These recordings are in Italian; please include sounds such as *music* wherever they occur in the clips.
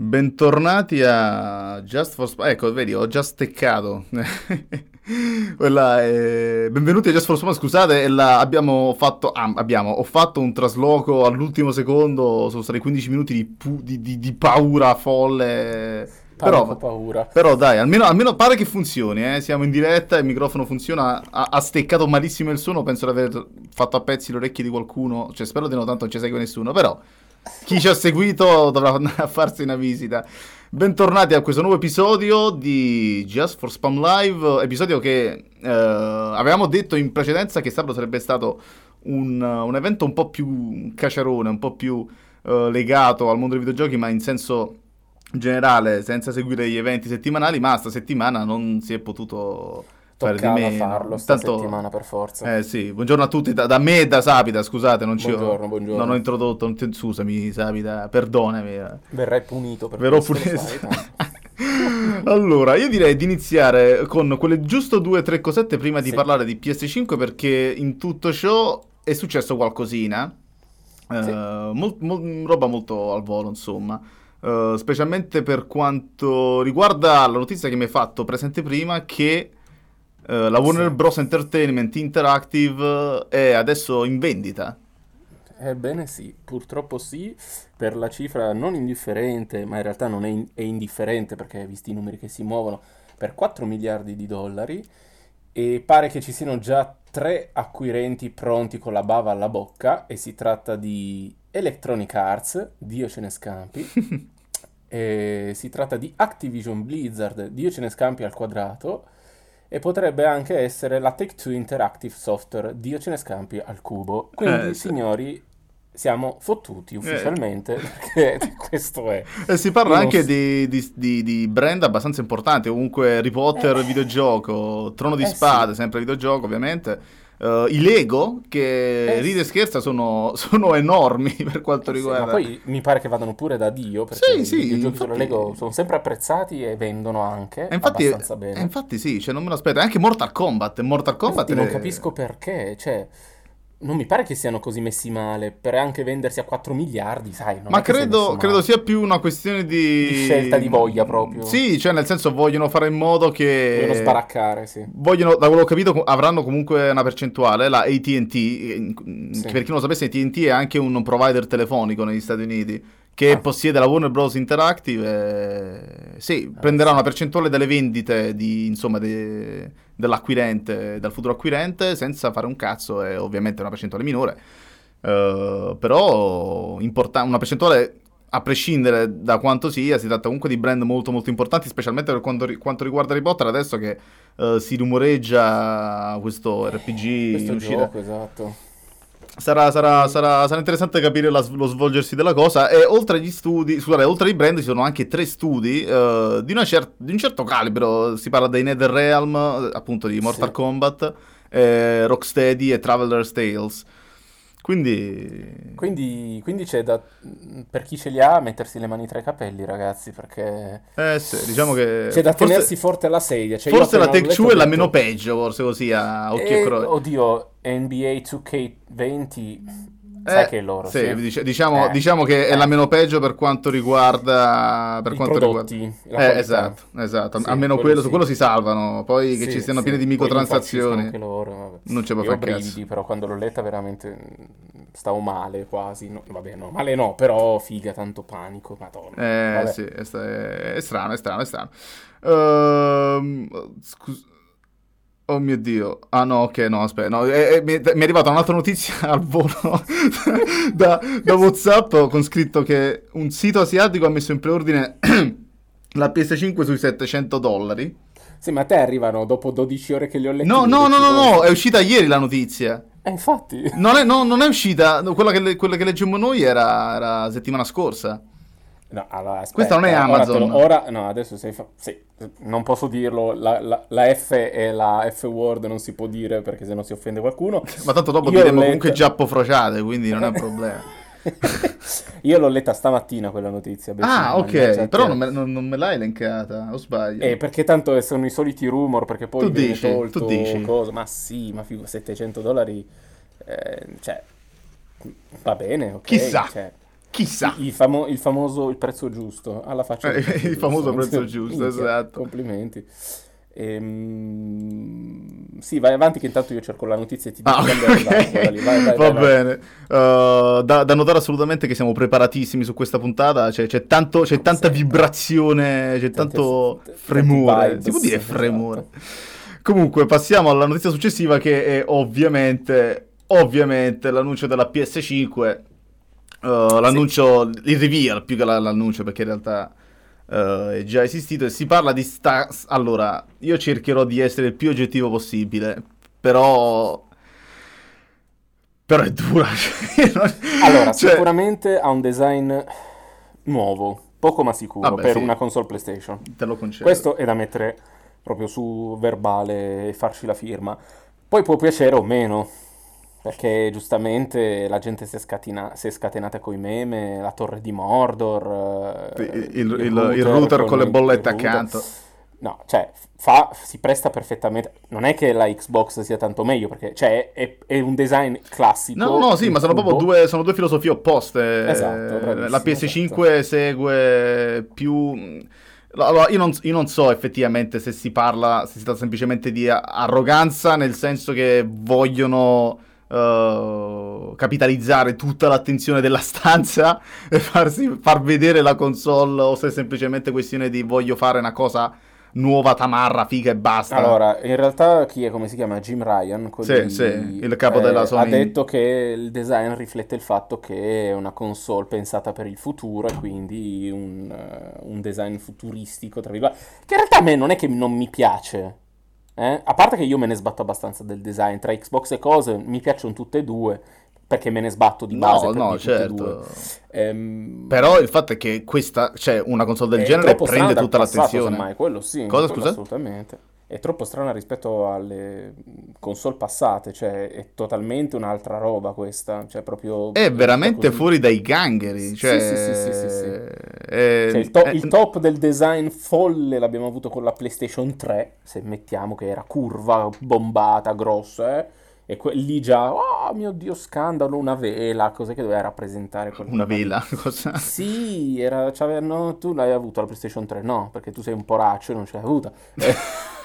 Bentornati a Just for Spam. Ecco, vedi, ho già steccato. *laughs* Quella è... Benvenuti a Just for Spam, scusate, la... abbiamo fatto... Ah, abbiamo... Ho fatto un trasloco all'ultimo secondo, sono stati 15 minuti di, pu... di, di, di paura folle. Però, paura. però dai, almeno, almeno, pare che funzioni, eh? siamo in diretta, il microfono funziona, ha, ha, steccato malissimo il suono, penso di aver fatto a pezzi le orecchie di qualcuno, cioè spero di no, tanto non ci segue nessuno, però chi ci ha seguito dovrà andare a farsi una visita. Bentornati a questo nuovo episodio di Just for Spam Live, episodio che eh, avevamo detto in precedenza che sabato sarebbe stato un, un evento un po' più caciarone, un po' più eh, legato al mondo dei videogiochi, ma in senso generale, senza seguire gli eventi settimanali, ma sta settimana non si è potuto fare di meno. farlo sta Tanto, settimana per forza. Eh sì, buongiorno a tutti, da, da me e da Sapida, scusate, non ci buongiorno, ho, buongiorno. non ho introdotto, non ti, scusami Sapida, perdonami. Verrai punito per Verrò punito. *laughs* allora, io direi di iniziare con quelle giusto due o tre cosette prima di sì. parlare di PS5 perché in tutto ciò è successo qualcosina. Sì. Uh, mol, mol, roba molto al volo, insomma. Uh, specialmente per quanto riguarda la notizia che mi hai fatto presente prima che Uh, la Warner sì. Bros. Entertainment Interactive è adesso in vendita. Ebbene sì, purtroppo sì, per la cifra non indifferente, ma in realtà non è, in- è indifferente perché visti i numeri che si muovono, per 4 miliardi di dollari e pare che ci siano già tre acquirenti pronti con la bava alla bocca e si tratta di Electronic Arts, Dio ce ne scampi, *laughs* si tratta di Activision Blizzard, Dio ce ne scampi al quadrato, e potrebbe anche essere la Take-Two Interactive Software, Dio ce ne scampi al cubo. Quindi, eh, signori, siamo fottuti ufficialmente eh. *laughs* perché questo è. E si parla anche di, di, di, di, brand abbastanza importanti, comunque Harry Potter, eh. videogioco, Trono di eh, Spade, sì. sempre videogioco ovviamente. Uh, I Lego, che eh, ride e scherza, sono, sono, enormi *laughs* per quanto riguarda. Sì, ma poi mi pare che vadano pure da Dio. Perché sì, sì, i giochi infatti... Lego sono sempre apprezzati e vendono anche. E infatti, abbastanza bene. infatti, sì, cioè non me lo aspetto. Anche Mortal Kombat. Mortal Kombat infatti, è... non capisco perché. Cioè non mi pare che siano così messi male per anche vendersi a 4 miliardi, sai. Ma credo, credo, sia più una questione di... di... scelta di voglia proprio. Sì, cioè nel senso vogliono fare in modo che... Vogliono sbaraccare, sì. Vogliono, da quello che ho capito, avranno comunque una percentuale, la AT&T, sì. per chi non lo sapesse AT&T è anche un provider telefonico negli Stati Uniti che ah. possiede la Warner Bros. Interactive, eh, sì, ah, prenderà una percentuale delle vendite di, insomma, de, dell'acquirente, dal futuro acquirente, senza fare un cazzo, è ovviamente una percentuale minore, uh, però importa- una percentuale a prescindere da quanto sia, si tratta comunque di brand molto molto importanti, specialmente per quanto, quanto riguarda Harry Potter, adesso che uh, si rumoreggia questo RPG questo gioco, esatto Sarà, sarà, sarà, sarà, interessante capire la, lo svolgersi della cosa. E oltre agli studi, scusate, oltre ai brand, ci sono anche tre studi uh, di, cer- di, un certo calibro. Si parla dei NetherRealm, appunto di Mortal sì. Kombat, eh, Rocksteady e Traveler's Tales. Quindi... quindi... quindi, c'è da, per chi ce li ha, mettersi le mani tra i capelli, ragazzi, perché... Eh sì, diciamo che... C'è da forse, tenersi forte alla sedia. Cioè forse la Tech 2 è la meno peggio, forse così, a occhio e, e croce. Oddio, NBA 2K20 Sai eh, che è loro. Sì, sì. diciamo, eh, diciamo, che eh. è la meno peggio per quanto riguarda. Per I quanto prodotti, riguarda. Eh, esatto, esatto. Sì, Almeno quello, quello, su quello si salvano. Poi che ci siano pieni di microtransazioni. Loro, non può fare brividi, però quando l'ho letta veramente stavo male quasi. No, vabbè, no, male no, però figa, tanto panico. Madonna. Eh, vabbè. sì, è, è, è, strano, è strano, è strano. Uh, scusa. Oh mio Dio. Ah no, ok, no, aspetta. No, è, è, mi, è, arrivata un'altra notizia *laughs* al volo *laughs* da, da, Whatsapp con scritto che un sito asiatico ha messo in preordine *clears throat* la PS5 sui 700 dollari. Sì, ma a te arrivano dopo 12 ore che li ho letti. No, no, no, no, no, è uscita ieri la notizia. Eh, infatti. Non è, no, non è uscita, quella che, quella che leggemmo noi era, era settimana scorsa. No, allora, Questa non è Amazon. Ora, ora no, adesso sei fa... Sì, non posso dirlo. La, la, la, F e la F-word non si può dire perché sennò si offende qualcuno. *laughs* Ma tanto dopo diremo letta... comunque giappo frociate, quindi non è un problema. *laughs* Io l'ho letta stamattina quella notizia. Ah, ok, però non me, non, non me, l'hai elencata, o sbaglio? Eh, perché tanto sono i soliti rumor, perché poi tu dici, tolto tu dici. Cosa. Ma sì, ma figo, 700 dollari, eh, cioè, va bene, ok. Chissà. Cioè, Chissà. Il, famo- il famoso il prezzo giusto, alla faccia Eh, prezzo il famoso giusto. prezzo giusto, esatto. Complimenti. Ehm, sì, vai avanti che intanto io cerco la notizia e ti dico Ah, quando è arrivata, ok. quella lì. Vai, vai, Va vai, vai. bene. Uh, da, da notare assolutamente che siamo preparatissimi su questa puntata. C'è, c'è tanto, c'è tanta Sì. vibrazione, c'è Tanti- tanto fremore. vibes, Si può dire esatto. fremore. Comunque, passiamo alla notizia successiva che è ovviamente, ovviamente l'annuncio della PS5. Uh, l'annuncio, il reveal più che la- l'annuncio perché in realtà uh, è già esistito e si parla di sta... Allora, io cercherò di essere il più oggettivo possibile, però... Però è dura. *laughs* cioè, Allora, cioè, sicuramente ha un design nuovo, poco ma sicuro, Vabbè, per sì. una console PlayStation. Te lo concedo. Questo è da mettere proprio su verbale e farci la firma. Poi può piacere o meno, perché giustamente la gente si è, scatina- si è scatenata coi meme, la torre di Mordor, eh, Il, il- il- il router con le bollette router. accanto. No, cioè, fa- si presta perfettamente. Non è che la Xbox sia tanto meglio, perché cioè, è, è un design classico. No, no, sì, ma sono proprio due, sono due filosofie opposte. Esatto, bravissimo, La PS5 segue più... Allora, io non, io non so effettivamente se si parla, se si tratta semplicemente di arroganza, nel senso che vogliono eh, capitalizzare tutta l'attenzione della stanza *laughs* e farsi, far vedere la console, o se è semplicemente questione di voglio fare una cosa nuova, tamarra, figa e basta. Allora, in realtà chi è come si chiama? Jim Ryan, Sì, di- sì, il capo della ha Sony. detto che il design riflette il fatto che è una console pensata per il futuro e quindi un, eh, un design futuristico, tra virgolette, che in realtà a me non è che non mi piace. Eh. A parte che io me ne sbatto abbastanza del design tra Xbox e cose, mi piacciono tutte e due, perché me ne sbatto di base No, no, certo. Ehm, Però il fatto è che questa, cioè una console del genere prende tutta l'attenzione. semmai, quello sì, Cosa, quello scusa? assolutamente. È troppo strana rispetto alle console passate, cioè è totalmente un'altra roba questa, cioè proprio È veramente così. fuori dai gangheri. Sì, Cioè, sì, sì, sì, sì, sì. è- Cioè, il, to- è- il top del design folle l'abbiamo avuto con la PlayStation 3, se mettiamo che era curva, bombata, grossa, eh, e que- lì già, oh mio Dio, scandalo, una vela, cos'è che doveva rappresentare? Una vela. *laughs* Cosa? Sì, era, c'aveva- no, tu l'hai avuto la PlayStation 3, no, perché tu sei un poraccio e non ce l'hai avuta. *laughs*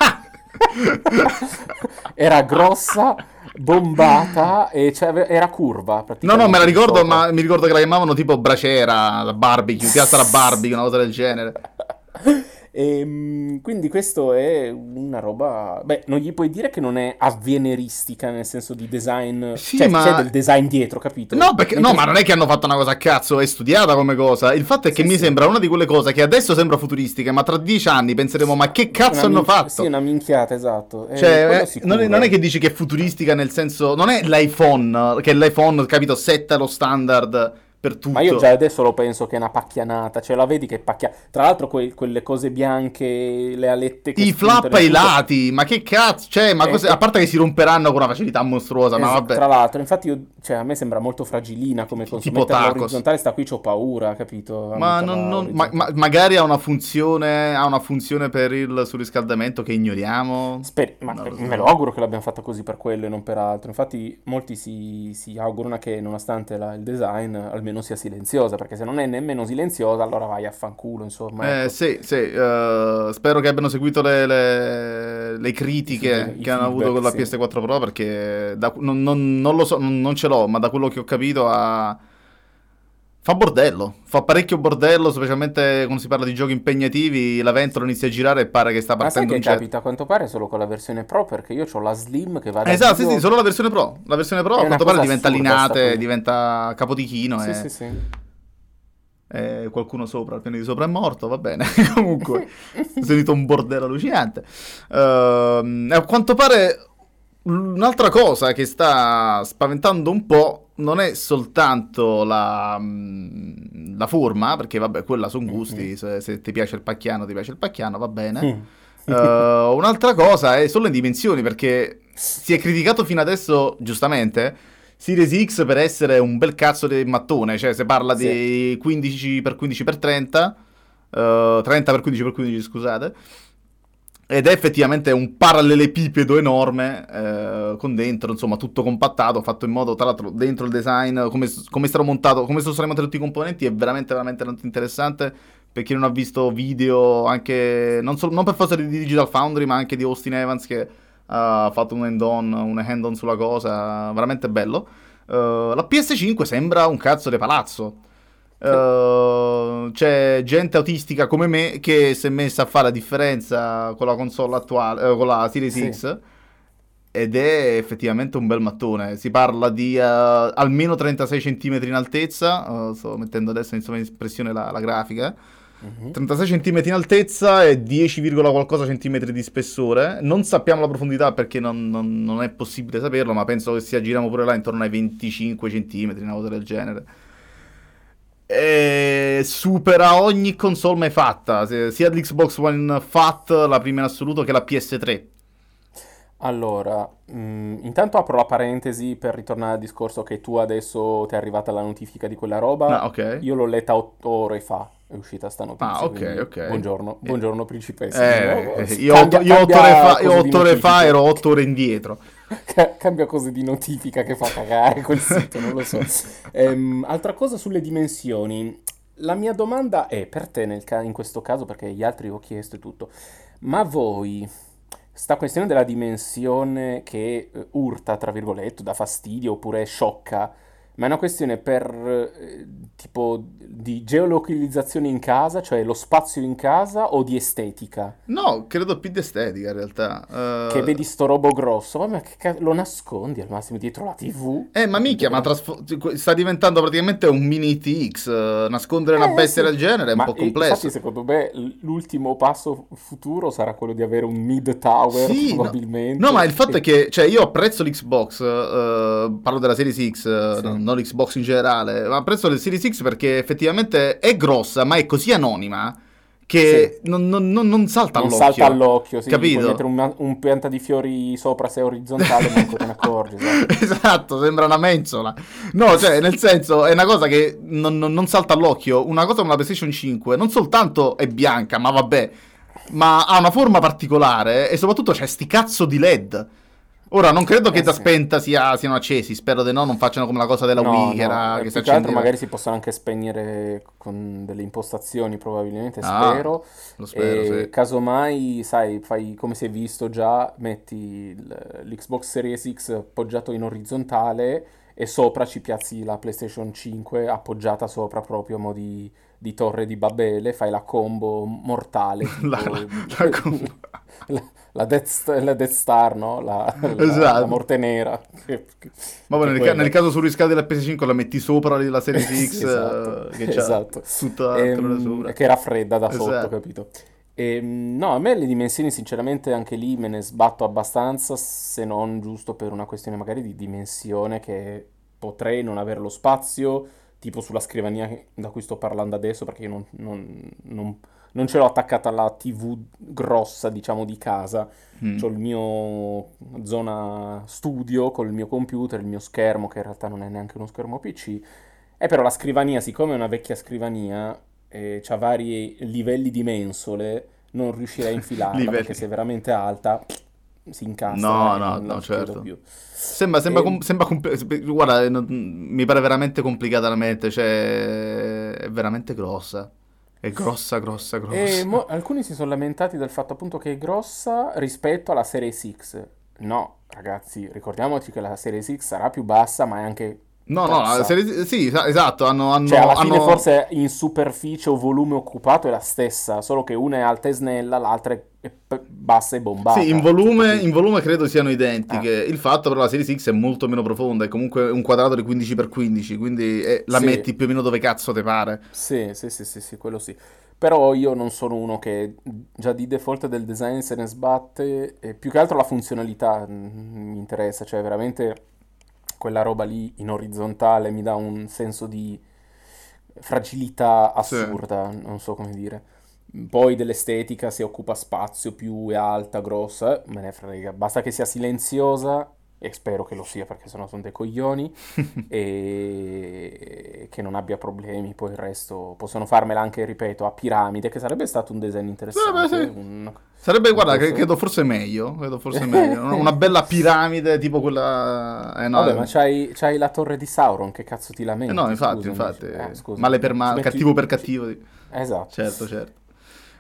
*laughs* Era grossa, bombata e c'ave- era curva No, no, me la ricordo, sopra. ma mi ricordo che la chiamavano tipo bracera, la barbecue, piazza la barbecue, una cosa del genere. *laughs* Ehm, quindi questo è una roba... Beh, non gli puoi dire che non è avveneristica nel senso di design... Sì, cioè, ma- c'è del design dietro, capito? No, perché, no, ma non è che hanno fatto una cosa a cazzo, è studiata come cosa. Il fatto è che Sì, mi sì. sembra una di quelle cose che adesso sembra futuristica, ma tra dieci anni penseremo, ma che cazzo Una hanno min- fatto? Sì, una minchiata, esatto. Eh, Cioè, eh, non, è, non è che dici che è futuristica nel senso. Non è l'iPhone, che l'iPhone, capito, setta lo standard per tutto. Ma io già adesso lo penso che è una pacchianata, cioè la vedi che è pacchia... Tra l'altro que- quelle cose bianche, le alette che I flap ai lati, ma che cazzo? Cioè, ma Eh, cos'è- eh. a parte che si romperanno con una facilità mostruosa, ma Esatto, vabbè. Tra l'altro, infatti io, cioè, a me sembra molto fragilina come console. Tipo tacos. orizzontale sta qui, c'ho paura, capito? Ma, non- non- ma- ma- magari ha una funzione, ha una funzione per il surriscaldamento che ignoriamo. Speri- ma lo so. me lo auguro che l'abbiano fatta così per quello e non per altro. Infatti, molti si, si augurano che, nonostante la- il design, almeno sia silenziosa. Perché se non è nemmeno silenziosa, allora vai a fanculo. Insomma, Eh, ecco. sì, sì, eh, spero che abbiano seguito le, le- le critiche I che hanno avuto con la feedback, sì. PS4 Pro perché da- non, non- non lo so, non, non ce l'ho, ma da quello che ho capito ha- fa bordello, fa parecchio bordello, specialmente quando si parla di giochi impegnativi, la ventola inizia a girare e pare che sta Ma sai partendo che un capita a quanto pare solo con la versione Pro? Perché io ho la Slim che va da Eh, esatto, sì, Dio- sì, solo la versione Pro. La versione Pro a quanto pare diventa linate, diventa capodichino Sì, e sì, sì. e qualcuno sopra, il piano di sopra è morto, va bene. *laughs* Comunque, ho sentito un bordello allucinante. Ehm, a quanto pare un'altra cosa che sta spaventando un po' non è soltanto la, mm, la forma, perché vabbè, quella sono gusti, se, se ti piace il pacchiano, ti piace il pacchiano, va bene. Mm. Eh, un'altra cosa è solo le dimensioni, perché si è criticato fino adesso, giustamente, Series X per essere un bel cazzo di mattone, cioè se parla Sì. di 15x15x30, eh, 30x15x15, scusate, ed è effettivamente un parallelepipedo enorme, eh, con dentro, insomma, tutto compattato, fatto in modo, tra l'altro, dentro il design, come, come sarà montato, come sono stati montati tutti i componenti, è veramente, veramente tanto interessante. Per chi non ha visto video, anche, non, so, non per forza di Digital Foundry, ma anche di Austin Evans, che ha fatto un hand-on, un hand-on sulla cosa, veramente bello. Uh, la PS5 sembra un cazzo di palazzo. Uh, c'è gente autistica come me che si è messa a fare la differenza con la console attuale, uh, con la Series sì. X. Ed è effettivamente un bel mattone. Si parla di uh, almeno 36 cm in altezza. sto mettendo adesso in espressione la, la grafica. Uh-huh. 36 cm in altezza e 10, qualcosa centimetri di spessore. Non sappiamo la profondità perché non, non, non, è possibile saperlo, ma penso che si aggiriamo pure là intorno ai 25 cm, una cosa del genere e supera ogni console mai fatta, sia l'Xbox One Fat, la prima in assoluto, che la PS3. Allora, mh, mm, intanto apro la parentesi per ritornare al discorso che tu adesso ti è arrivata la notifica di quella roba. Ah, okay. Io l'ho letta otto ore fa, è uscita sta notizia. Ah, ok, ok. Buongiorno, buongiorno eh, principessa. Eh, io, otto ore fa, io otto ore fa ero otto ore indietro. Cambia cose di notifica che fa cagare quel *laughs* sito, non lo so. Ehm, altra cosa sulle dimensioni. La mia domanda è per te nel ca- in questo caso, perché gli altri ho chiesto e tutto, ma voi, sta questione della dimensione che uh, urta, tra virgolette, dà fastidio oppure sciocca, ma è una questione per eh, tipo di geolocalizzazione in casa, cioè lo spazio in casa o di estetica? No, credo più di estetica in realtà. Uh... Che vedi sto robo grosso, vabbè, che ca- lo nascondi al massimo dietro la TV. Eh, ma minchia, ma trasfo- sta diventando praticamente un mini TX. Uh, nascondere eh, una bestia sì. del genere è ma un po' complesso. Infatti, secondo me, l'ultimo passo futuro sarà quello di avere un mid tower, sì, probabilmente. No. no. ma il fatto e... è *laughs* che, cioè, io apprezzo l'Xbox, uh, parlo della Series X, sì. non l'Xbox in generale, ma apprezzo le Series X perché effettivamente è grossa, ma è così anonima che sì. non, non, non, non, salta non all'occhio. salta all'occhio, sì, capito? mettere un, un, pianta di fiori sopra se è orizzontale ma te ne accorgi. Esatto. *laughs* esatto. sembra una mensola. No, cioè, nel senso, è una cosa che non, salta all'occhio. Una cosa come la PlayStation 5 non soltanto è bianca, ma vabbè, ma ha una forma particolare e soprattutto c'è sti cazzo di LED. Ora, non credo che eh, da sì. spenta sia, siano accesi, spero di no, non facciano come la cosa della no, Wii, che, era, eh, che si accendeva. magari si possono anche spegnere con delle impostazioni, probabilmente, ah, spero. Lo spero, e sì. casomai, sai, fai come si è visto già, metti l'Xbox Series X appoggiato in orizzontale e sopra ci piazzi la PlayStation 5 appoggiata sopra proprio a mo' di, di torre di Babele, fai la combo mortale. *laughs* Tipo... la, la, *laughs* la combo la Death, la Death Star, no? La, esatto. la, la morte nera. Ma nel, ca- nel, caso su riscaldi della PS5 la metti sopra la Series *laughs* X, esatto. che c'ha esatto. tutta ehm, sopra. Che era fredda da sotto, esatto. capito? E, ehm, no, a me le dimensioni sinceramente anche lì me ne sbatto abbastanza, se non giusto per una questione magari di dimensione che potrei non avere lo spazio, tipo sulla scrivania da cui sto parlando adesso, perché io non, non, non non ce l'ho attaccata alla TV grossa, diciamo, di casa. Mm. Ho il mio zona studio con il mio computer, il mio schermo, che in realtà non è neanche uno schermo PC. E però la scrivania, siccome è una vecchia scrivania, e ha vari livelli di mensole, non riuscirei a *laughs* infilarla, perché se è veramente alta si incastra. No, no, no, certo. Più. Sembra, sembra, e... com- sembra compl- guarda, non, mi pare veramente complicata da mettere, cioè è veramente grossa. È grossa, grossa, grossa. E mo- alcuni si sono lamentati del fatto appunto che è grossa rispetto alla Series X. No, ragazzi, ricordiamoci che la Series X sarà più bassa, ma è anche No, no, la serie, sì, esatto, hanno, hanno, cioè, alla fine hanno... forse in superficie o volume occupato è la stessa, solo che una è alta e snella, l'altra è bassa e bombata. Sì, in volume, in volume credo siano identiche. Ah. Il fatto però la Series X è molto meno profonda, è comunque un quadrato di 15x15, quindi è, la sì. metti più o meno dove cazzo te pare. Sì, sì, sì, sì, sì, quello sì. Però io non sono uno che già di default del design se ne sbatte, e più che altro la funzionalità mm, mi interessa, cioè veramente quella roba lì in orizzontale mi dà un senso di fragilità assurda, sì. non so come dire. Poi dell'estetica, se occupa spazio più è alta, grossa, me ne frega. Basta che sia silenziosa e spero che lo sia perché sennò sono dei coglioni, *laughs* e che non abbia problemi, poi il resto possono farmela anche, ripeto, a piramide, che sarebbe stato un design interessante. Sarebbe, sì. un- Sarebbe, un guarda, che- credo forse meglio. Credo forse meglio. Una- bella *laughs* piramide tipo quella. Eh no, Vabbè, ma c'hai, c'hai la torre di Sauron, che cazzo ti eh lamenti? no, infatti, scusami. infatti. Eh, male per male, cattivo per cattivo. Esatto. Certo, certo.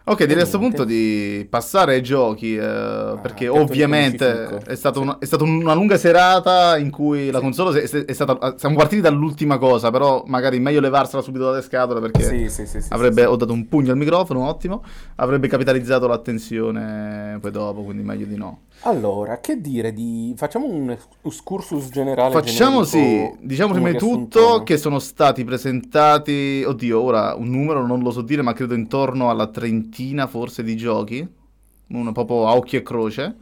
Ok, direi a questo punto di passare ai giochi, eh, perché petto di ovviamente è stata, una, è stata una lunga serata in cui la console è, è stata... Siamo partiti dall'ultima cosa, però magari meglio levarsela subito dalle scatole perché Sì, sì, sì, sì, avrebbe... sì, sì. Ho dato un pugno al microfono, ottimo. Avrebbe capitalizzato l'attenzione poi dopo, quindi meglio di no. Allora, che dire di... Facciamo un excursus generale Facciamo sì, diciamo prima di tutto che sono stati presentati, oddio, ora un numero non lo so dire, ma credo intorno alla trentina forse di giochi, uno proprio a occhio e croce,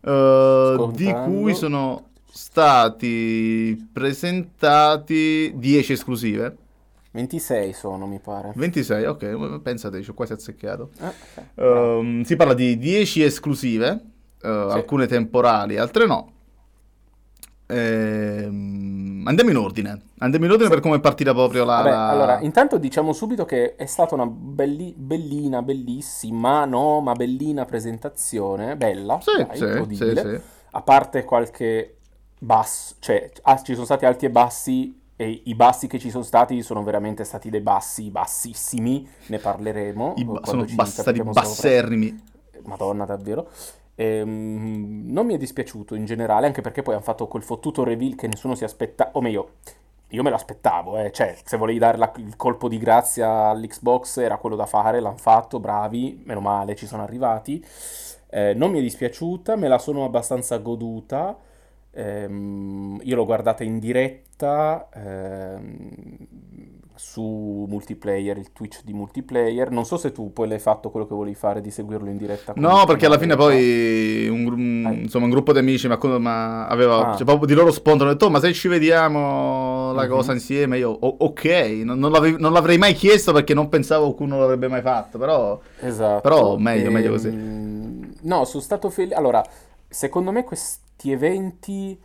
eh, di cui sono stati presentati 10 esclusive, 26 sono, mi pare. 26, ok, pensate, ci ho quasi azzeccato. Ah, ok, bravo. Ehm, si parla di 10 esclusive, eh, alcune temporali, altre no. Ehm, andiamo in ordine. Andiamo in ordine per come è partita proprio la... Vabbè, la- allora, intanto diciamo subito che è stata una belli- bellina, bellissima, no, ma bellina presentazione, bella, Sì, dai, sì, sì, sì. A parte qualche basso, cioè ah, ci sono stati alti e bassi e i bassi che ci sono stati sono veramente stati dei bassi bassissimi, ne parleremo I ba- sono sopra. basserrimi. Madonna, davvero. Ehm, non mi è dispiaciuto in generale, anche perché poi hanno fatto quel fottuto reveal che nessuno si aspettava, o meglio, io me l'aspettavo, eh. Cioè, se volevi dare la- il colpo di grazia all'Xbox era quello da fare, l'hanno fatto, bravi, meno male, ci sono arrivati. Eh, non mi è dispiaciuta, me la sono abbastanza goduta. Ehm, io l'ho guardata in diretta ehm, su multiplayer, il Twitch di multiplayer. Non so se tu poi l'hai fatto quello che volevi fare di seguirlo in diretta. No, perché alla fine poi un, gru- Eh. insomma, un gruppo di amici mi ha- ma aveva, Ah. cioè, proprio di loro spontaneo, hanno detto, "Oh, ma se ci vediamo la Mhm. cosa insieme, io, "O- ok, non, non l'avrei, non l'avrei mai chiesto perché non pensavo qualcuno l'avrebbe mai fatto, però... Esatto. Però meglio, meglio così. Ehm, No, sono stato felice. Allora, secondo me questi eventi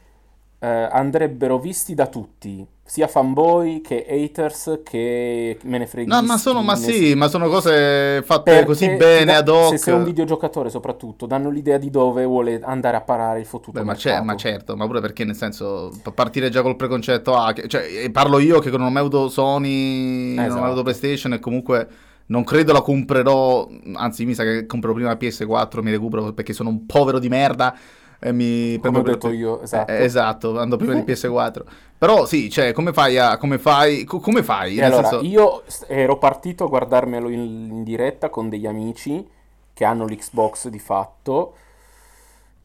eh, andrebbero visti da tutti, sia fanboy che haters che me ne freghi. No, ma sono, ma sì, ma sono cose fatte Perché così bene dà- ad hoc. Se sei un videogiocatore soprattutto, danno l'idea di dove vuole andare a parare il fottuto Beh, ma, c'è, ma certo, ma pure perché nel senso pa- partire già col preconcetto, ah, che- cioè parlo io che non ho mai avuto Sony, non ho mai Esatto. avuto PlayStation e comunque non credo la comprerò, anzi mi sa che comprerò prima la PS4, mi recupero perché sono un povero di merda e mi Come ho prendo detto io, esatto. Eh, esatto, ando prima di PS4. Però sì, cioè come fai a come fai co- come fai? Allora, senso- io ero partito a guardarmelo in, in diretta con degli amici che hanno l'Xbox di fatto,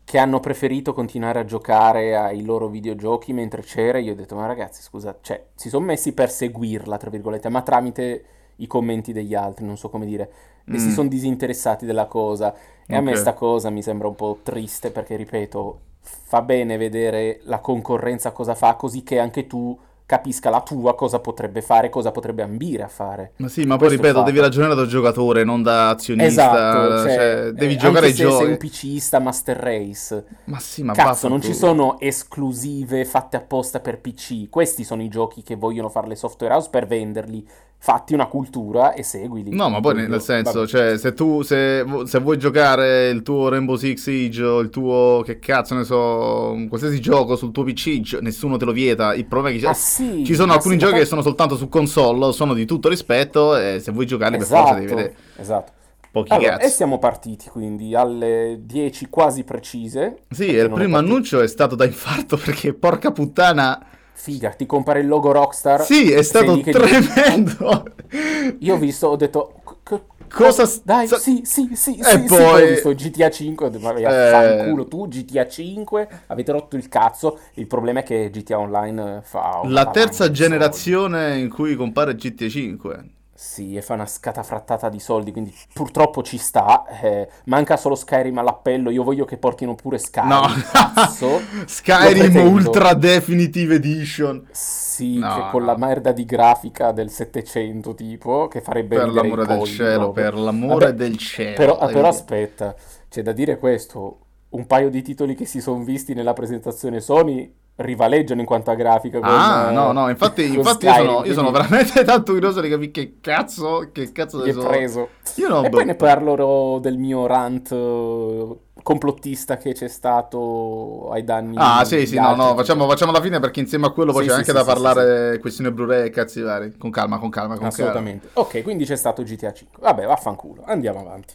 che hanno preferito continuare a giocare ai loro videogiochi mentre c'era. Io ho detto, ma ragazzi, scusa, cioè, si sono messi per seguirla, tra virgolette, ma tramite i commenti degli altri, non so come dire, e si Mm. sono disinteressati della cosa. E a me sta cosa mi sembra un po' triste perché, ripeto, fa bene vedere la concorrenza cosa fa, così che anche tu capisca la tua cosa potrebbe fare, cosa potrebbe ambire a fare. Ma sì, ma poi Questo ripeto, fatto. devi ragionare da giocatore, non da azionista. Esatto, cioè, cioè, devi eh, giocare ai se sei giochi. un PCista Master Race. Ma sì, ma Cazzo, non ci vaffanculo. sono esclusive fatte apposta per PC. Questi sono i giochi che vogliono fare le software house per venderli. Fatti una cultura e seguili. No, ma poi nel senso, vabbè. cioè, se tu se, se vuoi giocare il tuo Rainbow Six Siege o il tuo, che cazzo ne so, un qualsiasi gioco sul tuo PC, nessuno te lo vieta. Il problema è che Ah, sì, ci sono alcuni sì, giochi ma che poi- sono soltanto su console, sono di tutto rispetto e se vuoi giocarli per forza devi Esatto, vedere esatto. pochi Allora, e siamo partiti quindi alle 10 quasi precise. Sì, e il primo annuncio è stato da infarto *laughs* perché porca puttana... Figa, ti compare il logo Rockstar. Sì, è stato che dici- tremendo. *laughs* Io ho visto, ho detto... "C- c- Cosa Dai, sta- sì, sì, sì, E sì, sì, poi- ho visto GTA 5, ho detto, ma Eh. fanculo tu, GTA 5, avete rotto il cazzo, il problema è che GTA Online eh, fa La terza generazione in cui compare GTA 5. Sì, e fa una scatafrattata di soldi, quindi purtroppo ci sta, eh, manca solo Skyrim all'appello, io voglio che portino pure Skyrim, No, cazzo. *laughs* Skyrim. Ultra Definitive Edition. Sì, No, che con no. la merda di grafica del 700 tipo, che farebbe Per l'amore del cielo, proprio. per l'amore Vabbè, del cielo. Però, però aspetta, c'è da dire questo, un paio di titoli che si sono visti nella presentazione Sony rivaleggiano in quanto a grafica. Ah, eh, no, no, infatti, *laughs* infatti io, Skyrim, sono, io sono veramente *laughs* tanto curioso di capire che cazzo, che cazzo ne è so. preso. Io no, E boh. poi ne parlerò del mio rant eh, complottista che c'è stato ai danni Ah, sì, sì, no, no, facciamo, facciamo la fine perché insieme a quello poi Sì, c'è sì, anche sì, da parlare questione Blu-ray e cazzi vari. Con calma, con calma, con Assolutamente. Ok, quindi c'è stato GTA 5. Vabbè, vaffanculo. Andiamo avanti.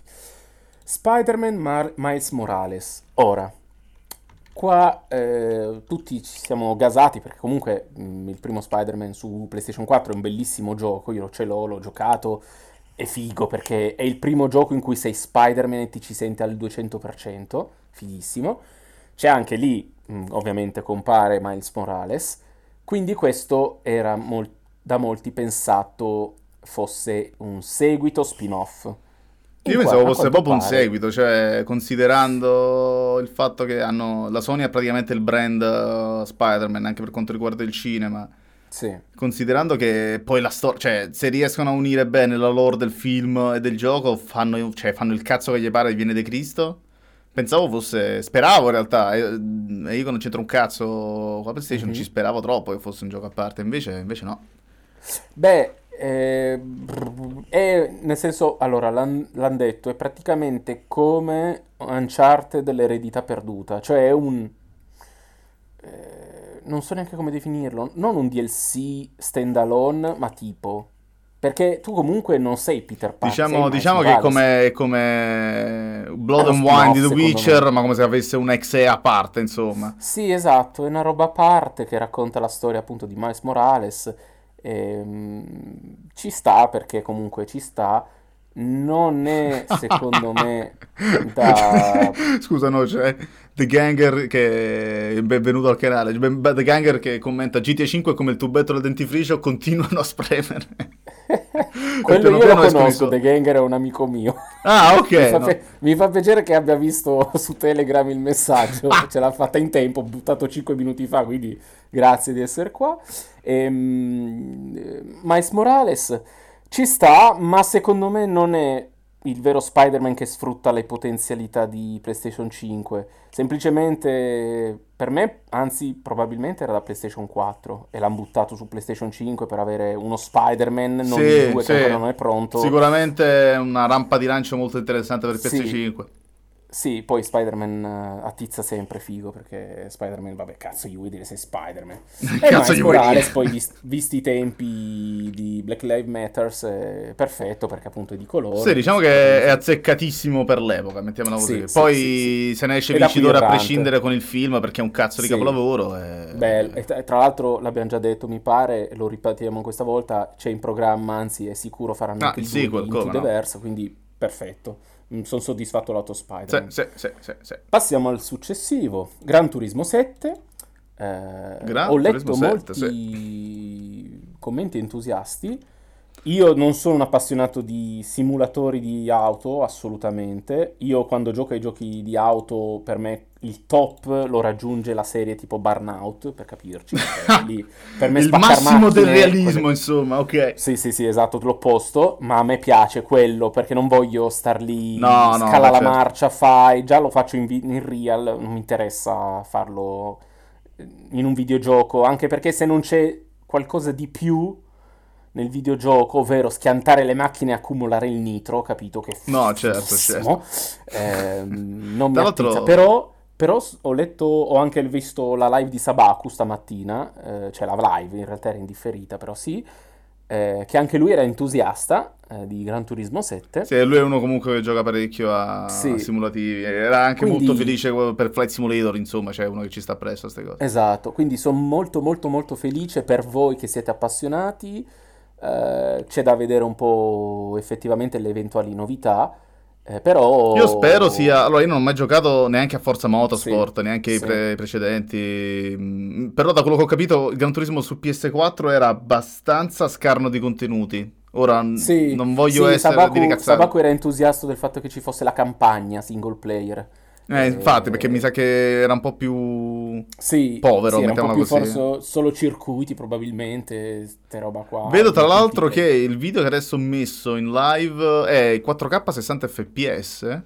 Spider-Man Mar- Miles Morales. Ora, qua eh, tutti ci siamo gasati perché comunque mh, il primo Spider-Man su PlayStation 4 è un bellissimo gioco. Io ce l'ho, l'ho giocato. È figo perché è il primo gioco in cui sei Spider-Man e ti ci senti al 200%. Fighissimo. C'è anche lì, mh, ovviamente, compare Miles Morales. Quindi questo era mol- da molti pensato fosse un seguito spin-off. Io pensavo fosse proprio un pare- seguito, cioè considerando il fatto che hanno la Sony ha praticamente il brand uh, Spider-Man anche per quanto riguarda il cinema. Sì. Considerando che poi la storia, cioè se riescono a unire bene la lore del film e del gioco, fanno, cioè, fanno il cazzo che gli pare viene De Cristo. Pensavo fosse, speravo in realtà, e e io non c'entro un cazzo con la PlayStation Mhm. ci speravo troppo che fosse un gioco a parte, invece, invece no. Beh, eh, è, nel senso, allora, l'han, l'han detto, è praticamente come Uncharted dell'eredità perduta, cioè è un... eh, non so neanche come definirlo, non un DLC standalone, ma tipo... Perché tu comunque non sei Peter sei Diciamo, diciamo che è come, come Blood and Wine di The Witcher, me. ma come se avesse un exe a parte, insomma. Sì, esatto, è una roba a parte che racconta la storia appunto di Miles Morales. Ehm, ci sta perché comunque ci sta. Non è secondo me da... *laughs* Scusa, no, c'è The Ganger che benvenuto al canale. The Ganger che commenta GTA 5 è come il tubetto del dentifricio, continuano a spremere. *laughs* Quello io lo conosco, soldi. The Ganger è un amico mio. Ah, *laughs* ok. Mi fa, no. pe- mi fa piacere che abbia visto su Telegram il messaggio, ce l'ha fatta in tempo, buttato 5 minuti fa, quindi grazie di essere qua. Ehm, eh, Miles Morales ci sta, ma secondo me non è il vero Spider-Man che sfrutta le potenzialità di PlayStation 5. Semplicemente per me, anzi, probabilmente era da PlayStation 4 e l'hanno buttato su PlayStation 5 per avere uno Spider-Man, non Sì, 2 sì. che ancora non è pronto. Sicuramente è una rampa di lancio molto interessante per il Sì. PS5. Sì, poi Spider-Man eh, attizza sempre figo perché Spider-Man, vabbè, cazzo, gli vuoi dire sei Spider-Man. E *laughs* Cazzo Miles gli vuoi dire? poi vis- visti i tempi di Black Lives Matter, è perfetto perché appunto è di colore. Sì, diciamo che è azzeccatissimo per l'epoca, mettiamola così. Sì, sì, Poi sì, se ne esce vincitore a prescindere con il film perché è un cazzo di Sì. capolavoro. e- Beh, e tra, l'altro l'abbiamo già detto, mi pare, lo ripetiamo questa volta, c'è in programma, anzi è sicuro faranno Ah, anche il il 2 sequel, the no? Quindi perfetto. Sono soddisfatto lato Sì, Spider-Man. sì, sì, sì, sì. Passiamo al successivo, Gran Turismo 7. Eh, Gran ho letto Turismo 7, molti commenti entusiasti. Io non sono un appassionato di simulatori di auto, assolutamente. Io quando gioco ai giochi di auto, per me il top lo raggiunge la serie tipo Burnout, per capirci. *laughs* lì per me il massimo del macchine, realismo, quelle- insomma, ok. sì, sì, sì, esatto, l'opposto, ma a me piace quello perché non voglio star lì, No, no, scala beh, la certo. marcia, fai, già lo faccio in, vi- in real, non mi interessa farlo in un videogioco, anche perché se non c'è qualcosa di più nel videogioco, ovvero schiantare le macchine e accumulare il nitro, capito che No, certo, fighissimo, ehm, non mi attizza, però... Però ho letto, ho anche visto la live di Sabaku stamattina, eh, cioè la live, in realtà era indifferita, però sì, eh, che anche lui era entusiasta eh, di Gran Turismo 7. Sì, lui è uno comunque che gioca parecchio a Sì. simulativi. Era anche Quindi- molto felice per Flight Simulator, insomma, c'è uno che ci sta presso a queste cose. Esatto, quindi sono molto molto molto felice per voi che siete appassionati, eh, c'è da vedere un po' effettivamente le eventuali novità, eh, però... Io spero sia. Allora, io non ho mai giocato neanche a Forza Motorsport, Sì, neanche i sì. pre- precedenti. mm, Però, da quello che ho capito, il Gran Turismo su PS4 era abbastanza scarno di contenuti. Ora, Sì, non voglio sì, essere Sabaku. Sabaku era entusiasta del fatto che ci fosse la campagna single player. Eh, infatti, Eh, perché mi sa che era un po' più. Sì, Povero, sì, era un po' più forse solo circuiti probabilmente, ste roba qua. Vedo tra l'altro che il video che adesso ho messo in live è 4K 60 fps.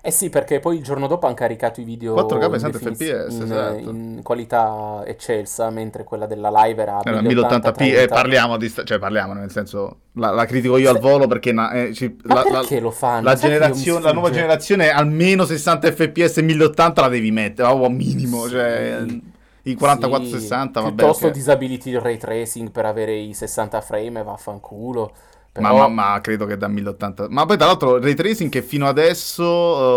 Eh sì, perché poi il giorno dopo hanno caricato i video 4K in, 60 definiz- fps, in, esatto. in qualità eccelsa, mentre quella della live era Era 1080 1080p e 30. parliamo di sta- cioè parliamo nel senso la, la critico io al Se- volo perché na- eh, ci- la, la- perché lo fanno? la generazione la nuova generazione almeno 60 fps e 1080 la devi mettere proprio minimo cioè Sì. i 44 Sì, 60 vabbè piuttosto ok. disabiliti il ray tracing per avere i 60 frame e vaffanculo. Ma, Però ma- ma credo che da 1080 ma poi tra l'altro il ray tracing che fino adesso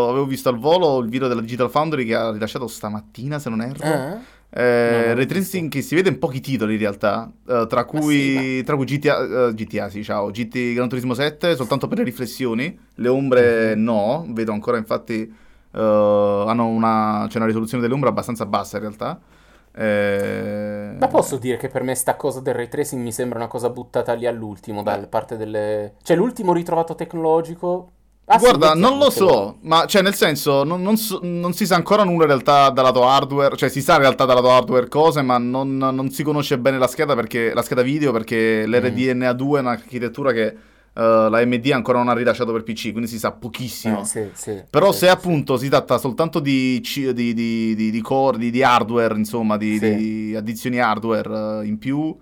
eh, avevo visto al volo il video della Digital Foundry che ha rilasciato stamattina se non erro Eh? Eh, ray tracing che si vede in pochi titoli in realtà, eh, tra cui, sì, tra cui GTA, eh, GTA, sì, ciao, GT Gran Turismo 7, soltanto per le riflessioni, le ombre Mhm. no, vedo ancora infatti, eh, hanno una, c'è una risoluzione delle ombre abbastanza bassa in realtà. Eh, Ma posso dire che per me sta cosa del ray tracing mi sembra una cosa buttata lì all'ultimo, da parte delle... Cioè l'ultimo ritrovato tecnologico... Ah, sì, Guarda, non lo so, ma cioè nel senso non, non so- non si sa ancora nulla in realtà dal lato hardware, cioè si sa in realtà dal lato hardware cose, ma non, non si conosce bene la scheda perché la scheda video perché Mm. l'RDNA2 è un'architettura che eh, la AMD ancora non ha rilasciato per PC, quindi si sa pochissimo. Eh, sì, sì, Però sì, se appunto si tratta soltanto di, di, di, di, di core, di, di hardware, insomma, di, addizioni hardware eh, in più,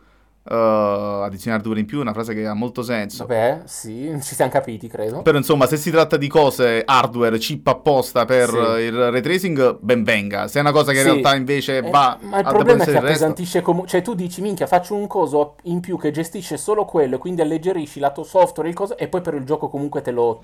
eh, addizioni hardware in più è una frase che ha molto senso. Vabbè, sì, ci siamo capiti, credo. Però insomma, se si tratta di cose hardware, chip apposta per Sì. il ray tracing, ben venga. Se è una cosa che in Sì. realtà invece Eh, va ma il a problema è che appesantisce comunque. Cioè, tu dici, minchia, faccio un coso in più che gestisce solo quello, e quindi alleggerisci lato software il coso, e poi per il gioco comunque te lo.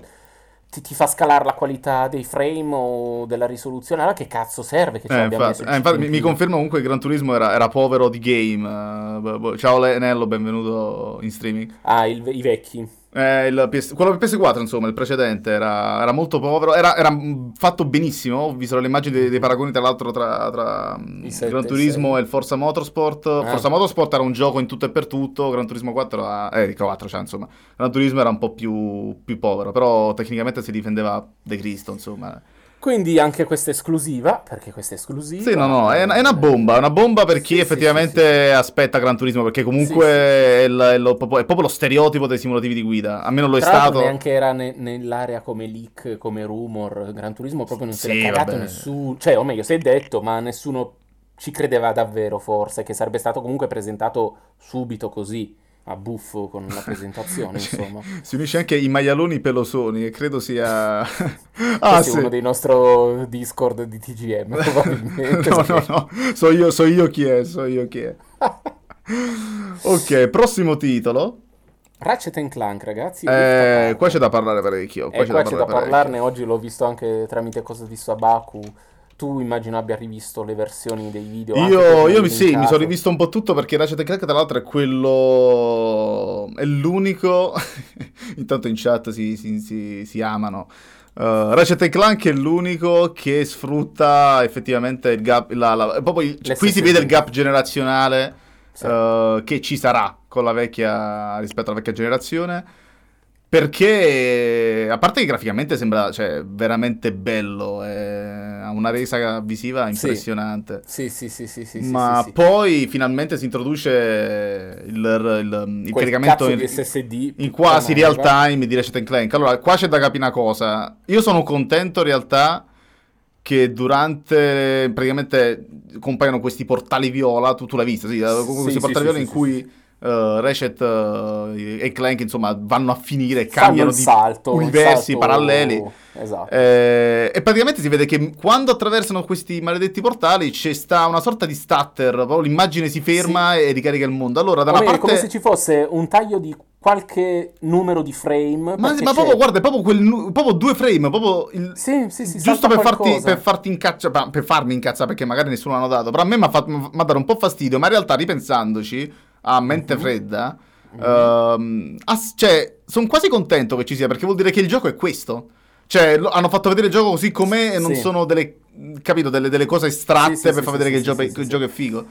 Ti, ti fa scalare la qualità dei frame o della risoluzione. Allora che cazzo serve che ci Eh, abbia infatti, eh, infatti mi, mi più? conferma comunque che Gran Turismo era, era povero di game. boh. ciao Lenello, benvenuto in streaming. Ah, il- i vecchi. Eh, PS quello per PS4, insomma, il precedente era, era molto povero. Era, era, mh, fatto benissimo. Ho visto le immagini dei, dei paragoni, tra l'altro, tra, tra sette Gran Turismo sei. e il Forza Motorsport. Ah. Forza Motorsport era un gioco in tutto e per tutto. Gran Turismo 4 era, eh, 4, cioè, insomma. Gran Turismo era un po' più, più povero, però tecnicamente si difendeva De Cristo, insomma. Quindi anche questa esclusiva, perché questa è esclusiva. Sì, no, no, è, è una bomba, è una bomba per chi Sì, sì, effettivamente aspetta Gran Turismo, perché comunque Sì, sì. È, il- è lo- proprio, è proprio lo stereotipo dei simulativi di guida, almeno lo è Tra stato. neanche era ne- nell'area come leak, come rumor, Gran Turismo proprio non Sì, l'è cagato nessuno, cioè o meglio si è detto ma nessuno ci credeva davvero forse che sarebbe stato comunque presentato subito così a buffo con la presentazione *laughs* Cioè, insomma. Si unisce anche i maialoni pelosoni, che credo sia... *laughs* ah, sì. uno dei nostri Discord di TGM *laughs* probabilmente. no, no, no, so io, so io chi è, so io chi è. Ok, prossimo titolo. Ratchet and Clank ragazzi. Eh, qua c'è da parlare parecchio. Qua c'è da parecchio. parlarne, oggi l'ho visto anche tramite cosa ho visto a Baku. Tu immagino abbia rivisto le versioni dei video. Io, io sì, mi sono rivisto un po' tutto perché Ratchet Clank tra l'altro è quello... è l'unico... *laughs* Intanto in chat si, si- si- si amano. Uh, Ratchet Clank è l'unico che sfrutta effettivamente il gap... la- la- proprio il- qui si vede il gap generazionale Sì. uh, che ci sarà con la vecchia... rispetto alla vecchia generazione. Perché, a parte che graficamente sembra cioè, veramente bello, è- ha una resa visiva impressionante. Sì, sì, sì, sì, sì, sì, Ma sì, poi finalmente si introduce il, il- il caricamento in, SSD in quasi real time di Ratchet Clank. Allora, qua c'è da capire una cosa. Io sono contento in realtà che durante praticamente compaiono questi portali viola, tu, tu l'hai visto, sì, questi portali viola in cui eh, Ratchet eh, e Clank insomma vanno a finire cambiano di salto, universi salto- paralleli. Esatto. Eh, e praticamente si vede che quando attraversano questi maledetti portali c'è sta una sorta di stutter, proprio l'immagine si ferma e ricarica il mondo. Allora, da una meglio, è parte... come se ci fosse un taglio di qualche numero di frame. Ma, ma proprio, guarda, proprio, quel, proprio due frame, proprio il- Sì, sì, sì, giusto per farti, per farti incacciare, per farmi incazzare perché magari nessuno l'ha notato, però a me mi ha dato un po' fastidio, ma in realtà ripensandoci a mente Mhm. fredda, ehm, ass- cioè, sono quasi contento che ci sia perché vuol dire che il gioco è questo. Cioè, lo- hanno fatto vedere il gioco così com'è e non Sì. sono delle, capito, delle, delle cose estratte Sì, sì, per far vedere che il, gioco, il gioco è figo.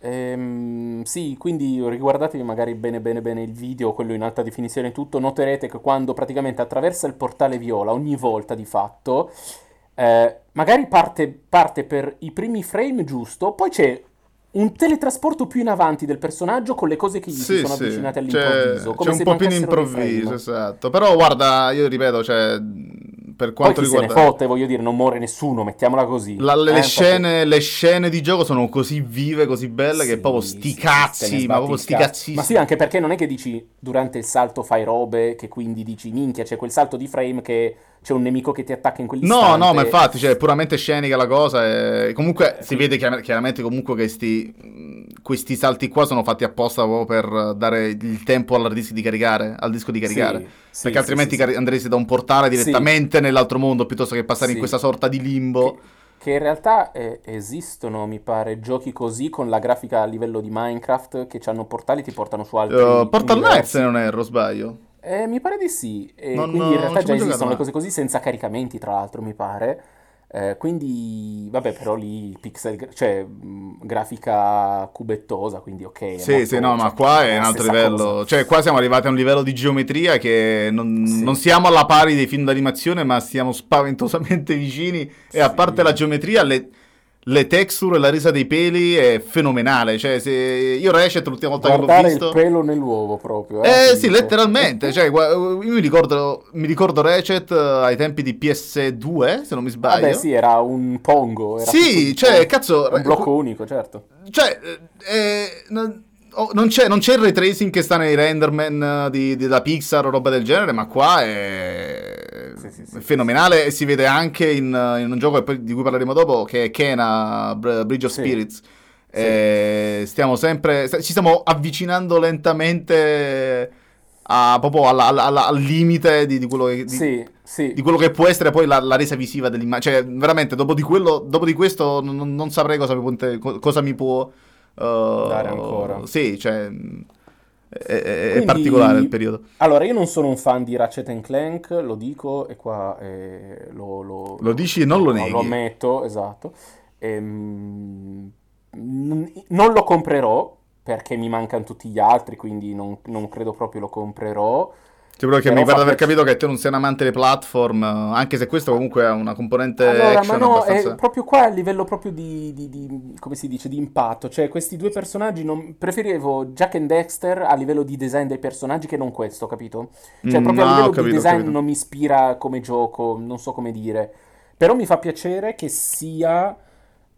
Ehm, sì, quindi riguardatevi magari bene bene bene il video, quello in alta definizione e tutto, noterete che quando praticamente attraversa il portale viola, ogni volta di fatto, eh, magari parte, parte per i primi frame giusto, poi c'è un teletrasporto più in avanti del personaggio con le cose che gli si Sì, sono sì, avvicinate c'è, all'improvviso, come c'è se un po' più in improvviso, esatto. Però guarda, io ripeto, cioè, per Poi quanto chi se ne riguarda... fotte, voglio dire, non muore nessuno, mettiamola così. La- le, Eh, proprio- scene, le scene di gioco sono così vive, così belle che Sì, proprio sì, sti cazzi, ma proprio sti cazzissimi. Ma sì, anche perché non è che dici durante il salto fai robe che quindi dici minchia, c'è quel salto di frame che c'è un nemico che ti attacca in No, quell'istante. no, ma infatti, cioè, è puramente scenica la cosa. E... Comunque Eh, si sì. vede chiar- chiaramente comunque che sti, questi salti qua sono fatti apposta proprio per dare il tempo al disco di caricare, al disco di caricare. Sì, perché altrimenti sì, sì. cari- andresti da un portale direttamente nell'altro mondo piuttosto che passare in questa sorta di limbo. Che, che in realtà eh, esistono, mi pare, giochi così con la grafica a livello di Minecraft che hanno portali e ti portano su altri Uh, Portal Knights, se non erro, sbaglio. Eh, mi pare di sì, e Non- quindi in realtà già esistono le cose così senza caricamenti, tra l'altro, mi pare. Eh, quindi, vabbè, però lì pixel, cioè mh, grafica cubettosa, quindi ok. Sì, sì, no, ma cioè, qua è un altro livello. cosa. Cioè, qua siamo arrivati a un livello di geometria che non, Sì. non siamo alla pari dei film d'animazione, ma stiamo spaventosamente vicini. E a Sì. parte la geometria, le, le texture e la resa dei peli è fenomenale. Cioè, se io Ratchet l'ultima volta che l'ho Guardare il visto. pelo nell'uovo proprio. Eh ti sì, letteralmente. *laughs* Cioè, io mi ricordo, mi ricordo Ratchet eh, ai tempi di PS2, se non mi sbaglio. Vabbè, sì, era un pongo. Era Sì, un cioè, pongo. cazzo, Un blocco unico, certo. Cioè, eh, eh, oh, non c'è, non c'è il ray tracing che sta nei renderman eh, di, di- da Pixar o roba del genere, ma qua è Sì, sì, sì. è fenomenale e si vede anche in, in un gioco di cui parleremo dopo, che è Kena Br- Bridge of. Spirits. E stiamo sempre, st- ci stiamo avvicinando lentamente a- proprio alla- alla- alla- al limite di, di quello che... di- quello che può essere poi la, la resa visiva dell'immagine. Cioè, veramente, dopo di, quello, dopo di questo non, non saprei cosa mi cosa mi può Dare ancora. Sì, cioè, è, è- è Quindi- particolare il periodo. Allora, io non sono un fan di Ratchet Clank, lo dico e qua eh, lo, lo- Lo dici e non lo neghi. Lo ammetto, esatto. Ehm, n- non lo comprerò perché mi mancano tutti gli altri, quindi non, non credo proprio lo comprerò. Cioè, però che Però mi pare di aver capito che te non sei un amante dei platform, anche se questo comunque ha una componente Allora, ma action no, abbastanza... è proprio qua a livello proprio di, di- di- come si dice, di impatto. Cioè, questi due personaggi, non... preferivo Jack and Dexter a livello di design dei personaggi che non questo, capito? Cioè, Mm, proprio no, a livello capito, di design non mi ispira come gioco, non so come dire. Però mi fa piacere che sia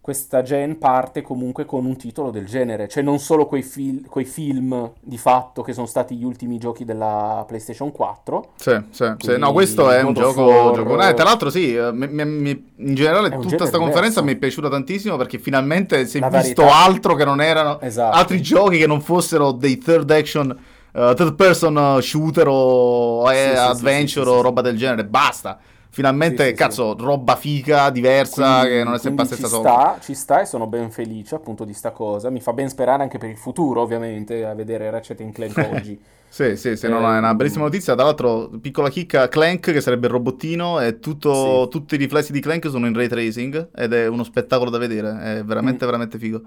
questa gen parte comunque con un titolo del genere, cioè non solo quei, fil- quei film di fatto che sono stati gli ultimi giochi della PlayStation 4. Sì, sì, sì. No, questo è un gioco... Gioco- eh, tra l'altro sì, eh, mi- mi- in generale tutta questa conferenza mi è piaciuta tantissimo perché finalmente si è La visto varietà. altro che non erano Esatto. altri giochi che non fossero dei third action, eh, third person shooter o eh, Sì, sì, adventure o roba del genere. Basta. Finalmente, Sì, sì, cazzo, roba figa, diversa, Quindi- che non è sempre la stessa ci cosa. sta, ci sta e sono ben felice appunto di sta cosa. Mi fa ben sperare anche per il futuro, ovviamente, a vedere Ratchet Clank *laughs* oggi. Sì, sì, sì, no, no, è una Ehm, bellissima notizia. Tra l'altro, piccola chicca, Clank, che sarebbe il robottino, e tutto- Sì. tutti i riflessi di Clank sono in ray tracing ed è uno spettacolo da vedere, è veramente, Mm. veramente figo.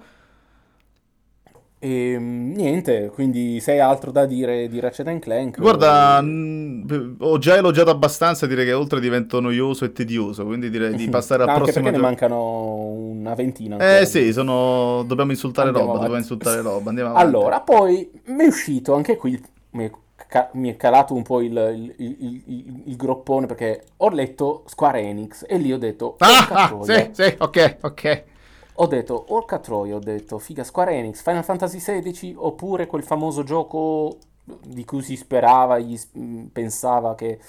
E mm, niente, quindi se hai altro da dire di Ratchet Clank? Guarda, eh, mh, ho già elogiato abbastanza, direi che oltre divento noioso e tedioso, quindi direi di *laughs* passare al anche prossimo perché ne gioco. mancano una ventina ancora. Eh sì, sono... dobbiamo insultare Andiamo roba, dobbiamo insultare roba, andiamo avanti. Allora, poi mi è uscito anche qui, mi è, ca- mi è calato un po' il, il- il- il- groppone perché ho letto Square Enix e lì ho detto, Ah, ah, sì, sì, ok, ok. Ho detto, orca troia, ho detto, figa, Square Enix, Final Fantasy XVI, oppure quel famoso gioco di cui si sperava, gli mh, pensava che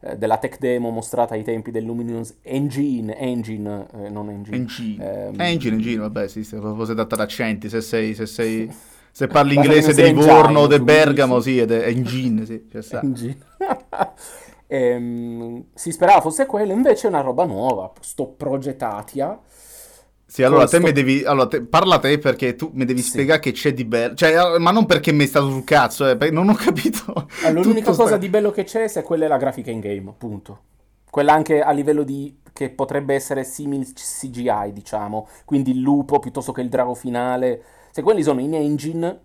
eh, della tech demo mostrata ai tempi del Luminous Engine, Engine, eh, non Engine. Engine. Ehm, Engine, engine, vabbè, sì, se si tratta di accenti, se sei, se sei, se parli inglese di Livorno o di Bergamo, sì, ed è engine, sì, ci sta. Engine. *laughs* Ehm, si sperava fosse quello, invece è una roba nuova, sto Progetatia. Sì, allora Con te mi devi, allora te- parla te perché tu mi devi Sì. spiegare che c'è di bello, cioè, eh, ma non perché mi è stato sul cazzo, eh, non ho capito. *laughs* Allora, l'unica tutto sta- cosa di bello che c'è se quella è la grafica in game, punto. Quella anche a livello di che potrebbe essere simil CGI, diciamo, quindi il lupo piuttosto che il drago finale. Se quelli sono in engine,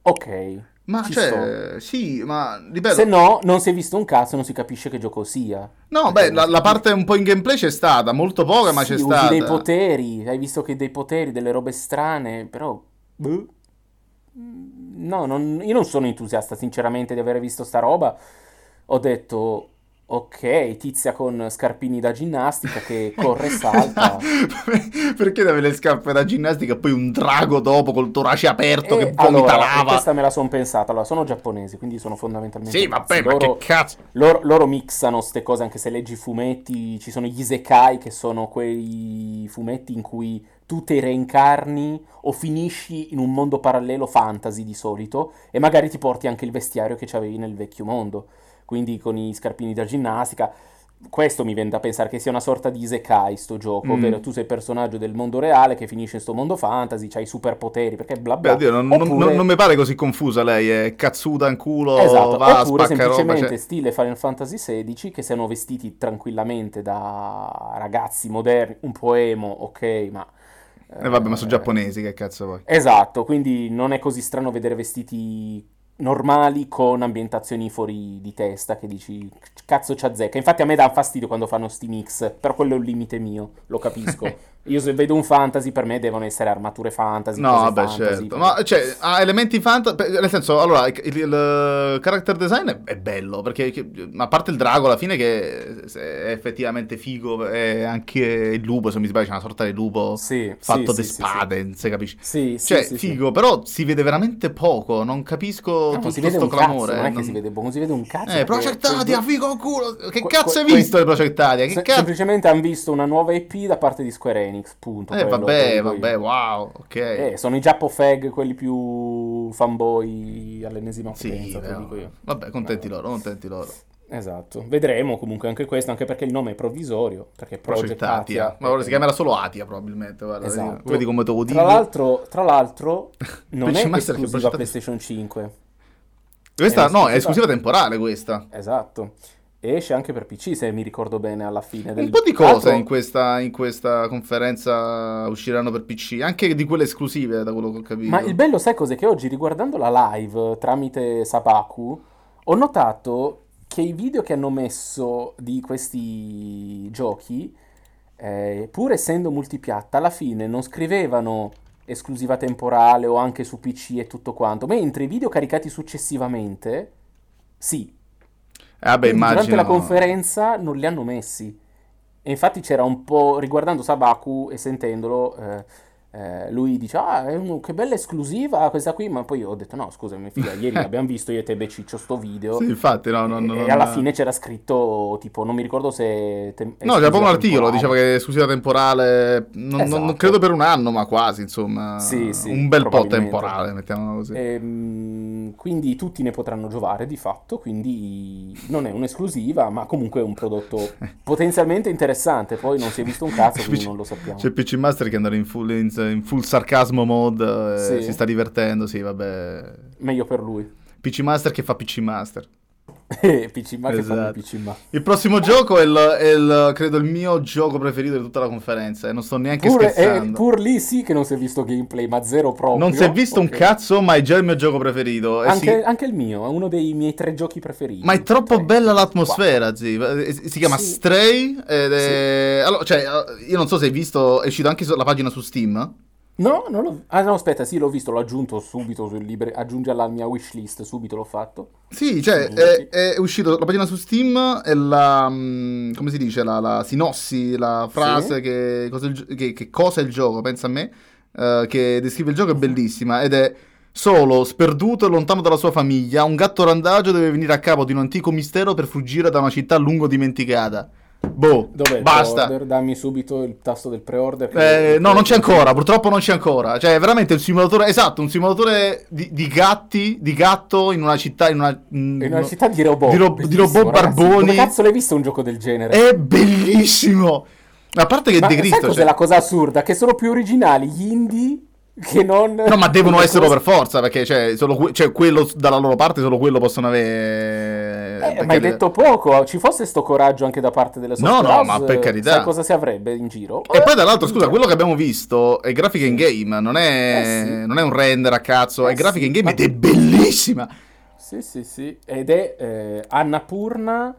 ok. Ma ci cioè, sì, ma ripeto, Se no, non si è visto un cazzo, non si capisce che gioco sia. no, beh, la, la parte un po' in gameplay c'è stata, molto poca, ma Sì, c'è usi stata. dei poteri, hai visto che dei poteri, delle robe strane, però... boh. No, non- io non sono entusiasta sinceramente di aver visto sta roba. Ho detto, Ok, tizia con scarpini da ginnastica che corre e salta. *laughs* Perché deve le scarpe da ginnastica e poi un drago dopo col torace aperto E che vomita allora, lava? questa me la sono pensata. Allora, sono giapponesi, quindi sono fondamentalmente Sì, vabbè, ma Loro- che cazzo? Loro, loro mixano ste cose, anche se leggi i fumetti, ci sono gli isekai, che sono quei fumetti in cui tu ti reincarni o finisci in un mondo parallelo fantasy di solito, e magari ti porti anche il vestiario che avevi nel vecchio mondo, quindi con i scarpini da ginnastica. Questo mi viene da pensare che sia una sorta di isekai sto gioco, Mm. ovvero tu sei personaggio del mondo reale che finisce in sto mondo fantasy, c'hai superpoteri, perché bla Beh, bla. oddio, non, Oppure- non- non mi pare così confusa lei, è cazzuta in culo, Esatto, va, oppure spacca roba, semplicemente cioè- stile Final Fantasy XVI che siano vestiti tranquillamente da ragazzi moderni, un po' emo, ok, ma... Eh, vabbè, ma sono eh, giapponesi, che cazzo vuoi? Esatto, quindi non è così strano vedere vestiti normali con ambientazioni fuori di testa che dici cazzo ci azzecca. Infatti a me dà fastidio quando fanno sti mix, però quello è un limite mio, lo capisco. *laughs* Io se vedo un fantasy per me devono essere armature fantasy, No, vabbè, fantasy, certo. Ma cioè, ha elementi fantasy. Nel senso, allora, il, il- il character design è, è bello. Perché, che- a parte il drago, alla fine, che è effettivamente figo, è anche il lupo. Se mi sbaglio, c'è una sorta di lupo Sì, fatto sì, di sì, sì, spade, non si capisce. Sì, sì, Cioè, sì, sì. figo, però si vede veramente poco. Non capisco No, tutto non si vede sto un clamore. cazzo, non è che non- si vede poco, non si vede un cazzo. Eh, perché Projectadia, quel- figo culo. Che que- cazzo hai que- visto Projectadia? Che Se- cazzo? Semplicemente hanno visto una nuova IP da parte di Square Enix, punto. Eh, quello, te vabbè, vabbè, io. wow, ok. Eh, sono i Giappo Fag, quelli più fanboy all'ennesima Sì, potenza, te lo però- dico io. vabbè, contenti Eh, loro, contenti loro. Esatto, vedremo comunque anche questo, anche perché il nome è provvisorio, perché Project Project Atia. Atia Ma ora si chiamerà solo Atia probabilmente, guarda. Esatto. Vedi come te lo dico. Tra l'altro, tra l'altro *laughs* non è esclusiva. PlayStation 5, Questa è no, è esclusiva temporale questa. esatto. E esce anche per PC, se mi ricordo bene, alla fine del... Un po' di cose in questa, in questa conferenza usciranno per PC, anche di quelle esclusive, da quello che ho capito. Ma il bello, sai cos'è? Che oggi riguardando la live tramite Sabaku, ho notato che i video che hanno messo di questi giochi, eh, pur essendo multipiatta, alla fine non scrivevano esclusiva temporale o anche su PC e tutto quanto, mentre i video caricati successivamente, sì. Eh, vabbè, Quindi durante immagino... la conferenza non li hanno messi. E infatti c'era un po', riguardando Sabaku e sentendolo, eh, eh, lui dice, ah, un- che bella esclusiva questa qui, ma poi io ho detto, no, scusami, figa, ieri *laughs* l'abbiamo visto io e te Beciccio sto video. Sì, infatti, no, no, e, no, e no, alla no. fine c'era scritto, tipo, non mi ricordo se... tem- No, c'era proprio un articolo, diceva che è esclusiva temporale, non, non- non Esatto. credo per un anno, ma quasi, insomma. Sì, sì, un bel po' temporale, mettiamola così. Ehm, quindi tutti ne potranno giovare di fatto, quindi non è un'esclusiva, ma comunque è un prodotto *laughs* potenzialmente interessante. Poi non si è visto un cazzo, quindi non lo sappiamo. C'è PC Master che andrà in full, in, in full sarcasmo mode, eh, Sì. si sta divertendo, sì, vabbè. Meglio per lui. PC Master che fa PC Master. PC Ma che Esatto. i PC Ma. Il prossimo gioco è, il, è il- credo il mio gioco preferito di tutta la conferenza e non sto neanche Pur, eh, scherzando. pur lì sì che non si è visto gameplay, ma zero proprio. non si è visto un Ok. cazzo, ma è già il mio gioco preferito. Anche, si- anche il mio, è uno dei miei tre giochi preferiti. Ma è troppo Tre, bella l'atmosfera, zi. Eh, Si chiama Sì. Stray ed è... Allora, cioè, io non so se hai visto, è uscita anche la pagina su Steam. No, non l'ho... Ah no, aspetta, sì, l'ho visto, l'ho aggiunto subito sul libre... Aggiungi alla mia wishlist, subito l'ho fatto. Sì, cioè, è, è uscito la pagina su Steam e la... mm, come si dice? La, la sinossi, la frase Sì. che, cosa il che, che cosa è il gioco, pensa a me, eh, che descrive il gioco è bellissima ed è... Solo, sperduto e lontano dalla sua famiglia, un gatto randagio deve venire a capo di un antico mistero per fuggire da una città lungo dimenticata. Boh, Dov'è basta. Dammi subito il tasto del pre-order. Eh, no, non c'è ancora, purtroppo non c'è ancora. Cioè, è veramente un simulatore, esatto, un simulatore di, di gatti, di gatto in una città, in una... In una città di robot. Di, ro- di robot ragazzi. barboni. Dove cazzo l'hai visto un gioco del genere? È bellissimo! A parte che Ma De sai Cristo... cos'è cioè- la cosa assurda? Che sono più originali gli indie che non... No, ma devono *laughs* esserlo cose- per forza, perché cioè, solo que- cioè, quello dalla loro parte solo quello possono avere... Eh, perché- ma hai detto poco, ci fosse sto coraggio anche da parte delle No, software no, house, ma per carità. Sai cosa si avrebbe in giro? E poi dall'altro, Eh, scusa, quello che abbiamo visto è grafica in game, non è, Eh sì. non è un render a cazzo, Eh è grafica sì, in game ma- ed è bellissima! Sì, sì, sì. Ed è eh, Annapurna,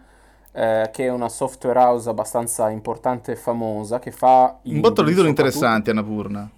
eh, che è una software house abbastanza importante e famosa, che fa... Un botto di titoli interessanti, Annapurna.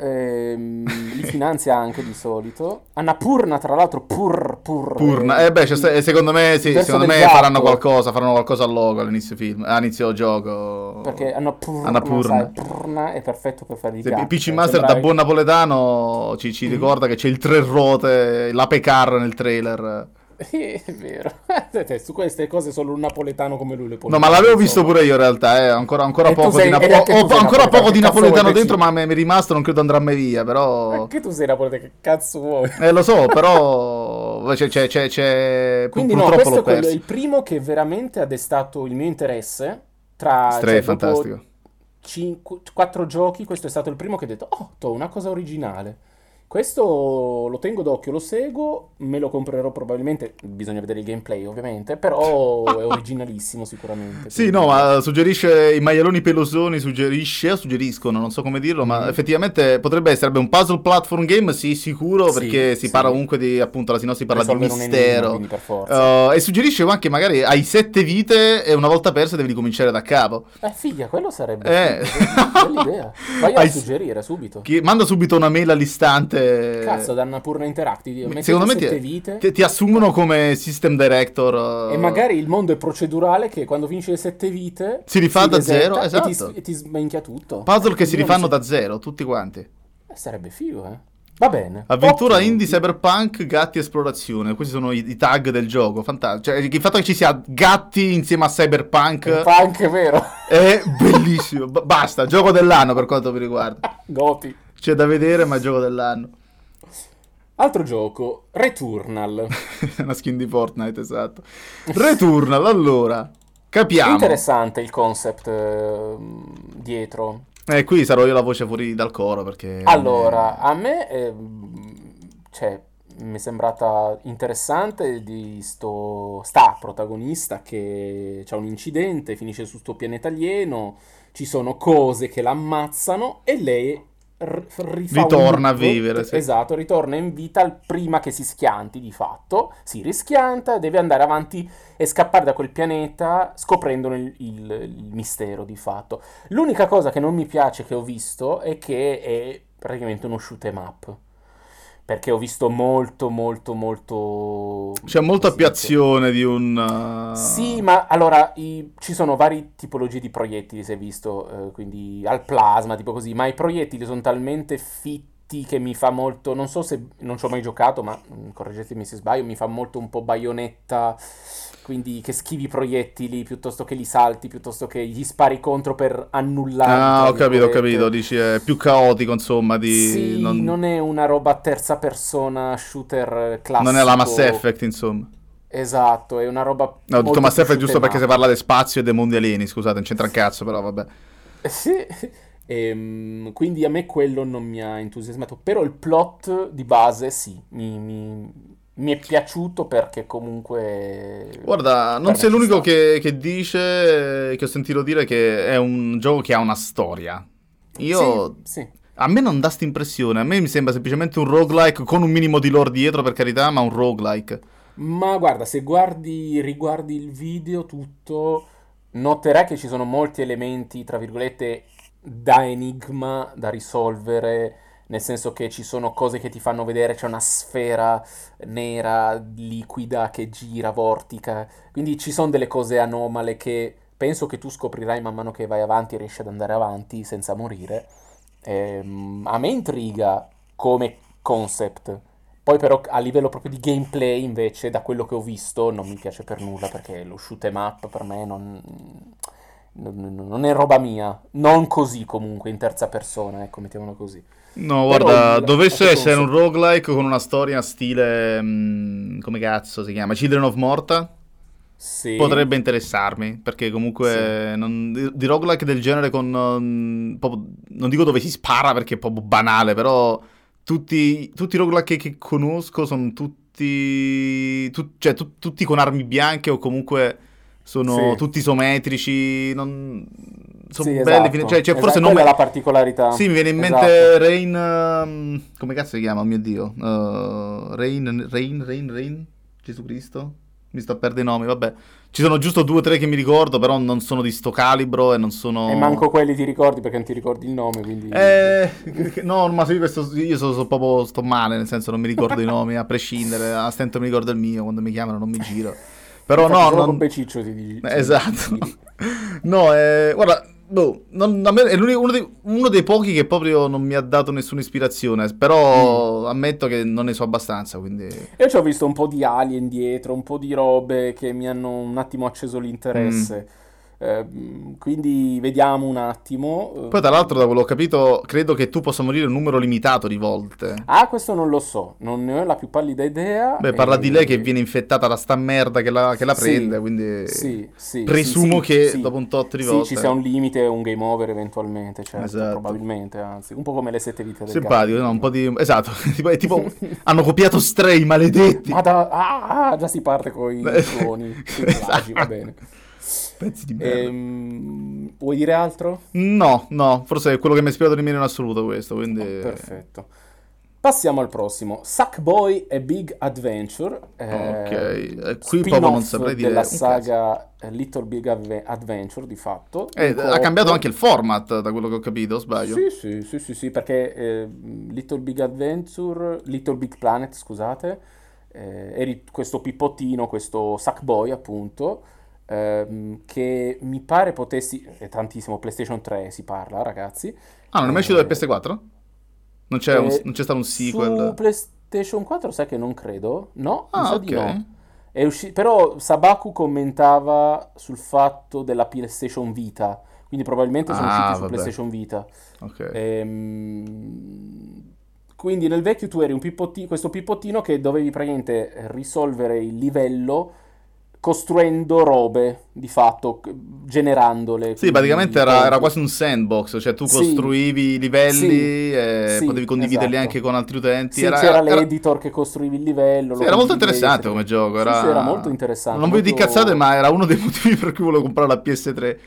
Ehm, li finanzia anche di solito. Annapurna, tra l'altro, pur, pur. Purna. Eh beh, c'è sta- eh, secondo me, sì, secondo me gatto. faranno qualcosa, faranno qualcosa al logo all'inizio film, all'inizio gioco. Perché Annapurna, Annapurna. sai, Purna è perfetto per fare i Se gatti. PC cioè, Master da buon napoletano ci, ci Mm. ricorda che c'è il tre ruote, la pecar nel trailer. Sì, è vero. *laughs* Su queste cose solo un napoletano come lui le può No, ma l'avevo insomma. visto pure io in realtà, eh. ancora, ancora poco sei- di, Napo- ho sei ancora napoletano, poco di che napoletano che dentro, ma mi è rimasto, non credo andrà mai via, però... Anche tu sei napoletano, che cazzo vuoi? Eh, lo so, *laughs* però... C'è, c'è, c'è, c'è... Quindi no, purtroppo questo è quello- il primo che veramente ha destato il mio interesse. Tra Stray cioè, fantastico. dopo 4 giochi, questo è stato il primo che ho detto, oh, to, una cosa originale. Questo lo tengo d'occhio, lo seguo, me lo comprerò probabilmente, bisogna vedere il gameplay ovviamente, però è *laughs* originalissimo sicuramente. Sì, no, ma suggerisce i maialoni pelosoni, suggerisce, suggeriscono, non so come dirlo, ma Mhm. effettivamente potrebbe essere un puzzle platform game, sì, sicuro, Sì, perché si sì. parla comunque di, appunto, la sinossi parla di un enigma, mistero. quindi per forza. Uh, e suggerisce anche magari hai sette vite e una volta persa devi ricominciare da capo. Eh, figa, quello sarebbe Eh. figo, bella idea. Vai a *laughs* Hai- suggerire subito. Chi- manda subito una mail all'istante. Cazzo, da Annapurna Interactive, mettete Secondo me ti, vite. ti- ti assumono come system director. uh, E magari il mondo è procedurale che quando finisce le sette vite Si rifà da desetta zero, e ti, esatto. e ti smenchia tutto. Puzzle che si rifanno non da zero, tutti quanti. Eh, sarebbe figo, eh. Va bene. Avventura Ottimo. indie, cyberpunk, gatti, esplorazione. Questi sono i, i tag del gioco. Fantastico. Cioè, il fatto che ci sia gatti insieme a cyberpunk Punk, vero. è bellissimo. B- basta, gioco dell'anno per quanto mi riguarda. *laughs* Goti. C'è da vedere, ma è gioco dell'anno. Altro gioco, Returnal. *laughs* Una skin di Fortnite, esatto. Returnal, allora. Capiamo. Interessante il concept eh, dietro. Eh, qui sarò io la voce fuori dal coro perché... Allora, a me ehm, cioè, mi è sembrata interessante di sto sta protagonista che ha un incidente, finisce su sto pianeta alieno, ci sono cose che la ammazzano e lei r- Ritorna a vivere, sì. Esatto, ritorna in vita prima che si schianti di fatto, si rischianta e deve andare avanti e scappare da quel pianeta scoprendone il, il- il mistero di fatto. L'unica cosa che non mi piace che ho visto è che è praticamente uno shoot 'em up. Perché ho visto molto, molto, molto... C'è molta più azione di un... Sì, ma allora i- ci sono varie tipologie di proiettili, si è visto, eh, quindi al plasma, tipo così, ma i proiettili sono talmente fitti che mi fa molto, non so se non ci ho mai giocato, ma mm, correggetemi se sbaglio, mi fa molto un po' baionetta, quindi che schivi i proiettili piuttosto che li salti, piuttosto che gli spari contro per annullare. Ah, ho capito, ho capito. Dici è più caotico, insomma, di... Sì, non... non è una roba terza persona shooter classico. non è la Mass Effect, insomma. Esatto, è una roba No, ho detto Mass Effect giusto perché si parla di spazio e dei mondi alieni, scusate, non c'entra un cazzo, però vabbè. Sì, ehm, quindi a me quello non mi ha entusiasmato, però il plot di base sì, mi, mi- mi è piaciuto perché comunque... Guarda, non sei l'unico che, che dice, che ho sentito dire che è un gioco che ha una storia. Io... Sì, sì. A me non dà sta impressione, a me mi sembra semplicemente un roguelike con un minimo di lore dietro, per carità, ma un roguelike. Ma guarda, se guardi, riguardi il video tutto, noterai che ci sono molti elementi, tra virgolette, da enigma da risolvere, nel senso che ci sono cose che ti fanno vedere, c'è una sfera nera, liquida, che gira, vortica, quindi ci sono delle cose anomale che penso che tu scoprirai man mano che vai avanti e riesci ad andare avanti senza morire. Ehm, a me intriga come concept. Poi però a livello proprio di gameplay invece, da quello che ho visto, non mi piace per nulla perché lo shoot 'em up per me non, non- non è roba mia. Non così comunque, in terza persona, ecco, mettiamolo così. No, Però guarda, il- dovesse essere un roguelike con una storia stile... mm, come cazzo si chiama? Children of Morta? Sì. Potrebbe interessarmi, perché comunque non- di, roguelike del genere con... um, proprio- non dico dove si spara perché è proprio banale, però tutti, tutti i roguelike che, che conosco sono tutti... tu- cioè tu- tutti con armi bianche o comunque sono Sì. tutti isometrici, non... sono Sì, belli, esatto. cioè, cioè, forse Esatto, non quella me- la particolarità. Sì, mi viene in Esatto. mente Rain... um, come cazzo si chiama? Oh mio Dio. Uh, Rain, Rain, Rain, Rain? Gesù Cristo? Mi sto a perdere i nomi, vabbè. Ci sono giusto due o tre che mi ricordo, però non sono di sto calibro e non sono... E manco quelli ti ricordi perché non ti ricordi il nome, quindi... Eh, no, ma io, questo, io so, so proprio sto male, nel senso non mi ricordo i nomi, a prescindere, a stento mi ricordo il mio, quando mi chiamano non mi giro. Però Infatti, no, non... con Beciccio ti dici. Esatto. no, eh, guarda, boh, non- a me è uno, dei, uno dei pochi che proprio non mi ha dato nessuna ispirazione, Mm. però ammetto che non ne so abbastanza, quindi... Io ci ho visto un po' di alien dietro, un po' di robe che mi hanno un attimo acceso l'interesse. Mm. Ehm, quindi vediamo un attimo. Eh, Poi tra l'altro, da quello che ho capito, credo che tu possa morire un numero limitato di volte. Ah, questo non lo so, non ne ho la più pallida idea. Beh, parla e- di lei che viene infettata da sta merda che la, che la Sì, prende, quindi Sì, sì, presumo sì, che sì. dopo un tot di Sì, volte... ci sia un limite, un game over eventualmente, certo, Esatto. probabilmente, anzi, un po' come le sette vite del Simpatico, no, un po' di... Esatto, *laughs* tipo, è tipo *laughs* hanno copiato Stray, maledetti! Ma da- ah, ah, già si parte con i Beh, cloni, con i *laughs* esatto. va bene. Pezzi di merda. Ehm, vuoi dire altro? No, no, forse è quello che mi ha ispirato di meno in assoluto questo, quindi... Perfetto. Passiamo al prossimo. Sackboy e Big Adventure. eh, Ok, eh, qui proprio non saprei dire della saga eh, Little Big Adve- Adventure, di fatto. Eh, ha cambiato anche il format, da quello che ho capito, sbaglio? Sì, sì, sì, sì, sì, perché eh, Little Big Adventure, Little Big Planet, scusate, eh, eri questo pippottino, questo Sackboy appunto, ehm, che mi pare potessi, è tantissimo, PlayStation 3 si parla ragazzi. Ah, non è mai uscito Eh, del PS4? Non c'è, un- eh, non c'è stato un Su sequel? PlayStation 4 sai che non credo, no, Ah, ok. di no. È usci- però Sabaku commentava sul fatto della PlayStation Vita, quindi probabilmente sono Ah, usciti su vabbè. PlayStation Vita. Ok. Ehm, quindi nel vecchio tu eri un pippotti- questo pippottino che dovevi praticamente risolvere il livello costruendo robe, di fatto, generandole. Sì, praticamente era, era quasi un sandbox, cioè tu Sì. costruivi i livelli Sì. e Sì, potevi condividerli esatto. anche con altri utenti. Sì, era, c'era era- l'editor che costruivi il livello. sì, lo era molto interessante come gioco. Sì, Era... sì, era molto interessante. Non voglio di molto- cazzate, ma era uno dei motivi per cui volevo comprare la PS3.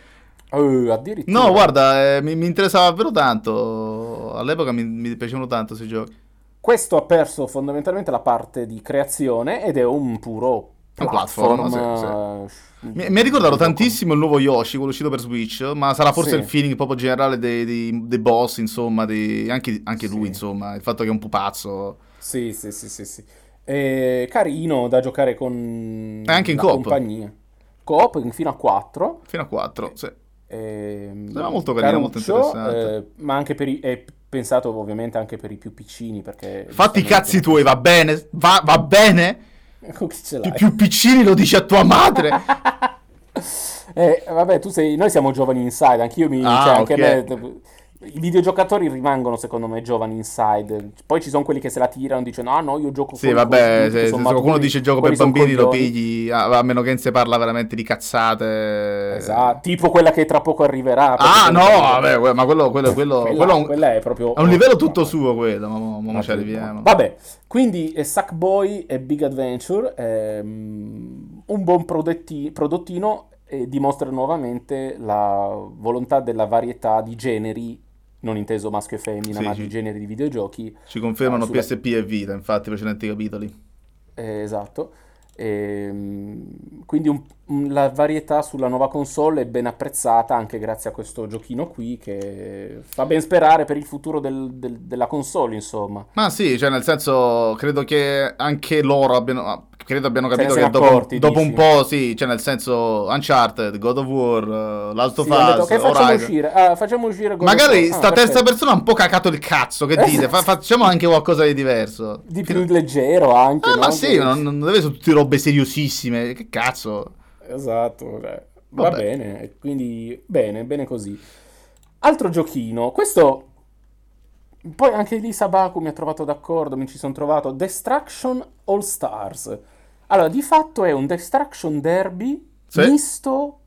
Eh, addirittura. No, guarda, eh, mi, mi interessava davvero tanto. All'epoca mi, mi piacevano tanto questi giochi. Questo ha perso fondamentalmente la parte di creazione ed è un puro Un platform. platform, eh, Mi, mi ha ricordato tantissimo il nuovo Yoshi, quello uscito per Switch, ma sarà forse Sì. il feeling proprio generale dei, dei- dei boss, insomma, dei- anche, anche lui, Sì. insomma, il fatto che è un pupazzo. Sì, sì, sì, sì, sì. Eh, carino da giocare con anche in coop. compagnia. Coop in- fino a 4. Fino a 4, sì. Sembra molto carino, molto interessante. eh, ma anche per i, è pensato ovviamente anche per i più piccini perché Fatti i cazzi tuoi, va bene? Va, va bene? *laughs* Ce Più, piccini lo dici a tua madre. *laughs* Eh, vabbè, tu sei, noi siamo giovani inside, anch'io mi, Ah, cioè, anche ok. me, i videogiocatori rimangono secondo me giovani inside, poi ci sono quelli che se la tirano dicendo ah no io gioco Sì, vabbè, tutti se, se qualcuno dice gioco per bambini lo pigli, a, meno che non si parla veramente di cazzate. Esatto, tipo quella che tra poco arriverà. Ah, no, vabbè, que- ma quello, quello, quello, Quella- quello è un, quella è proprio è un livello tutto suo, quello, ma Ma ci arriviamo. Vabbè, quindi eh, Sackboy e Big Adventure, ehm, un buon prodotti- prodottino e dimostra nuovamente la volontà della varietà di generi, non inteso maschio e femmina, Sì, ma sì. di generi di videogiochi. Ci confermano Ah, sulla- PSP e Vita, infatti, precedenti capitoli. Eh, esatto. Ehm, quindi un- la varietà sulla nuova console è ben apprezzata anche grazie a questo giochino qui che fa ben sperare per il futuro del- del- della console, insomma. Ma sì, cioè nel senso, credo che anche loro abbiano, credo abbiano ne capito che dopo, accorti, dopo un po', sì, cioè nel senso, Uncharted, God of War, uh, Last of Sì, hanno detto, Us, "Ok, facciamo uscire, ah, facciamo uscire God Magari War." Ah, sta terza perfetto. persona ha un po' cacato il cazzo, che dite? Fa- *laughs* facciamo anche qualcosa di diverso. Di più leggero anche, Ah, no? ma sì, non, non deve essere tutte robe seriosissime, che cazzo. Esatto, cioè, va bene, quindi bene, bene così. Altro giochino, questo poi anche lì Sabaku mi ha trovato d'accordo, mi ci sono trovato Destruction All Stars. Allora, di fatto è un Destruction Derby Sì. misto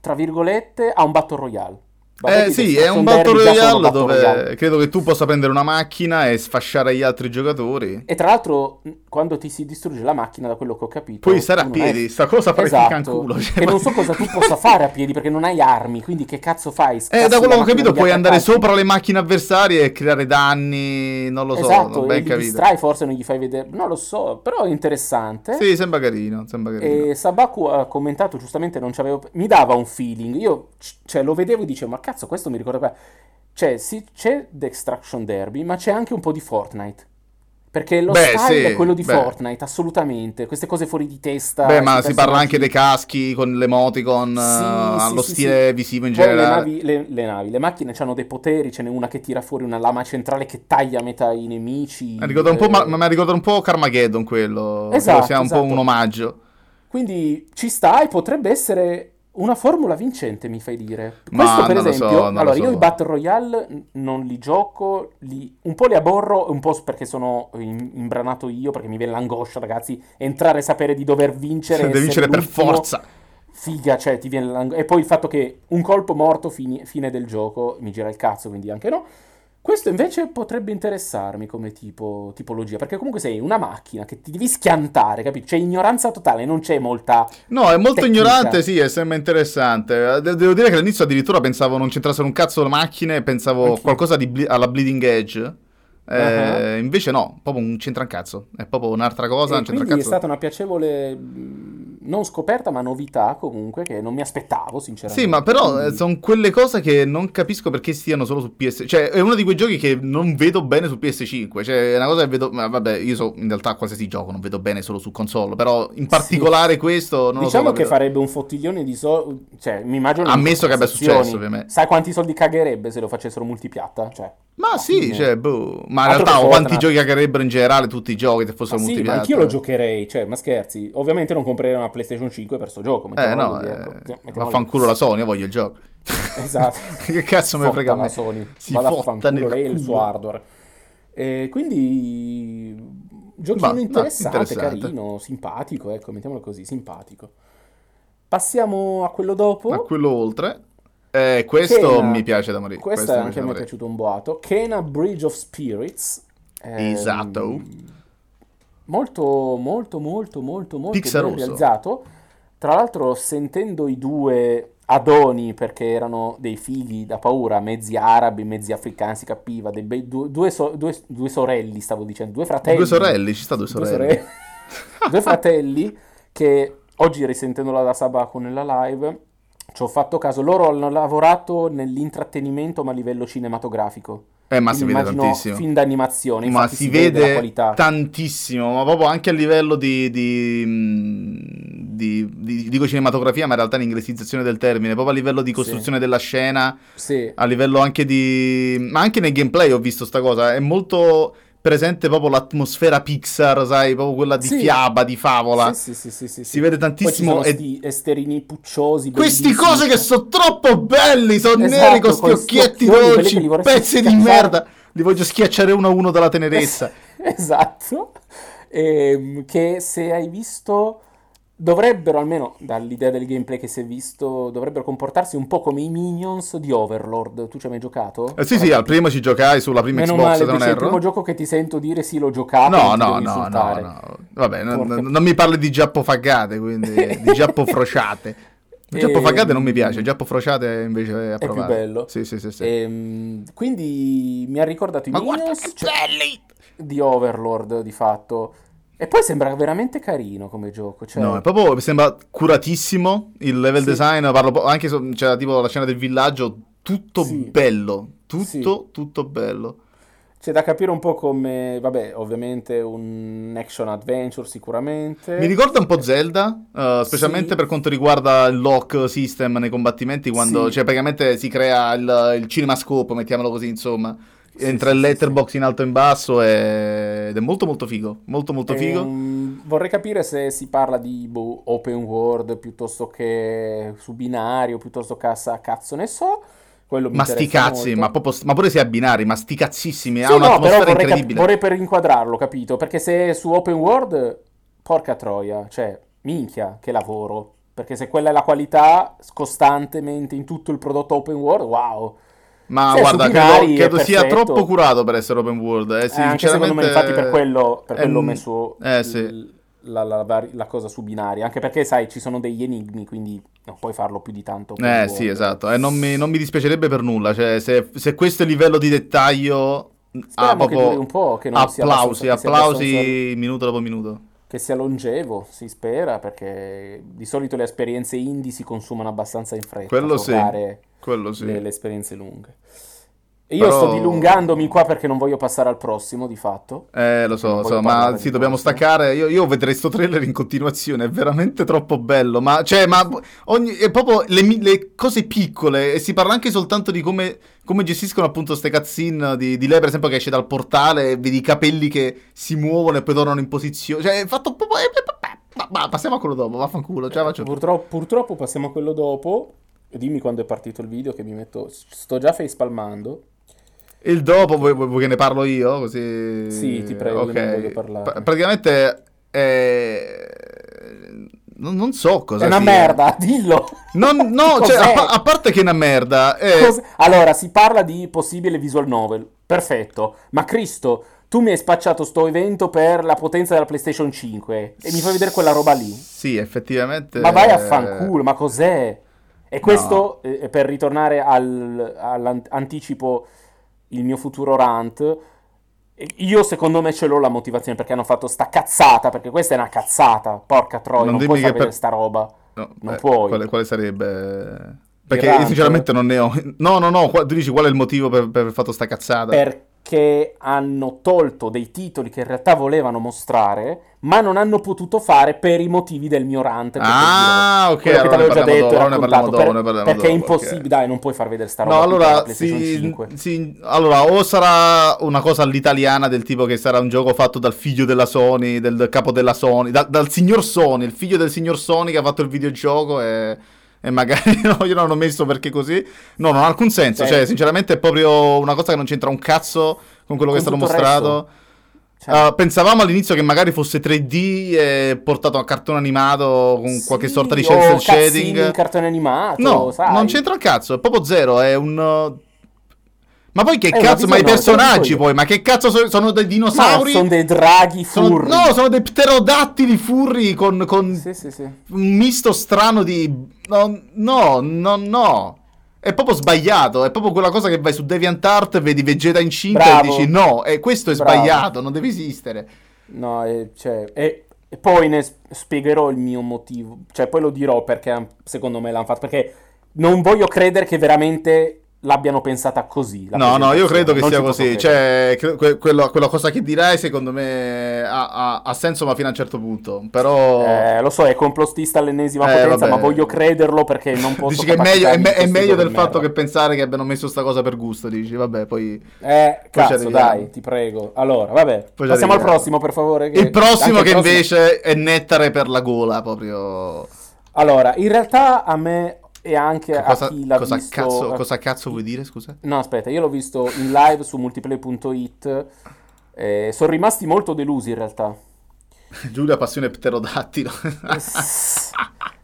tra virgolette a un Battle Royale. Eh sì, è un Battle Royale dove royale. credo che tu possa prendere una macchina e sfasciare gli altri giocatori. E tra l'altro, quando ti si distrugge la macchina, da quello che ho capito... Puoi stare a piedi, è... sta cosa fa esatto. in culo. Cioè, e non so cosa tu *laughs* possa fare a piedi perché non hai armi, quindi che cazzo fai? Scassi eh, da quello che ho capito puoi andare sopra le macchine avversarie e creare danni, non lo so, esatto, non capito. distrai, forse non gli fai vedere, non lo so, però è interessante. Sì, sembra carino, sembra carino. E Sabaku ha commentato, giustamente non c'avevo... mi dava un feeling, io cioè, lo vedevo e dicevo, ma cazzo, questo mi ricorda cioè, sì, c'è Destruction Derby, ma c'è anche un po' di Fortnite. Perché lo beh, style sì, è quello di beh. Fortnite, assolutamente. Queste cose fuori di testa. Beh, ma si parla anche dei caschi con l'emoticon, sì, uh, allo sì, stile visivo in Poi generale. Le navi, le, le navi, le macchine hanno dei poteri, ce n'è una che tira fuori una lama centrale che taglia a metà i nemici. Mi ricorda, un, po', ma, ma ricorda un po' Carmageddon quello. Esatto. Sia un esatto. po' un omaggio. Quindi ci sta e potrebbe essere una formula vincente, mi fai dire. Questo, per esempio, so, allora so. io i Battle Royale non li gioco, li, un po' li aborro, un po' perché sono in, imbranato io, perché mi viene l'angoscia, ragazzi, entrare e sapere di dover vincere. *laughs* Devi vincere per forza. Figa, cioè, ti viene l'angoscia. E poi il fatto che un colpo morto, fine, fine del gioco, mi gira il cazzo, quindi anche no. Questo invece potrebbe interessarmi come tipo, tipologia, perché comunque sei una macchina che ti devi schiantare, capito? C'è ignoranza totale, non c'è molta... No, è molto tecnica. ignorante, sì, e sembra interessante. De- devo dire che all'inizio addirittura pensavo non c'entrassero un cazzo le macchine, pensavo Anch'io. qualcosa ble- alla Bleeding Edge. Eh, uh-huh. Invece no, proprio non c'entra un cazzo, è proprio un'altra cosa. E quindi è stata una piacevole, non scoperta, ma novità comunque che non mi aspettavo, sinceramente. Sì, ma però quindi... Eh, sono quelle cose che non capisco perché stiano solo su PS. Cioè, è uno di quei giochi che non vedo bene su PS5. Cioè, è una cosa che vedo. Ma vabbè, io so in realtà qualsiasi gioco non vedo bene solo su console. Però in particolare sì. questo. Non diciamo so, che farebbe un fottiglione di soldi. Cioè, mi immagino. Ammesso che abbia successo, ovviamente. Sai quanti soldi cagherebbe se lo facessero multipiatta? Cioè. Ma sì, cioè, boh. Ma in realtà, quanti giochi cagherebbero in generale tutti i giochi se fossero sì, multipiatta? Ma anch'io lo giocherei, cioè, ma scherzi. Ovviamente non comprerei una PlayStation 5 per sto gioco. Eh, no, eh, ecco. vaffanculo la Sony, io voglio il gioco. Esatto. *laughs* che cazzo mi frega a me? Sony. Si Vada a fanculo lei il suo hardware. E quindi giochino bah, interessante, no, interessante, carino, simpatico, ecco, mettiamolo così, simpatico. Passiamo a quello dopo. A quello oltre. Eh, questo Kena, mi piace da morire. Questo, questo anche a me è piaciuto un boato. Kena Bridge of Spirits. Ehm, esatto. Molto, molto, molto, molto, molto ben realizzato. Tra l'altro, sentendo i due Adoni, perché erano dei figli da paura, mezzi arabi, mezzi africani, si capiva, bei, due, due, so, due, due, sorelli, stavo dicendo, due fratelli. Due sorelli, ci sta due sorelli. Due, sorelle, *laughs* due fratelli che oggi risentendola da Sabaco nella live ci ho fatto caso, loro hanno lavorato nell'intrattenimento ma a livello cinematografico. Eh, ma si vede tantissimo. Film d'animazione, ma si, si vede, vede tantissimo, ma proprio anche a livello di, di, di, di, dico cinematografia, ma in realtà l'inglesizzazione del termine, proprio a livello di costruzione sì. della scena, sì. a livello anche di... ma anche nel gameplay ho visto sta cosa, è molto presente proprio l'atmosfera Pixar, sai, proprio quella di sì. fiaba, di favola. Sì, sì, sì, sì, Si vede tantissimo. e... esterini pucciosi. Questi cose che sono troppo belli, sono esatto, neri con questi occhietti dolci, pezzi di merda. Li voglio schiacciare uno a uno dalla tenerezza. *laughs* esatto. Ehm, che se hai visto dovrebbero, almeno dall'idea del gameplay che si è visto, dovrebbero comportarsi un po' come i minions di Overlord. Tu ci hai mai giocato? Eh, sì, sì, al primo ci giocai sulla prima Meno Xbox, male, non è il primo gioco che ti sento dire sì, l'ho giocato. No, no, no, no, no, Vabbè, non, non, mi parli di giappo faggate, quindi *laughs* di giappo frociate. Il giappo faggate non mi piace, il giappo frociate invece è approvato. È più bello. Sì, sì, sì. sì. E, ehm, quindi mi ha ricordato i Ma minions cioè, di Overlord, di fatto. E poi sembra veramente carino come gioco. Cioè... No, è proprio mi sembra curatissimo il level sì. design. Parlo anche cioè, tipo la scena del villaggio, tutto sì. bello. Tutto, sì. tutto bello. C'è da capire un po' come, vabbè, ovviamente un action adventure sicuramente. Mi ricorda un po' Zelda, uh, specialmente sì. per quanto riguarda il lock system nei combattimenti, quando sì. cioè, praticamente si crea il, il cinemascope, mettiamolo così, insomma entra il letterbox in alto e in basso ed è molto molto figo, molto molto figo. Ehm, vorrei capire se si parla di boh, open world piuttosto che su binario, piuttosto che a cazzo ne so. Quello ma sti cazzi, ma, proprio, ma, pure se a binari, ma sti cazzissimi, sì, ha un'atmosfera no, vorrei incredibile. Cap- vorrei per inquadrarlo, capito? Perché se è su open world, porca troia, cioè, minchia, che lavoro perché se quella è la qualità costantemente in tutto il prodotto open world, wow. Ma è guarda, credo, credo sia troppo curato per essere open world. Eh, sì, Eh, secondo me, sinceramente, infatti, per quello, per quello ho un- messo Eh, sì. la, la la cosa su binari. Anche perché, sai, ci sono degli enigmi, quindi non puoi farlo più di tanto. Eh world. sì, esatto. E non mi, non mi dispiacerebbe per nulla. Cioè, se, se questo è il livello di dettaglio, ah, Speriamo che proprio duri un po', che non sia applausi, abbastanza- che sia applausi minuto dopo minuto. Che sia longevo, si spera, perché di solito le esperienze indie si consumano abbastanza in fretta. Quello sì, quello sì. le, le esperienze lunghe. Io Però- sto dilungandomi qua perché non voglio passare al prossimo, di fatto. Eh, lo so, so, ma sì, dobbiamo prossimo. staccare. Io, io vedrei sto trailer in continuazione, è veramente troppo bello. Ma, cioè, ma ogni, è proprio le, le cose piccole. E si parla anche soltanto di come, come gestiscono appunto ste cutscene di, di lei, per esempio, che esce dal portale vedi i capelli che si muovono e poi tornano in posizione. Cioè, è fatto proprio. Ma, passiamo a quello dopo, vaffanculo. Cioè, faccio... Purtroppo, purtroppo passiamo a quello dopo. Dimmi quando è partito il video che mi metto... Sto già facepalmando. Il dopo vuoi, vuoi- che ne parlo io? Così... Sì, ti prego, Ok. che ne voglio parlare. Pra- praticamente. eh, Non, non so cosa È una sia. merda, *laughs* dillo! Non- no, *laughs* cioè, a, a parte che è una merda. Cos- Allora, si parla di possibile visual novel. Perfetto. Ma Cristo, tu mi hai spacciato sto evento per la potenza della PlayStation 5 e mi fai vedere quella roba lì. Sì, effettivamente. Ma vai a fanculo, ma cos'è? E questo, eh, per ritornare al- all'anticipo il mio futuro rant, io secondo me ce l'ho la motivazione perché hanno fatto sta cazzata, perché questa è una cazzata, porca troia, Non non, puoi vedere per- sta roba. no, non eh, puoi. Quale, quale sarebbe? Perché io sinceramente non ne ho. No, no, no. tu dici qual è il motivo per, per aver fatto sta cazzata? Perché hanno tolto dei titoli che in realtà volevano mostrare, ma non hanno potuto fare per i motivi del mio rant. che Ah, ok, Quello che allora ne già detto dopo, ne parliamo dopo, per- perché è dopo, ok. impossibile, dai, non puoi far vedere sta roba No, allora, 5. sì, allora, o sarà una cosa all'italiana del tipo che sarà un gioco fatto dal figlio della Sony, del capo della Sony, da- dal signor Sony, il figlio del signor Sony che ha fatto il videogioco e, e magari no, *laughs* io non l'ho messo perché così. No, non ha alcun senso, Sì. cioè, sinceramente è proprio una cosa che non c'entra un cazzo con quello che è Con stato mostrato. Cioè, Uh, pensavamo all'inizio che magari fosse 3D e portato a cartone animato con qualche sì, sorta di cel shading. in cartone animato, No, sai. non c'entra il cazzo, è proprio zero, è un... uh, Ma poi che una cazzo, ma i te lo personaggi poi, ma che cazzo so- sono dei Ma dinosauri? sono dei draghi Sono- furri. no, sono dei pterodattili furri con, con Sì, sì, sì. un misto strano di... No, no, no, no. È proprio sbagliato, è proprio quella cosa che vai su DeviantArt, vedi Vegeta incinta Bravo. e dici no, e questo è Bravo. sbagliato, non deve esistere. No, e, cioè, e, e poi ne spiegherò il mio motivo. Cioè, poi lo dirò perché secondo me l'hanno fatto. Perché non voglio credere che veramente l'abbiano pensata così. la No, no, io credo che Non sia così. Cioè, que- quello- quella cosa che dirai, secondo me, ha, ha- ha senso, ma fino a un certo punto. Però. Eh, lo so, è complottista all'ennesima Eh, potenza, vabbè. ma voglio crederlo perché non posso Dici che è meglio, è me- è meglio del questi fatto merda. che pensare che abbiano messo sta cosa per gusto. Dici, vabbè, poi. Eh, Poi cazzo, dai, ti prego. Allora, vabbè, Poi passiamo al prossimo, per favore. che- Il prossimo anche che il prossimo- invece è nettare per la gola, proprio. Allora, in realtà a me e anche Cosa, a chi l'ha cosa visto... cazzo, cosa cazzo vuoi dire, scusa? No, aspetta, io l'ho visto in live su multiplayer.it. Eh, sono rimasti molto delusi in realtà. *laughs* Giulia passione pterodattilo. *laughs*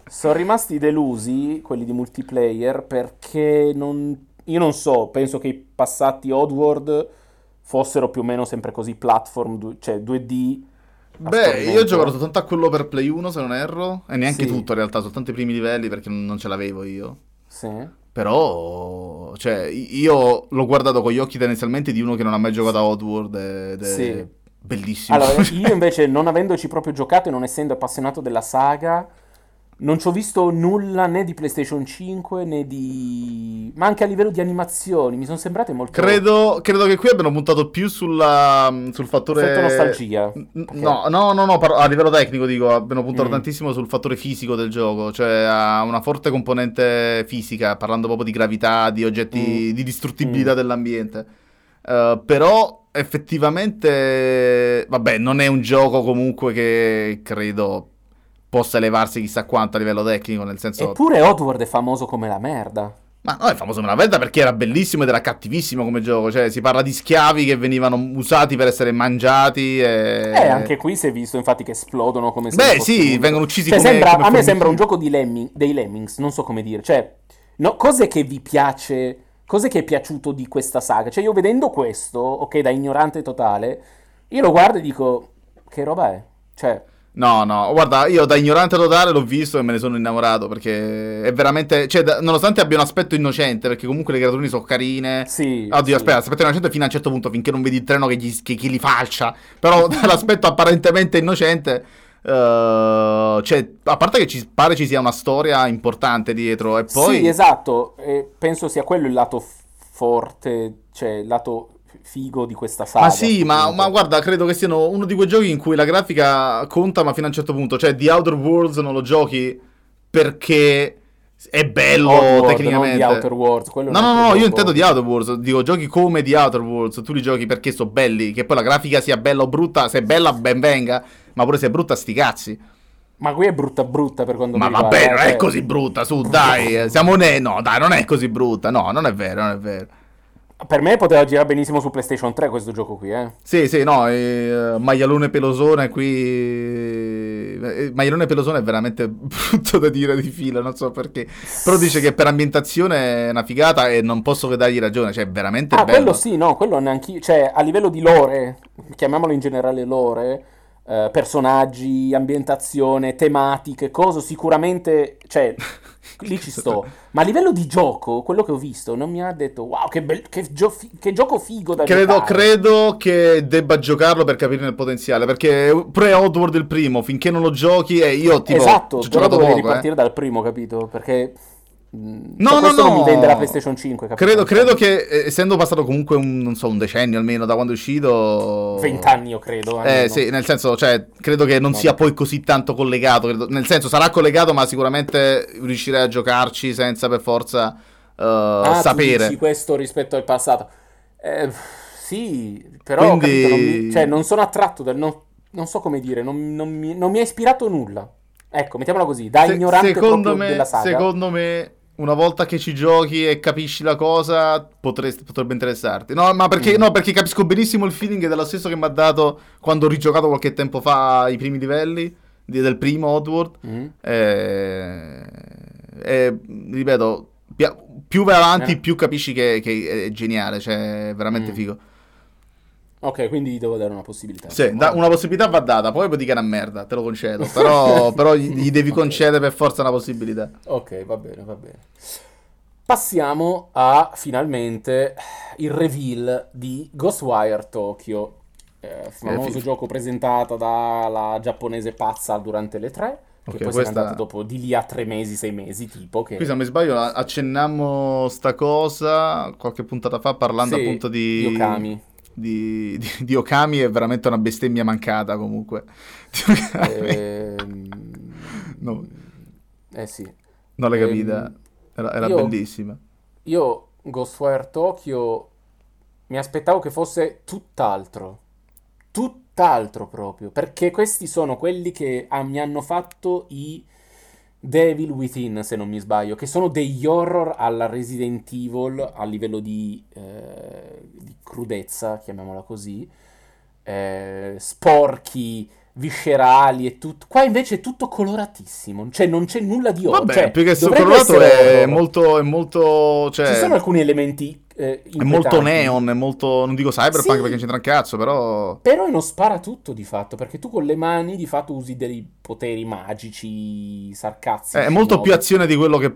sono rimasti delusi quelli di multiplayer perché non... io non so, penso che i passati Oddworld fossero più o meno sempre così platform, cioè 2D. Beh, io ho giocato soltanto a quello per Play 1, se non erro. E neanche Sì. tutto, in realtà, soltanto i primi livelli perché non non ce l'avevo io. Sì. Però, cioè, io l'ho guardato con gli occhi tendenzialmente di uno che non ha mai giocato a Oddworld ed è Sì. bellissimo. Allora, io *laughs* invece, non avendoci proprio giocato e non essendo appassionato della saga, non ci ho visto nulla né di PlayStation 5 né di. ma anche a livello di animazioni. Mi sono sembrate molto. credo, credo che qui abbiano puntato più sulla, sul fattore... Effetto nostalgia. Perché- No, no, no, no, a livello tecnico dico, abbiano puntato Mm. tantissimo sul fattore fisico del gioco, cioè ha una forte componente fisica, parlando proprio di gravità, di oggetti, Mm. di distruttibilità Mm. dell'ambiente. Eh, però effettivamente, vabbè, non è un gioco comunque che credo possa elevarsi chissà quanto a livello tecnico, nel senso... Eppure Oddworld è famoso come la merda. Ma no, è famoso per una volta perché era bellissimo ed era cattivissimo come gioco. Cioè, si parla di schiavi che venivano usati per essere mangiati. E... Eh, anche qui si è visto infatti che esplodono come se Beh, sì, vengono uccisi cioè, come, sembra, come A me sembra un gioco di lemming, dei Lemmings, non so come dire. Cioè, no, cos'è che vi piace? Cos'è che è piaciuto di questa saga? Cioè, io vedendo questo, ok, da ignorante totale, io lo guardo e dico, che roba è? Cioè, No, no, guarda, io da ignorante totale l'ho visto e me ne sono innamorato perché è veramente, cioè, da- nonostante abbia un aspetto innocente, perché comunque le creaturine sono carine. sì. Oddio, sì. aspetta, l'aspetto innocente fino a un certo punto, finché non vedi il treno che, gli, che, che li falcia. Però *laughs* l'aspetto apparentemente innocente, eh, cioè, a parte che ci pare ci sia una storia importante dietro e poi... Sì, esatto, e penso sia quello il lato forte, cioè il lato figo di questa saga. Ma sì, ma, ma guarda, credo che siano uno di quei giochi in cui la grafica conta, ma fino a un certo punto. Cioè, The Outer Worlds non lo giochi perché è bello non tecnicamente. di Outer Worlds, No, no, no, io gioco. intendo The Outer Worlds. Dico, giochi come The Outer Worlds. Tu li giochi perché sono belli. Che poi la grafica sia bella o brutta. Se è bella, ben venga. Ma pure se è brutta, sti cazzi. Ma qui è brutta brutta per quanto Ma mi riguarda. vabbè, non è così brutta. Su, dai. Siamo ne. No, dai, non è così brutta. No, non è vero, non è vero. Per me poteva girare benissimo su PlayStation 3 questo gioco qui, eh. Sì, sì, no, eh, maialone pelosone qui... eh, maialone pelosone è veramente *laughs* brutto da dire di fila, non so perché. Però dice che per ambientazione è una figata e non posso che dargli ragione, cioè è veramente Ah, bello. quello sì, no, quello neanche cioè a livello di lore, chiamiamolo in generale lore, eh, personaggi, ambientazione, tematiche, cosa sicuramente, cioè *laughs* lì ci sto. Ma a livello di gioco, quello che ho visto non mi ha detto "Wow, che, bel- che, gio- che gioco figo da Credo, giocare". credo che debba giocarlo per capirne il potenziale, perché pre Oddworld il primo, finché non lo giochi e io tipo esatto, ho però dovevi poco, eh. ripartire dal primo, capito? Perché No, cioè, no, questo non no. mi vende la PlayStation 5, capito? Credo, credo che eh, essendo passato comunque un, non so, un decennio almeno da quando è uscito 20 anni io credo, Eh sì, nel senso, cioè, credo che non No. sia poi così tanto collegato. credo- nel senso, sarà collegato, ma sicuramente riuscirei a giocarci senza per forza eh, Ah, sapere. dici questo rispetto al passato. Eh, sì, però Quindi- capito, non mi- cioè, non sono attratto dal... Non, non so come dire, non, non mi, non mi ha ispirato nulla. Ecco, mettiamola così, da Se- ignorante secondo, me, della saga. secondo me, una volta che ci giochi e capisci la cosa, potresti- potrebbe interessarti. No, ma perché, Mm. no, perché capisco benissimo il feeling ed è lo stesso che mi ha dato quando ho rigiocato qualche tempo fa i primi livelli di- del primo Oddworld. Mm. Eh, e, ripeto, più vai avanti, Eh. più capisci che, che è geniale, cioè è veramente Mm. figo. Ok, quindi gli devo dare una possibilità. Sì, da- una possibilità va data, poi puoi dire che è una merda, te lo concedo, però, *laughs* però gli, gli devi Ok. concedere per forza una possibilità. Ok, va bene, va bene. Passiamo a finalmente il reveal di Ghostwire Tokyo, eh, famoso fi- gioco presentato dalla giapponese pazza durante le tre, che Ok, poi questa- andato dopo di lì a tre mesi, sei mesi, tipo. Che... Qui se non mi sbaglio accennammo sta cosa qualche puntata fa parlando Sì, appunto di... di Okami. Di, di- di Okami è veramente una bestemmia mancata comunque. Ehm, No. Eh sì. Non l'hai ehm, capita? Era, era io- bellissima. Io Ghostwire Tokyo mi aspettavo che fosse tutt'altro. Tutt'altro proprio. Perché questi sono quelli che ah, mi hanno fatto i Devil Within, se non mi sbaglio, che sono degli horror alla Resident Evil a livello di, eh, di crudezza, chiamiamola così. Eh, sporchi, viscerali e tutto. Qua invece è tutto coloratissimo, cioè non c'è nulla di horror. Vabbè, cioè, più che colorato è horror. molto, è molto, cioè, Ci sono alcuni elementi eh, è molto neon, è molto, non dico cyberpunk Sì. perché non c'entra un cazzo, però... Però non spara tutto di fatto, perché tu con le mani di fatto usi dei poteri magici, sarcazzici. È molto no? più azione di quello che,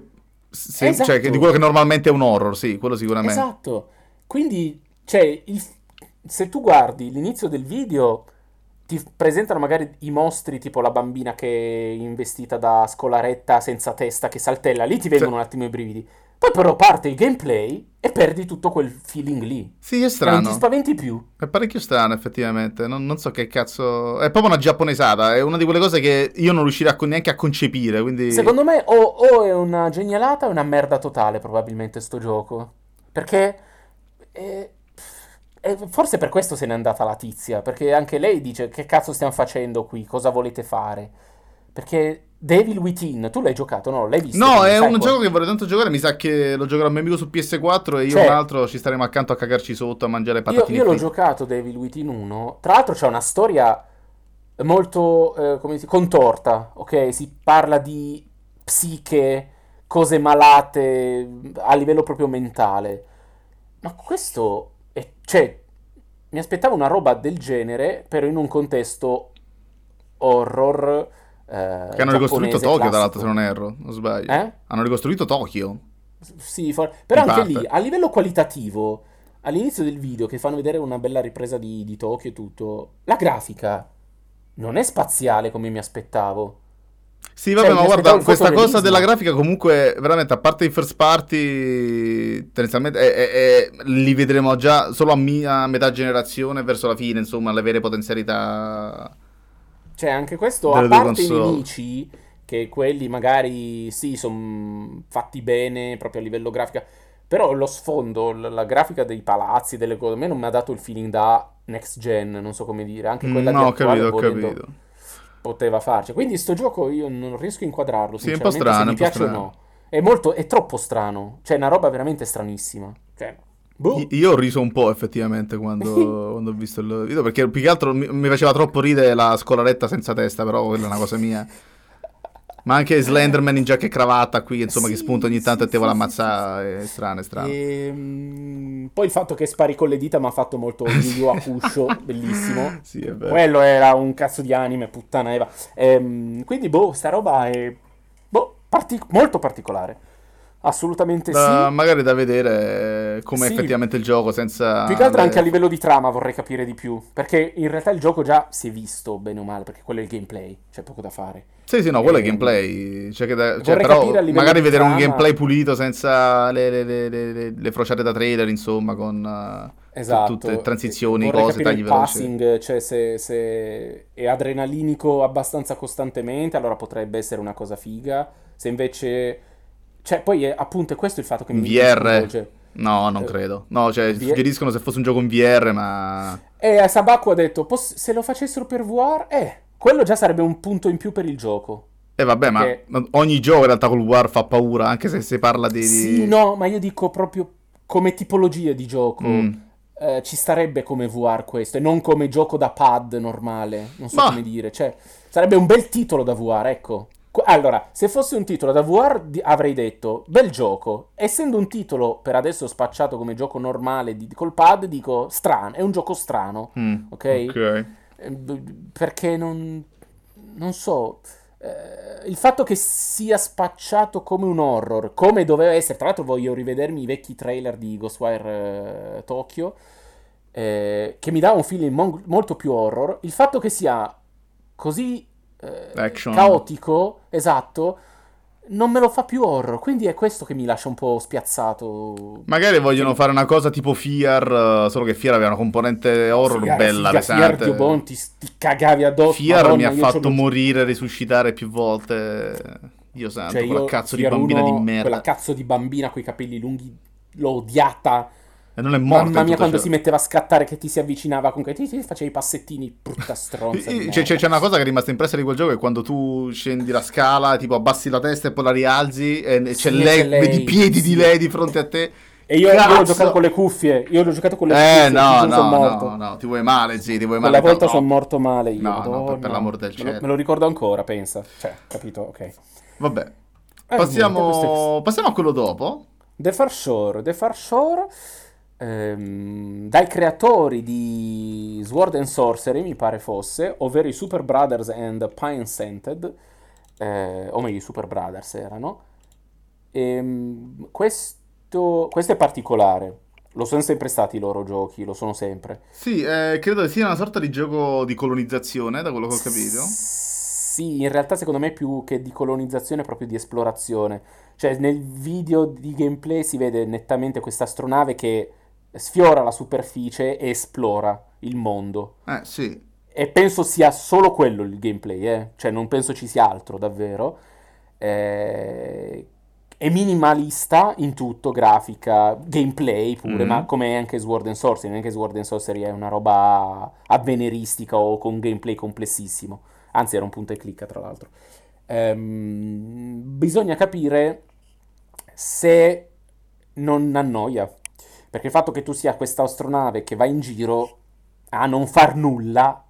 se- Esatto. cioè, di quello che normalmente è un horror, sì, quello sicuramente. Esatto. Quindi, cioè, il- se tu guardi l'inizio del video, ti presentano magari i mostri, tipo la bambina che è investita da scolaretta senza testa che saltella, lì ti vengono un attimo i brividi. Poi però parte il gameplay e perdi tutto quel feeling lì. Sì, è E non strano. ti spaventi più. È parecchio strano, effettivamente. Non, non so che cazzo. È proprio una giapponesata. È una di quelle cose che io non con- neanche a concepire. Quindi. Secondo me o, o è una genialata o è una merda totale probabilmente sto gioco. Perché eh, eh, forse per questo se n'è andata la tizia, perché anche lei dice che cazzo stiamo facendo qui, cosa volete fare? Perché Devil Within, tu l'hai giocato, no? L'hai visto? No, è un qual- gioco che vorrei tanto giocare. Mi sa che lo giocherò a mio amico su PS4 e io Cioè- un altro ci staremo accanto a cagarci sotto, a mangiare Io, patatine io l'ho fritte. giocato Devil Within 1. Tra l'altro c'è una storia molto eh, come si contorta, ok? Si parla di psiche, cose malate a livello proprio mentale. Ma questo è, cioè, mi aspettavo una roba del genere, però in un contesto horror eh, Che hanno ricostruito Tokyo, tra l'altro, classico. se non erro, non sbaglio. Eh? Hanno ricostruito Tokyo. Sì, for- però In anche parte. lì, a livello qualitativo, all'inizio del video che fanno vedere una bella ripresa di, di Tokyo e tutto, la grafica non è spaziale come mi aspettavo. Sì, vabbè, Cioè, ma guarda, questa cosa della grafica comunque, veramente, a parte i first party, tendenzialmente, è- è- è- li vedremo già solo a, mia, metà generazione, verso la fine, insomma, le vere potenzialità. Cioè, anche questo, a parte i nemici, che quelli magari sì, sono fatti bene proprio a livello grafica, però lo sfondo, la grafica dei palazzi, delle cose, a me non mi ha dato il feeling da next gen, non so come dire, anche quella Mm, di no, ho attuale, capito, ho capito. poteva farci. Quindi sto gioco io non riesco a inquadrarlo, Sì, è un po' sinceramente, se strano, mi piace o strano. no. È molto, è troppo strano, cioè è una roba veramente stranissima. Cioè, boh. Io ho riso un po' effettivamente quando, *laughs* quando ho visto il video, perché più che altro mi, mi faceva troppo ridere la scolaretta senza testa, però quella è una cosa mia. Ma anche Slenderman in giacca e cravatta qui, insomma, che Sì, spunta ogni tanto sì, e te vuole sì, ammazzare, è strano, è strano. Ehm, poi il fatto che spari con le dita mi ha fatto molto *laughs* Yu Yu Hakusho, bellissimo. Sì, è vero. Quello era un cazzo di anime, puttana Eva. Ehm, quindi, boh, sta roba è boh, parti- molto particolare. Assolutamente Da- sì. magari da vedere come Sì. effettivamente il gioco senza... Più che altro anche a livello di trama vorrei capire di più. Perché in realtà il gioco già si è visto bene o male, perché quello è il gameplay, c'è poco da fare. Sì, sì, no, quello è Ehm, gameplay. Cioè che da- cioè, però magari vedere un trama- gameplay pulito senza le, le, le, le, le- le frociate da trailer, insomma, con eh, Esatto. tutte transizioni, Vorrei cose, tagli il veloci. passing, cioè se, se è adrenalinico abbastanza costantemente, allora potrebbe essere una cosa figa. Se invece... Cioè, poi è, appunto è questo il fatto che mi VR? No, non Eh, credo. No, cioè, VR suggeriscono se fosse un gioco in VR, ma... E a Sabaku ha detto, "Poss- se lo facessero per VR, eh, quello già sarebbe un punto in più per il gioco. E vabbè, ma Perché- ma ogni gioco in realtà col VR fa paura, anche se si parla di... di- Sì, no, ma io dico proprio come tipologia di gioco. Mm. eh, ci starebbe come VR questo, e non come gioco da pad normale. Non so Ma- come dire. Cioè, sarebbe un bel titolo da VR, ecco. Allora, se fosse un titolo da VR, di- avrei detto bel gioco. Essendo un titolo per adesso spacciato come gioco normale di- col pad, dico strano. È un gioco strano. Mm, Ok? ok. Eh, b- Perché non, non so, eh, il fatto che sia spacciato come un horror, come doveva essere, tra l'altro voglio rivedermi i vecchi trailer di Ghostwire eh, Tokyo, eh, che mi dà un feeling mon- molto più horror, il fatto che sia così eh, caotico, esatto, non me lo fa più horror, quindi è questo che mi lascia un po' spiazzato. Magari vogliono fare una cosa tipo Fear, eh, solo che Fear aveva una componente horror Fiar- bella, figa, Fiar, pesante. Dio buon, ti, ti cagavi addosso. Fear Madonna, mi ha fatto morire, risuscitare più volte. Dio santo, Cioè, quella io, cazzo di Fear bambina 1, di merda. Quella cazzo di bambina con i capelli lunghi, l'ho odiata. E non è morta. Mamma mia, quando ciò. si metteva a scattare, che ti si avvicinava, comunque ti, ti facevi i passettini, brutta stronza. C'è, c'è- c'è una cosa che è rimasta impressa di quel gioco: è quando tu scendi la scala, tipo abbassi la testa e poi la rialzi, e c'è Sì, lei, c'è lei, vedi i piedi sì. di lei di fronte a te. E io, io l'ho giocato con le cuffie. Io l'ho giocato con le cuffie. Eh, no, no, sono no, morto. no, ti vuoi male, sì, ti vuoi male. Quella volta però- sono morto male io. No, no, per- per l'amor del Me lo- cielo. Me lo ricordo ancora, pensa. Cioè, capito? Ok. Vabbè, Eh, niente, questo passiamo, passiamo a quello dopo. The Far Shore. The Far Shore, ehm, dai creatori di Sword and Sorcery, mi pare fosse, ovvero i Super Brothers and Pine Scented, eh, o meglio, i Super Brothers erano. Ehm, questo, questo è particolare. Lo sono sempre stati i loro giochi, lo sono sempre. Sì, eh, credo che sia una sorta di gioco di colonizzazione, da quello che ho capito. Sì, in realtà secondo me più che di colonizzazione, proprio di esplorazione. Cioè nel video di gameplay si vede nettamente questa astronave che sfiora la superficie e esplora il mondo. Eh, sì. E penso sia solo quello il gameplay, eh? Cioè non penso ci sia altro davvero. Eh, È minimalista in tutto, grafica, gameplay pure, Mhm. ma come anche Sword and Sorcery, non è che Sword and Sorcery è una roba avveniristica o con gameplay complessissimo. Anzi, era un punta e clicca, tra l'altro. ehm, bisogna capire se non annoia. Perché il fatto che tu sia questa astronave che va in giro a non far nulla,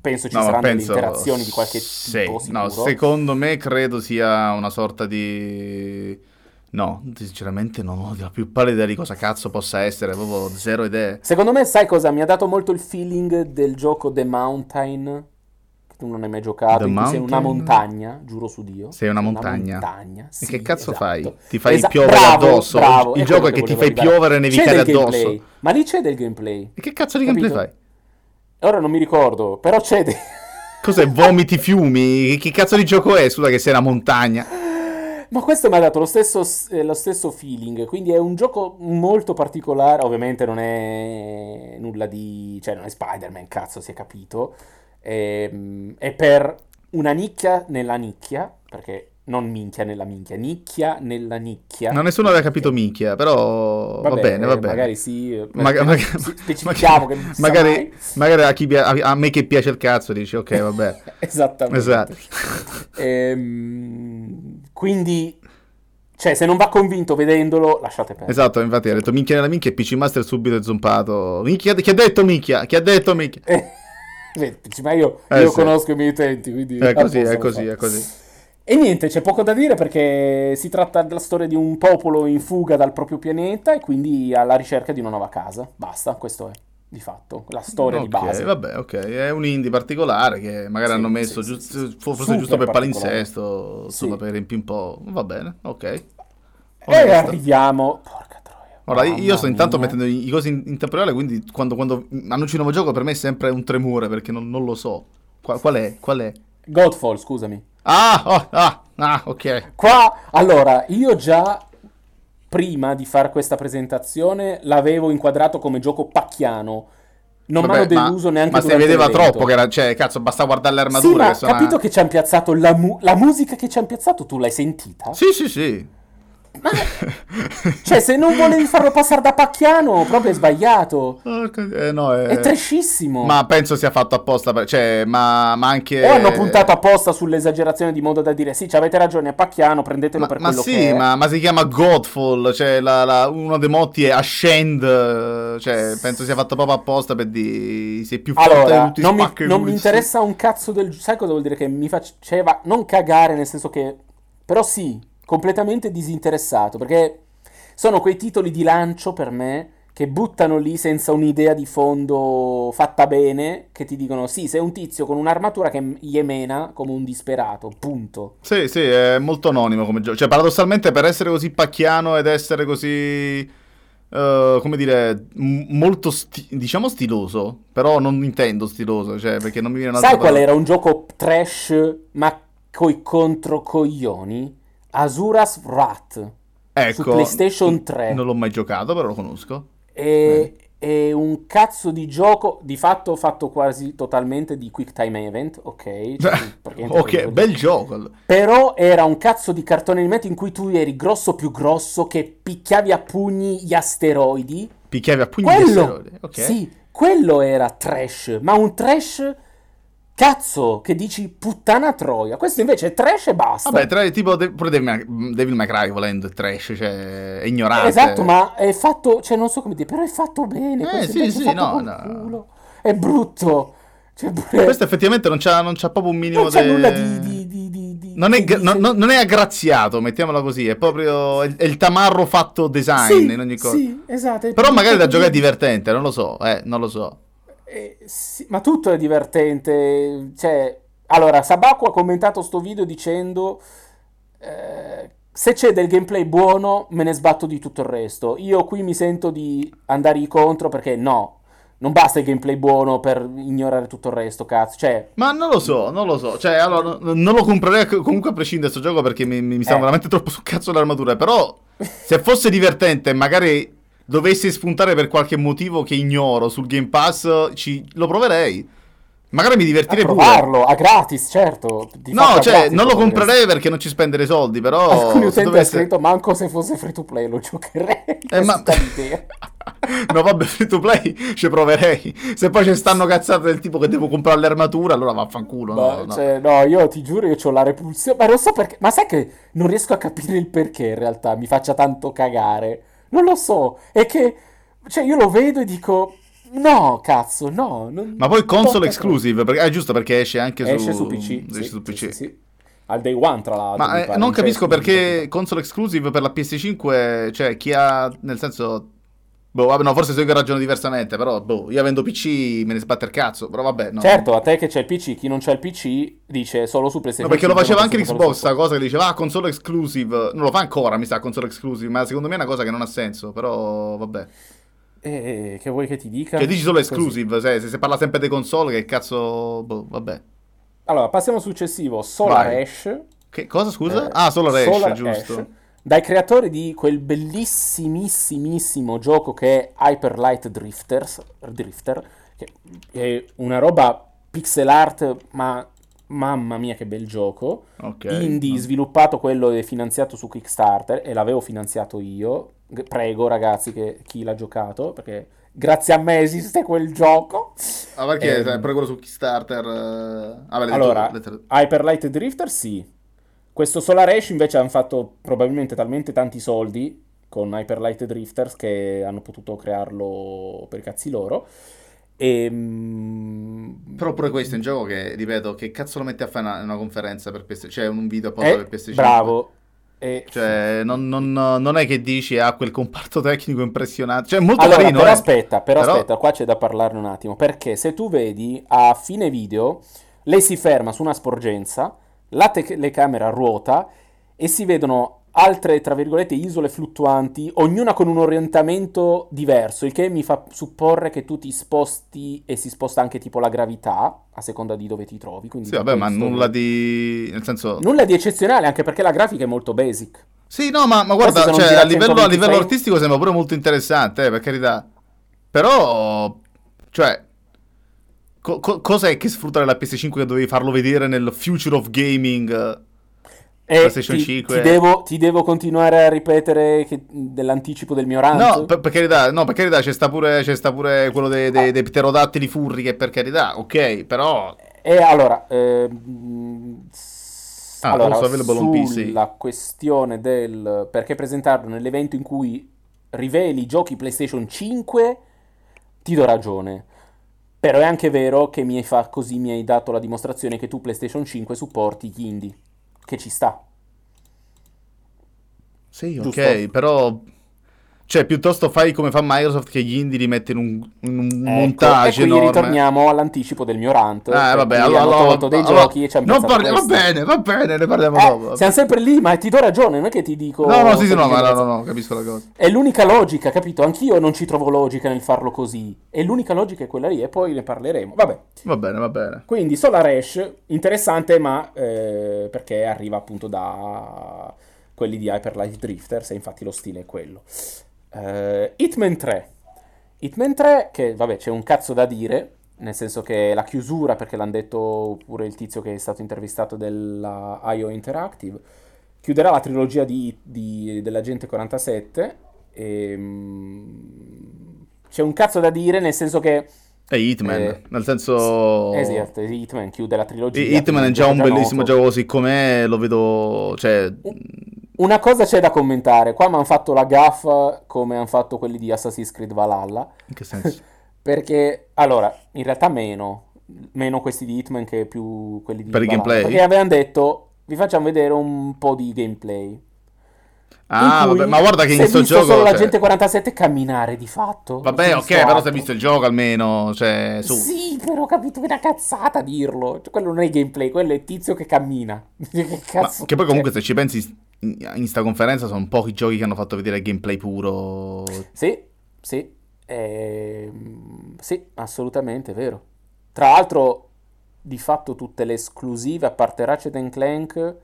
penso ci No, saranno penso- delle interazioni di qualche sì, tipo, no, sicuro. secondo me credo sia una sorta di... No, sinceramente non ho la più pallida idea di cosa cazzo possa essere, proprio zero idee. Secondo me, sai cosa? Mi ha dato molto il feeling del gioco The Mountain. Tu non hai mai giocato. The in cui sei una Mountain? montagna, giuro su Dio. Sei una montagna. montagna, E sì, che cazzo esatto. fai? Ti fai Esa- piovere bravo, addosso? bravo, il è gioco è che ti fai arrivare. piovere e nevicare addosso. gameplay, Ma lì c'è del gameplay. E che cazzo di Capito? gameplay fai? Ora non mi ricordo, però c'è del... *laughs* Cos'è? Vomiti fiumi? Che cazzo di gioco è? Scusa che sei una montagna. Ma questo mi ha dato lo stesso, eh, lo stesso feeling, quindi è un gioco molto particolare, ovviamente non è nulla di... cioè non è Spider-Man, cazzo, si è capito, Ehm, è per una nicchia nella nicchia, perché non minchia nella minchia, nicchia nella nicchia. No, nessuno aveva capito minchia, però va Vabbè, bene, va eh, bene. Magari sì, Maga- magari- sì, *laughs* specifichiamo che non si sa magari, magari a, chi a- a me che piace il cazzo dici ok vabbè *laughs* Esattamente. esatto *laughs* Ehm, quindi, cioè, se non va convinto vedendolo, lasciate perdere. esatto infatti ha detto minchia nella minchia e PC Master subito è zompato minchia chi ha detto minchia chi ha detto minchia ma io, Eh, io sì. conosco i miei utenti, quindi... è così è così fare. è così E niente, c'è poco da dire perché si tratta della storia di un popolo in fuga dal proprio pianeta e quindi alla ricerca di una nuova casa. Basta, questo è, di fatto, la storia di Ok, base. vabbè ok è un indie particolare che magari Sì, hanno messo sì, giusto, sì, forse giusto per palinsesto solo per riempire un po' va bene ok E arriviamo... Ora, io- mamma io sto intanto mia. mettendo i cosi in, in tempo reale, quindi quando, quando annunci un nuovo gioco per me è sempre un tremore perché non, non lo so. Qua- qual è? Qual è? Godfall, scusami. Ah, oh, ah, ah, ok. Qua, allora, io già prima di fare questa presentazione l'avevo inquadrato come gioco pacchiano. Non mi hanno Vabbè, ma- deluso neanche Ma si vedeva troppo che era, cioè, cazzo, basta guardare le Sì, armature ma che sono... capito che ci hanno piazzato la, mu- la musica che ci hanno piazzato, tu l'hai sentita? Sì, sì, sì. *laughs* Cioè, se non volevi farlo passare da pacchiano, proprio è sbagliato. Eh, no, è... È trashissimo. Ma penso sia fatto apposta, per- cioè, ma, ma anche... O hanno puntato apposta sull'esagerazione di modo da dire sì, ci avete ragione, è pacchiano, prendetelo Ma, per ma quello sì, che è. ma, ma si chiama Godfall, cioè la- la- uno dei motti è Ascend, cioè penso sia fatto proprio apposta per dire sei più forte di Allora, tutti non, mi, non mi interessa un cazzo del... Sai cosa vuol dire? Che mi faceva non cagare, nel senso che... Però sì, completamente disinteressato, perché sono quei titoli di lancio per me che buttano lì senza un'idea di fondo fatta bene, che ti dicono sì, sei un tizio con un'armatura che yemena come un disperato, punto. Sì, sì, è molto anonimo come gioco. Cioè, paradossalmente, per essere così pacchiano ed essere così, eh, come dire, m- molto, sti- diciamo, stiloso, però non intendo stiloso, cioè, perché non mi viene un'altra Sai qual parola. era un gioco trash ma coi controcoglioni? Asuras Wrath. Ecco, su PlayStation 3. Non l'ho mai giocato, però lo conosco. È, è un cazzo di gioco, di fatto fatto quasi totalmente di quick time event, ok? Cioè, *laughs* ok, bel gioco. Però era un cazzo di cartone animato in cui tu eri grosso più grosso che picchiavi a pugni gli asteroidi. Picchiavi a pugni Quello, asteroidi. Ok. sì, quello era trash, ma un trash cazzo che dici puttana troia. Questo invece è trash e basta. Vabbè, tra, tipo, de- pure Devil Devil May Cry volendo è trash, cioè, è ignorante. Esatto, ma è fatto, cioè non so come dire, però è fatto bene. Eh, sì, sì, no, no. È brutto. Cioè, pure- Questo effettivamente non c'ha, non c'ha proprio un minimo non c'è de- nulla di... di, di, di, Non è, gra- non- non- è aggraziato, mettiamola così, è proprio è, è il tamarro fatto design Sì, in ogni cosa. sì, esatto. Però magari da giocare è divertente, non lo so, eh, non lo so. Eh, sì, ma tutto è divertente. Cioè, allora, Sabaku ha commentato sto video dicendo: eh, Se c'è del gameplay buono, me ne sbatto di tutto il resto. Io qui mi sento di andare contro perché no, non basta il gameplay buono per ignorare tutto il resto, cazzo. Cioè, Ma non lo so, non lo so. Cioè, allora, non lo comprerei comunque a prescindere da questo gioco perché mi, mi, sta Eh. veramente troppo sul cazzo le armature. Però, se fosse divertente magari dovessi spuntare per qualche motivo che ignoro sul Game Pass, ci- lo proverei. Magari mi a divertirei pure. provarlo a gratis, certo. No, a cioè, non lo comprerei perché non ci spendere soldi, però... Alcuni utenti dovesse- hanno scritto: Manco se fosse free to play lo giocherei. Eh, ma- *laughs* no, vabbè, free to play ci proverei. Se poi ci stanno cazzate del tipo che devo comprare l'armatura, allora vaffanculo. No, no. Cioè, no, io ti giuro, io ho la repulsione. Ma non so perché. Ma sai che non riesco a capire il perché in realtà mi faccia tanto cagare. Non lo so. È che. Cioè, io lo vedo e dico. No, cazzo, no. Ma poi console exclusive, perché, è giusto perché esce anche. Esce su, su PC. esce sì, su PC. sì, sì. Al day one, tra l'altro. Ma eh, non capisco esclusive. perché console exclusive per la PS5, cioè chi ha, nel senso... Boh, vabbè, no, forse so che ragione diversamente, però, boh, io avendo PC me ne sbatte il cazzo, però vabbè, no. Certo, a te che c'è il PC, chi non c'ha il PC dice solo su No, PlayStation. perché lo 5, faceva anche l'Xbox, sta Xbox. cosa che diceva, ah, console exclusive. Non lo fa ancora, mi sa, console exclusive, ma secondo me è una cosa che non ha senso, però, vabbè. Eh, che vuoi che ti dica? Cioè, dici solo exclusive, se, se si parla sempre di console, che cazzo, boh, vabbè. Allora, passiamo al successivo. Solar Vai. Ash. Che cosa, scusa? Eh, ah, Solar Ash, Solar giusto. Ash, dai creatori di quel bellissimissimissimo gioco che è Hyper Light Drifters, Drifter, che è una roba pixel art, ma mamma mia che bel gioco. Ok. Indie, sviluppato quello e finanziato su Kickstarter, e l'avevo finanziato io. Prego ragazzi che chi l'ha giocato, perché grazie a me esiste quel gioco. Ah, perché? Ehm, Sempre quello su Kickstarter. eh, Ah, beh, Allora, Hyper Light Drifter sì. Questo Solar Ash invece hanno fatto probabilmente talmente tanti soldi con Hyper Light Drifters che hanno potuto crearlo per i cazzi loro. E, mm, Però pure questo è un gioco che, ripeto, che cazzo lo metti a fare una, una conferenza per PS... Cioè, un video apposta eh, per PS5. bravo. E- Cioè, non, non- non è che dici ha quel comparto tecnico impressionante. Cioè, molto Allora, carino, però eh. aspetta, però, Però- aspetta, qua c'è da parlarne un attimo, perché se tu vedi a fine video, lei si ferma su una sporgenza, la telecamera ruota e si vedono altre, tra virgolette, isole fluttuanti, ognuna con un orientamento diverso, il che mi fa supporre che tu ti sposti e si sposta anche tipo la gravità, a seconda di dove ti trovi. Quindi Sì, vabbè, ma nulla di... Nel senso... Nulla di eccezionale, anche perché la grafica è molto basic. Sì, no, ma, ma guarda, cioè, a livello, a 120 livello artistico sembra pure molto interessante, eh, per carità. Però, cioè, co- co- cos'è che sfruttare la PS5 che dovevi farlo vedere nel Future of Gaming? eh? PlayStation ti, 5. ti devo, ti devo continuare a ripetere che- dell'anticipo del mio rant? No, per, per carità, no, per carità, c'è sta pure, c'è sta pure quello dei, dei, dei pterodattili furri, che per carità, ok, però... E allora, ehm, Ah, allora, sulla questione del perché presentarlo nell'evento in cui riveli i giochi PlayStation 5, ti do ragione. Però è anche vero che mi hai fa così mi hai dato la dimostrazione che tu PlayStation 5 supporti gli indie, che ci sta. Sì, ok, Giusto. però... Cioè, piuttosto fai come fa Microsoft che gli indie li mette in un, in un Ecco, montaggio e qui enorme. ritorniamo all'anticipo del mio rant. Eh, vabbè, allora, hanno allora- tolto dei allora- giochi e ci hanno non parli- va bene, va bene, ne parliamo Eh, dopo. siamo sempre lì, ma ti do ragione, non è che ti dico... No, no, sì, sì, no, ma no, no, no, capisco la cosa. È l'unica logica, capito? Anch'io non ci trovo logica nel farlo così. E l'unica logica è quella lì, e poi ne parleremo. Vabbè. Va bene, va bene. Quindi Solar Ash, interessante, ma eh, perché arriva appunto da quelli di Hyper Light Drifters, e infatti lo stile è quello. Eh, Hitman 3. Hitman 3, che vabbè, c'è un cazzo da dire, nel senso che la chiusura, perché l'hanno detto pure il tizio che è stato intervistato della IO Interactive, chiuderà la trilogia di, di- dell'Agente 47. E, mm, c'è un cazzo da dire, nel senso che È Hitman, Eh, nel senso... Esatto, Hitman chiude la trilogia. Hitman è già un bellissimo noto. gioco com'è, lo vedo... Cioè... Una cosa c'è da commentare. Qua mi hanno fatto la gaffa come hanno fatto quelli di Assassin's Creed Valhalla. In che senso? *laughs* Perché, allora, in realtà meno. Meno questi di Hitman che più quelli di Per il Valhalla. gameplay? Perché avevano detto, vi facciamo vedere un po' di gameplay. Ah, vabbè, ma guarda che in sto gioco... solo la cioè- gente 47 camminare di fatto. Vabbè, ok, però si è visto il gioco almeno, cioè, su. Sì, però ho capito che è una cazzata dirlo. Cioè, quello non è gameplay, quello è il tizio che cammina. *laughs* che Ma cazzo che poi comunque se ci pensi in, sta conferenza sono pochi giochi che hanno fatto vedere gameplay puro. Sì, sì, ehm, sì, assolutamente, è vero. Tra l'altro, di fatto tutte le esclusive, a parte Ratchet Clank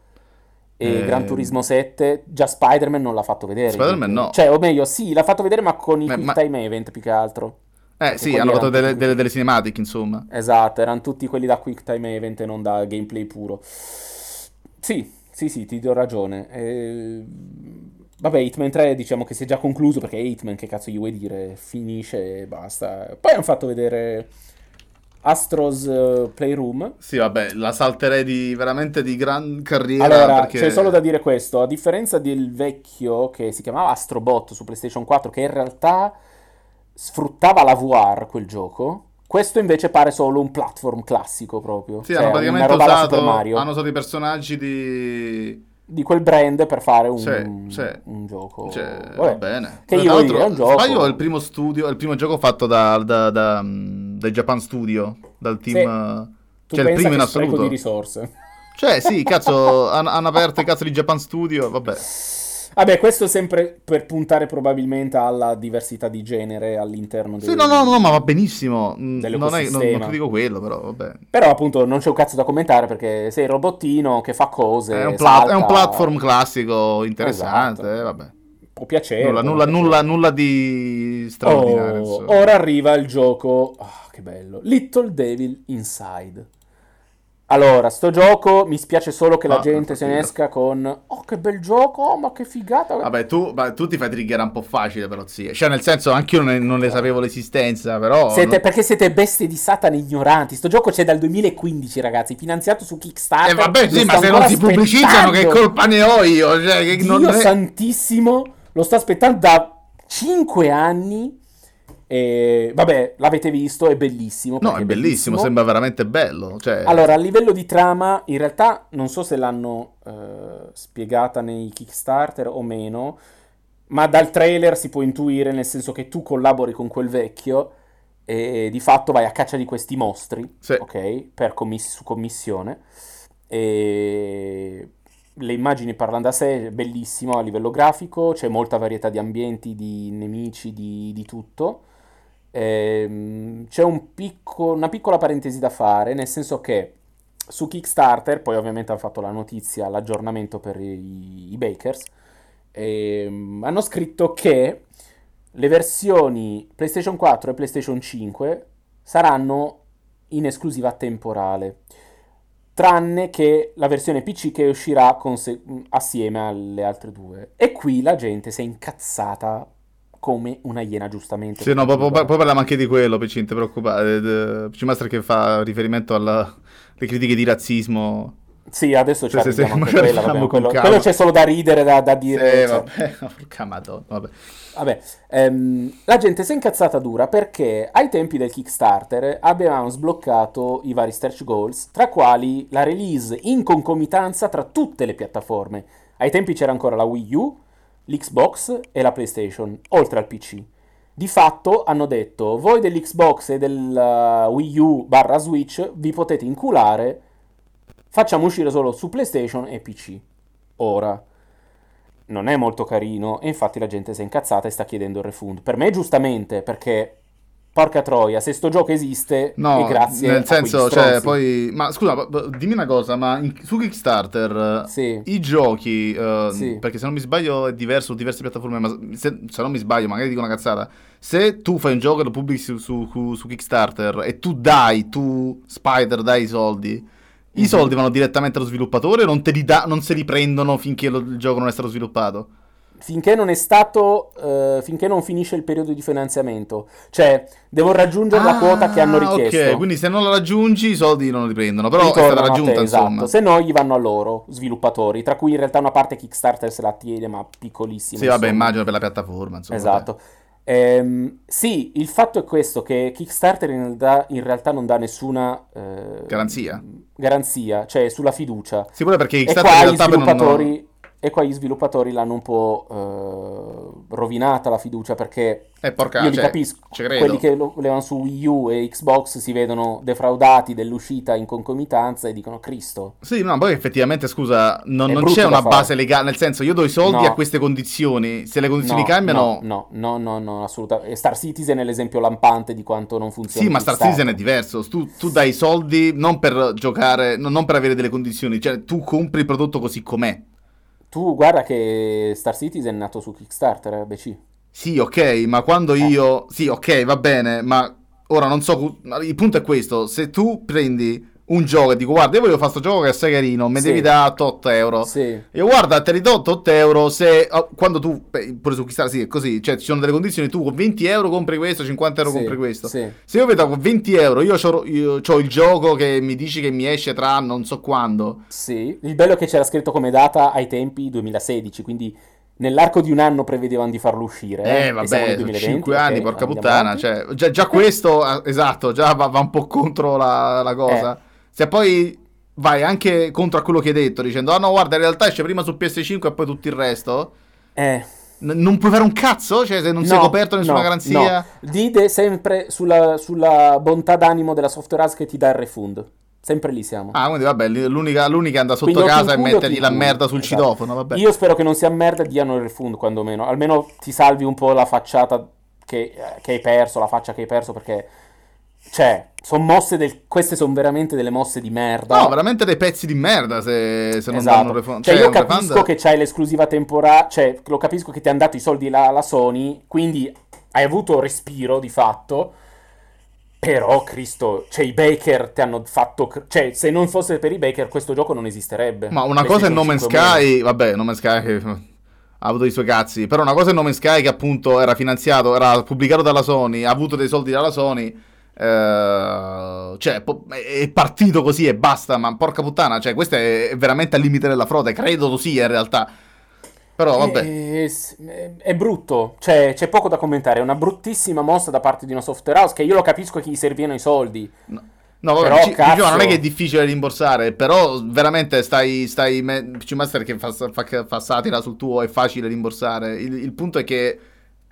e Eh, Gran Turismo 7, già Spider-Man non l'ha fatto vedere. Spider-Man no. Cioè, o meglio, sì, l'ha fatto vedere, ma con i Ma- Quick ma- Time Event più che altro. Eh sì, hanno fatto delle, delle, delle cinematiche, insomma. Esatto, erano tutti quelli da Quick Time Event e non da gameplay puro. Sì, sì, sì, ti do ragione. Eh, Vabbè, Hitman 3 diciamo che si è già concluso perché Hitman, che cazzo gli vuoi dire, finisce e basta. Poi hanno fatto vedere Astros uh, Playroom. Sì, vabbè, la salterei di, veramente di gran carriera. Allora, perché... c'è solo da dire questo, a differenza del vecchio che si chiamava Astrobot su PlayStation 4, che in realtà sfruttava la VR quel gioco, questo invece pare solo un platform classico proprio. Sì, cioè, hanno praticamente usato, hanno usato i personaggi di... di quel brand per fare un, Sì, sì. un gioco. Cioè, Vabbè. va bene. Che io voglio dire, è un gioco. Sbaglio è il primo studio, è il primo gioco fatto da, da, da, dai Japan Studio, dal team... Sì. cioè il primo in assoluto. di risorse. Cioè, sì, *laughs* cazzo, hanno, hanno aperto cazzo di Japan Studio, vabbè. Vabbè, questo sempre per puntare probabilmente alla diversità di genere all'interno Sì, del... no, no, no, ma va benissimo. Mm, Non, è, non, non critico quello, però, vabbè. Però appunto non c'è un cazzo da commentare perché sei il robottino che fa cose, È un, pla- è un salta, platform classico interessante, Esatto. eh, vabbè. Può piacere. Nulla, nulla, nulla, nulla di straordinario. Oh, ora arriva il gioco, ah, che bello, Little Devil Inside. Allora, sto gioco mi spiace solo che la Ah, gente se ne esca con Oh, che bel gioco, oh, ma che figata. Vabbè, tu, ma tu ti fai trigger un po' facile, però, sì. Cioè, nel senso, anche io non ne, non ne sapevo l'esistenza, però... Siete- non- Perché siete bestie di Satana ignoranti. Sto gioco c'è dal 2015, ragazzi, finanziato su Kickstarter. Eh, vabbè, sì, ma se non si pubblicizzano, che colpa ne ho io? Cioè, che Dio non è... santissimo, lo sto aspettando da 5 anni. E vabbè, l'avete visto, è bellissimo. No, è bellissimo, sembra veramente bello. Cioè, Allora, a livello di trama, in realtà non so se l'hanno eh, spiegata nei Kickstarter o meno, ma dal trailer si può intuire, nel senso che tu collabori con quel vecchio e di fatto vai a caccia di questi mostri, Sì. ok? Per commiss- su commissione. E le immagini parlano da sé, bellissimo a livello grafico, c'è molta varietà di ambienti, di nemici, di, di tutto. Ehm, c'è un picco- una piccola parentesi da fare, nel senso che su Kickstarter, poi ovviamente hanno fatto la notizia, l'aggiornamento per i, i bakers, ehm, hanno scritto che le versioni PlayStation 4 e PlayStation 5 saranno in esclusiva temporale, tranne che la versione PC che uscirà conse- assieme alle altre due. E qui la gente si è incazzata come una iena, giustamente. Sì, no, poi, poi- poi parliamo anche di quello, PC, non ti preoccupare. Eh, PC Master che fa riferimento alle critiche di razzismo. Sì, adesso ci Sì, sì, sì, quella, vabbè, quello, quello c'è solo da ridere, da, da Sì, dire. cioè, vabbè, *laughs* porca madonna, vabbè. Vabbè, ehm, la gente si è incazzata dura perché ai tempi del Kickstarter avevamo sbloccato i vari stretch goals, tra quali la release in concomitanza tra tutte le piattaforme. Ai tempi c'era ancora la Wii U, l'Xbox e la PlayStation, oltre al PC. Di fatto hanno detto, voi dell'Xbox e del uh, Wii U barra Switch vi potete inculare, facciamo uscire solo su PlayStation e PC. Ora non è molto carino e infatti la gente si è incazzata e sta chiedendo il refund. Per me giustamente, perché porca troia, se sto gioco esiste No, grazie nel senso, cioè, poi... Ma scusa, dimmi una cosa, ma in- su Kickstarter... Sì. I giochi, eh, Sì. perché se non mi sbaglio è diverso su diverse piattaforme, ma se, se non mi sbaglio, magari dico una cazzata, se tu fai un gioco e lo pubblichi su, su- su- su Kickstarter e tu dai, tu Spider dai i soldi, i Mhm. soldi vanno direttamente allo sviluppatore o non, te li da- non se li prendono finché lo- il gioco non è stato sviluppato? Finché non è stato, eh, finché non finisce il periodo di finanziamento. Cioè, devo raggiungere la quota che hanno Ah, richiesto. Ok, quindi se non la raggiungi i soldi non li prendono, però è Ritornano stata a te, raggiunta esatto. insomma. Se no gli vanno a loro, sviluppatori, tra cui in realtà una parte Kickstarter se la tiene, ma piccolissima. Sì, vabbè, insomma. immagino per la piattaforma, insomma. Esatto. Ehm, sì, il fatto è questo, che Kickstarter in realtà, in realtà non dà nessuna eh, Garanzia. garanzia, cioè sulla fiducia. Sì, pure perché E Kickstarter qua, in gli realtà poi non- sviluppatori, e qua gli sviluppatori l'hanno un po' eh, rovinata la fiducia perché Eh, porca, io li cioè, capisco, quelli che lo volevano su Wii U e Xbox si vedono defraudati dell'uscita in concomitanza e dicono Cristo. Sì, no, poi effettivamente, scusa, non, non c'è una base legale, nel senso, io do i soldi No. a queste condizioni, se le condizioni No, cambiano... no, no, no, no, no, assolutamente. Star Citizen è l'esempio lampante di quanto non funziona. Sì, ma Star Citizen è diverso, tu, tu dai i soldi non per giocare, no- non per avere delle condizioni, cioè tu compri il prodotto così com'è. Tu guarda che Star Citizen è nato su Kickstarter, eh, BC. Sì, ok, ma quando io... Sì, ok, va bene, ma ora non so... Il punto è questo, se tu prendi un gioco e dico guarda io voglio fare questo gioco che è assai carino, mi Sì. devi dare 8 euro. Sì. E io, guarda, te li do 8 euro se oh, quando tu, pure su Kickstarter sì è così, cioè ci sono delle condizioni, tu con 20 euro compri questo, 50 euro Sì, compri questo. sì. Se io vedo con 20 euro, io ho il gioco che mi dici che mi esce tra non so quando. Sì, il bello è che c'era scritto come data ai tempi 2016, quindi nell'arco di un anno prevedevano di farlo uscire. Eh, e siamo vabbè, nel sono 2020, 5 anni, ok, porca puttana. Cioè, già, già questo, ah, esatto, già va, va un po' contro la, la cosa. Eh. Se poi vai anche contro a quello che hai detto, dicendo, ah no, guarda, in realtà esce prima su PS5 e poi tutto il resto. Eh, N- non puoi fare un cazzo? Cioè, se non sei no, coperto nessuna no, garanzia. no. Dite sempre sulla, sulla bontà d'animo della software house che ti dà il refund. Sempre lì siamo. Ah, quindi vabbè, l'unica, l'unica è andare sotto Quindi casa e mettergli la merda sul Esatto. citofono, vabbè. Io spero che non sia merda e diano il refund, quando meno. Almeno ti salvi un po' la facciata che, che hai perso, la faccia che hai perso, perché... Cioè, sono mosse del... Queste sono veramente delle mosse di merda. No, veramente dei pezzi di merda se, se non Esatto. danno refund. Cioè, io un capisco refund- che c'hai l'esclusiva temporale, cioè, lo capisco che ti hanno dato i soldi la, la Sony, quindi hai avuto respiro di fatto. Però, Cristo, cioè, i Baker ti hanno fatto. Cioè, se non fosse per i Baker, questo gioco non esisterebbe. Ma una cosa è No Man's 5 meno. Sky, vabbè, No Man's Sky che ha avuto i suoi cazzi, però una cosa è No Man's Sky che appunto era finanziato, era pubblicato dalla Sony, ha avuto dei soldi dalla Sony, eh, cioè è partito così e basta, ma porca puttana, cioè questo è è veramente al limite della frode, credo lo sia in realtà. Però vabbè. Eh, s- eh, È, brutto, cioè, c'è poco da commentare. È una bruttissima mossa da parte di una software house che io lo capisco che gli servivano i soldi. No, vabbè, Però, cazzo- Gio, non è che è difficile rimborsare, però veramente stai, stai me- PC Master che fa, fa- fa satira sul tuo è facile rimborsare. Il, il punto è che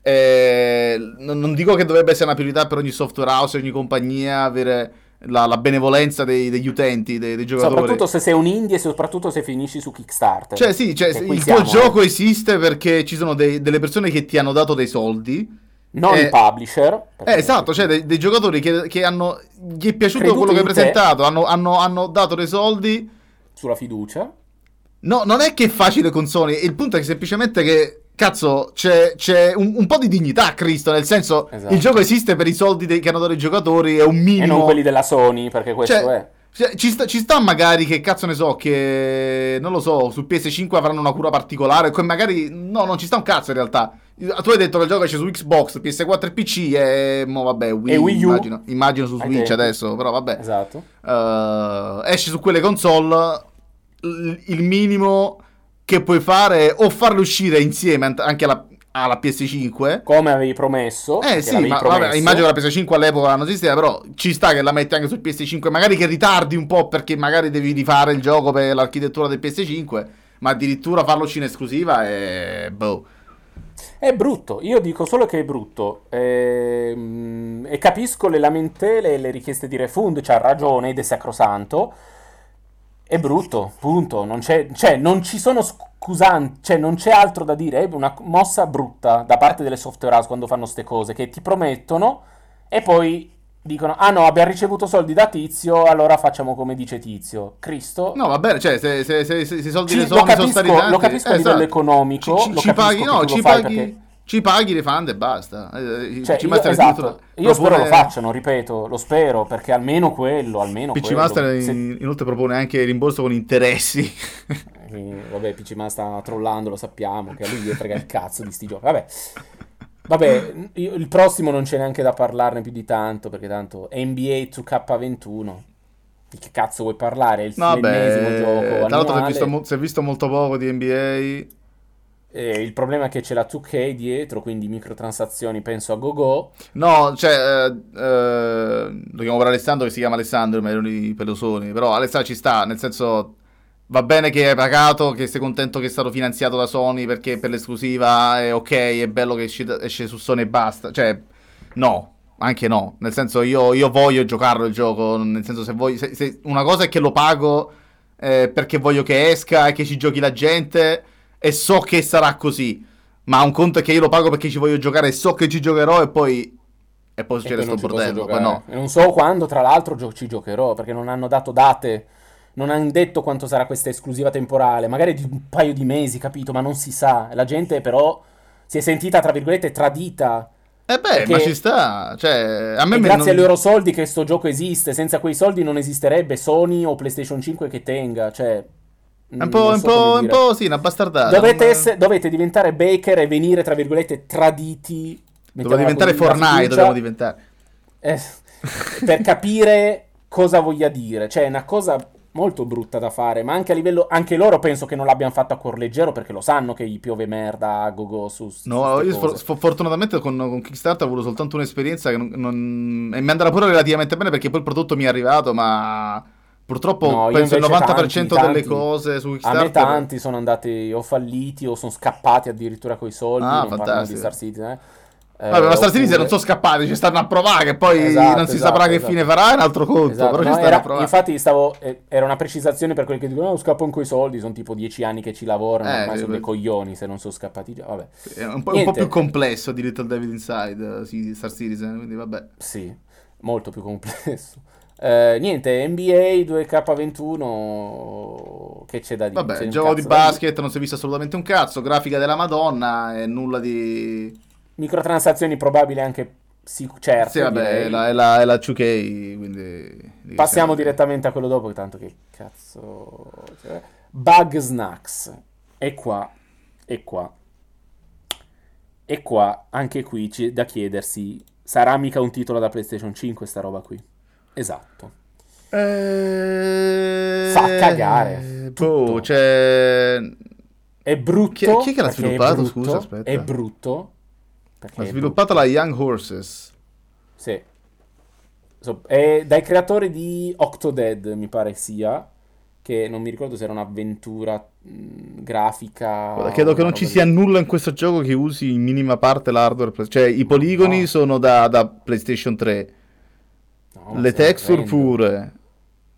eh, non, dico che dovrebbe essere una priorità per ogni software house, ogni compagnia avere la, la benevolenza dei- degli utenti, dei, dei giocatori. Soprattutto se sei un indie e soprattutto se finisci su Kickstarter. Cioè, sì, cioè, il siamo, tuo gioco esiste perché ci sono dei- delle persone che ti hanno dato dei soldi. Non eh, i publisher. Eh, esatto, cioè dei, dei giocatori che, che hanno. gli è piaciuto Creduto quello che hai presentato, hanno, hanno- hanno dato dei soldi. Sulla fiducia. No, non è che è facile con Sony, il punto è che semplicemente che. Cazzo, c'è, c'è un, un po' di dignità a Cristo, nel senso, Esatto. il gioco esiste per i soldi dei, che hanno dato i giocatori, è un minimo. E non quelli della Sony, perché questo Cioè, è. cioè, ci, sta, ci sta magari che cazzo ne so, che non lo so, su PS5 avranno una cura particolare, che magari no, non ci sta un cazzo in realtà. Tu hai detto che il gioco esce su Xbox, PS4 e PC e mo vabbè, Wii, E Wii U. immagino, immagino su Switch adesso, però vabbè. Esatto. Uh, esce su quelle console il minimo che puoi fare o farle uscire insieme anche alla, alla PS5 Come avevi promesso. eh sì, ma promesso. vabbè, immagino che la PS5 all'epoca non esisteva, però ci sta che la metti anche sul PS5, magari che ritardi un po' perché magari devi rifare il gioco per l'architettura del PS5, ma addirittura farlo in esclusiva è boh. È brutto, io dico solo che è brutto. Ehm, e capisco le lamentele e le richieste di refund, c'ha ragione ed è sacrosanto. È brutto, punto. Non c'è, cioè, non ci sono scusanti, cioè, non c'è altro da dire. È una mossa brutta da parte delle software house quando fanno ste cose, che ti promettono e poi dicono: Ah no, abbiamo ricevuto soldi da Tizio, allora facciamo come dice Tizio. Cristo. No, va bene, cioè se, se, se, se, se i soldi Ci- dei lo sono capisco- stati tanti, lo capisco a eh, livello esatto. economico, ci, ci capisco paghi, no, ci paghi, perché- ci paghi i refund e basta. Eh, Cioè, PC io, esatto, io spero lo propone- facciano, ripeto, lo spero, perché almeno quello, almeno PC quello. Master Se- in- inoltre propone anche il rimborso con interessi. *laughs* eh, vabbè, PC Master sta trollando, lo sappiamo, che a lui gli frega il cazzo di sti giochi. Vabbè, vabbè, il prossimo non c'è neanche da parlarne più di tanto, perché tanto NBA 2K21. Di che cazzo vuoi parlare? È il No, l'ennesimo beh, gioco tra l'altro si è, annuale. visto, mo- si è visto molto poco di NBA. Eh, il problema è che c'è la 2K dietro, quindi microtransazioni penso a go-go. No, cioè, eh, eh, lo per Alessandro che si chiama Alessandro, ma erano pelosoni. Però Alessandro ci sta, nel senso, va bene che hai pagato, che sei contento che è stato finanziato da Sony perché per l'esclusiva è ok, è bello che esce, esce su Sony e basta. Cioè, no, anche no. Nel senso, io, io voglio giocarlo il gioco, nel senso, se voglio... se- se- una cosa è che lo pago eh, perché voglio che esca e che ci giochi la gente e so che sarà così. Ma un conto è che io lo pago perché ci voglio giocare e so che ci giocherò e poi... E poi succede poi non sto ci posso bordello. no. E non so quando, tra l'altro, gio- ci giocherò, perché non hanno dato date, non hanno detto quanto sarà questa esclusiva temporale, magari di un paio di mesi, capito, ma non si sa. La gente però si è sentita, tra virgolette, tradita. Eh beh, ma ci sta. Cioè, a me me grazie non- ai loro soldi che sto gioco esiste. Senza quei soldi non esisterebbe Sony o PlayStation 5 che tenga. Cioè, un po', un po', un po' sì, una bastardata. Dovete, Non- esse- dovete diventare Baker e venire, tra virgolette, traditi. Dobbiamo diventare Fortnite, dobbiamo diventare. eh, per capire cosa voglia dire. Cioè, è una cosa molto brutta da fare. Ma anche a livello. Anche loro penso che non l'abbiano fatto a cuor leggero perché lo sanno che gli piove merda a go-go su. su No, io sfor- fortunatamente con, con Kickstarter ho avuto soltanto un'esperienza che non, non- e mi andrà pure relativamente bene perché poi il prodotto mi è arrivato, ma purtroppo No, penso il invece 90% tanti, delle tanti. cose su A Kickstarter. me tanti sono andati o falliti o sono scappati addirittura coi soldi. Ah, non parlano di. Star Citizen. Eh. Eh, Vabbè, ma Star Citizen oppure- non sono scappati, ci stanno a provare, che poi Esatto, non si esatto, saprà che esatto. fine farà, è un altro conto, Esatto, però ci no, stanno era- a provare. infatti stavo, eh, era una precisazione per quelli che dicono no, scappano coi soldi, sono tipo dieci anni che ci lavorano, Eh, ormai sono dei coglioni se non sono scappati già, vabbè. È un po', un po' più complesso di Little Devil Inside, eh, sì, Star Citizen, quindi vabbè. Sì, molto più complesso. Eh, niente, NBA 2K21, che c'è da dire? Vabbè, gioco di basket, non si è visto assolutamente un cazzo, grafica della Madonna e nulla di... Microtransazioni probabili anche sì, certe, Sì, vabbè, è la, è la, è la 2K, quindi... di- Passiamo direttamente a quello dopo, che tanto che cazzo... cioè, Bug Snacks. E qua, e qua, e qua, anche qui c'è da chiedersi, sarà mica un titolo da PlayStation 5 sta roba qui? Esatto. Eh... Fa cagare, Boh, cioè... È brutto. Chi- chi è che l'ha sviluppato? brutto, Scusa, aspetta. È brutto. perché Ha è sviluppato la Young Horses. Sì. So- è dai creatori di Octodad, mi pare sia. Che non mi ricordo se era un'avventura mh, grafica. Guarda, credo che non ci sia nulla in questo gioco che usi in minima parte l'hardware. Cioè, i poligoni No. sono da, da PlayStation 3, No, le texture orrendo. pure.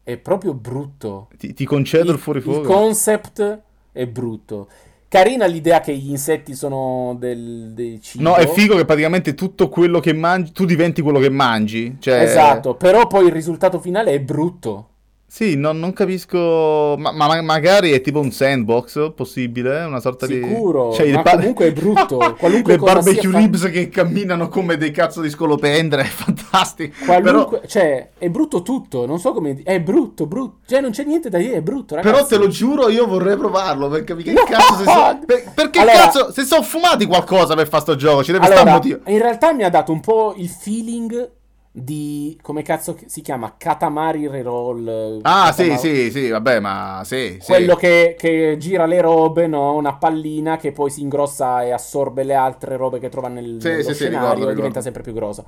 È proprio brutto. Ti, ti concedo il, il fuorifuoco. concept è brutto. Carina l'idea che gli insetti sono del, del cibo. No, è figo che praticamente tutto quello che mangi, tu diventi quello che mangi. Cioè, Esatto, però poi il risultato finale è brutto. Sì, non, non capisco. Ma, ma- magari è tipo un sandbox possibile, una sorta Sicuro, di. Cioè, ma il bar- comunque è brutto. *laughs* Qualunque Le cosa barbecue sia fa- ribs che camminano come dei cazzo di scolopendre, *laughs* è fantastico. Qualunque, Però, cioè, è brutto tutto, non so come... È brutto, brutto. Cioè, non c'è niente da dire, è brutto, ragazzi. però te lo giuro, io vorrei provarlo per capire che No! cazzo se so- *laughs* per- perché Allora- cazzo se sono fumati qualcosa per fare sto gioco, ci deve stare un Allora, motivo. in realtà mi ha dato un po' il feeling di... come cazzo si chiama? Katamari Reroll. Ah, sì, Katama- sì, sì, vabbè, ma sì, sì. Quello che, che gira le robe, no? Una pallina che poi si ingrossa e assorbe le altre robe che trova nel, Sì, sì, sì, scenario ricordo, e diventa ricordo. sempre più grossa.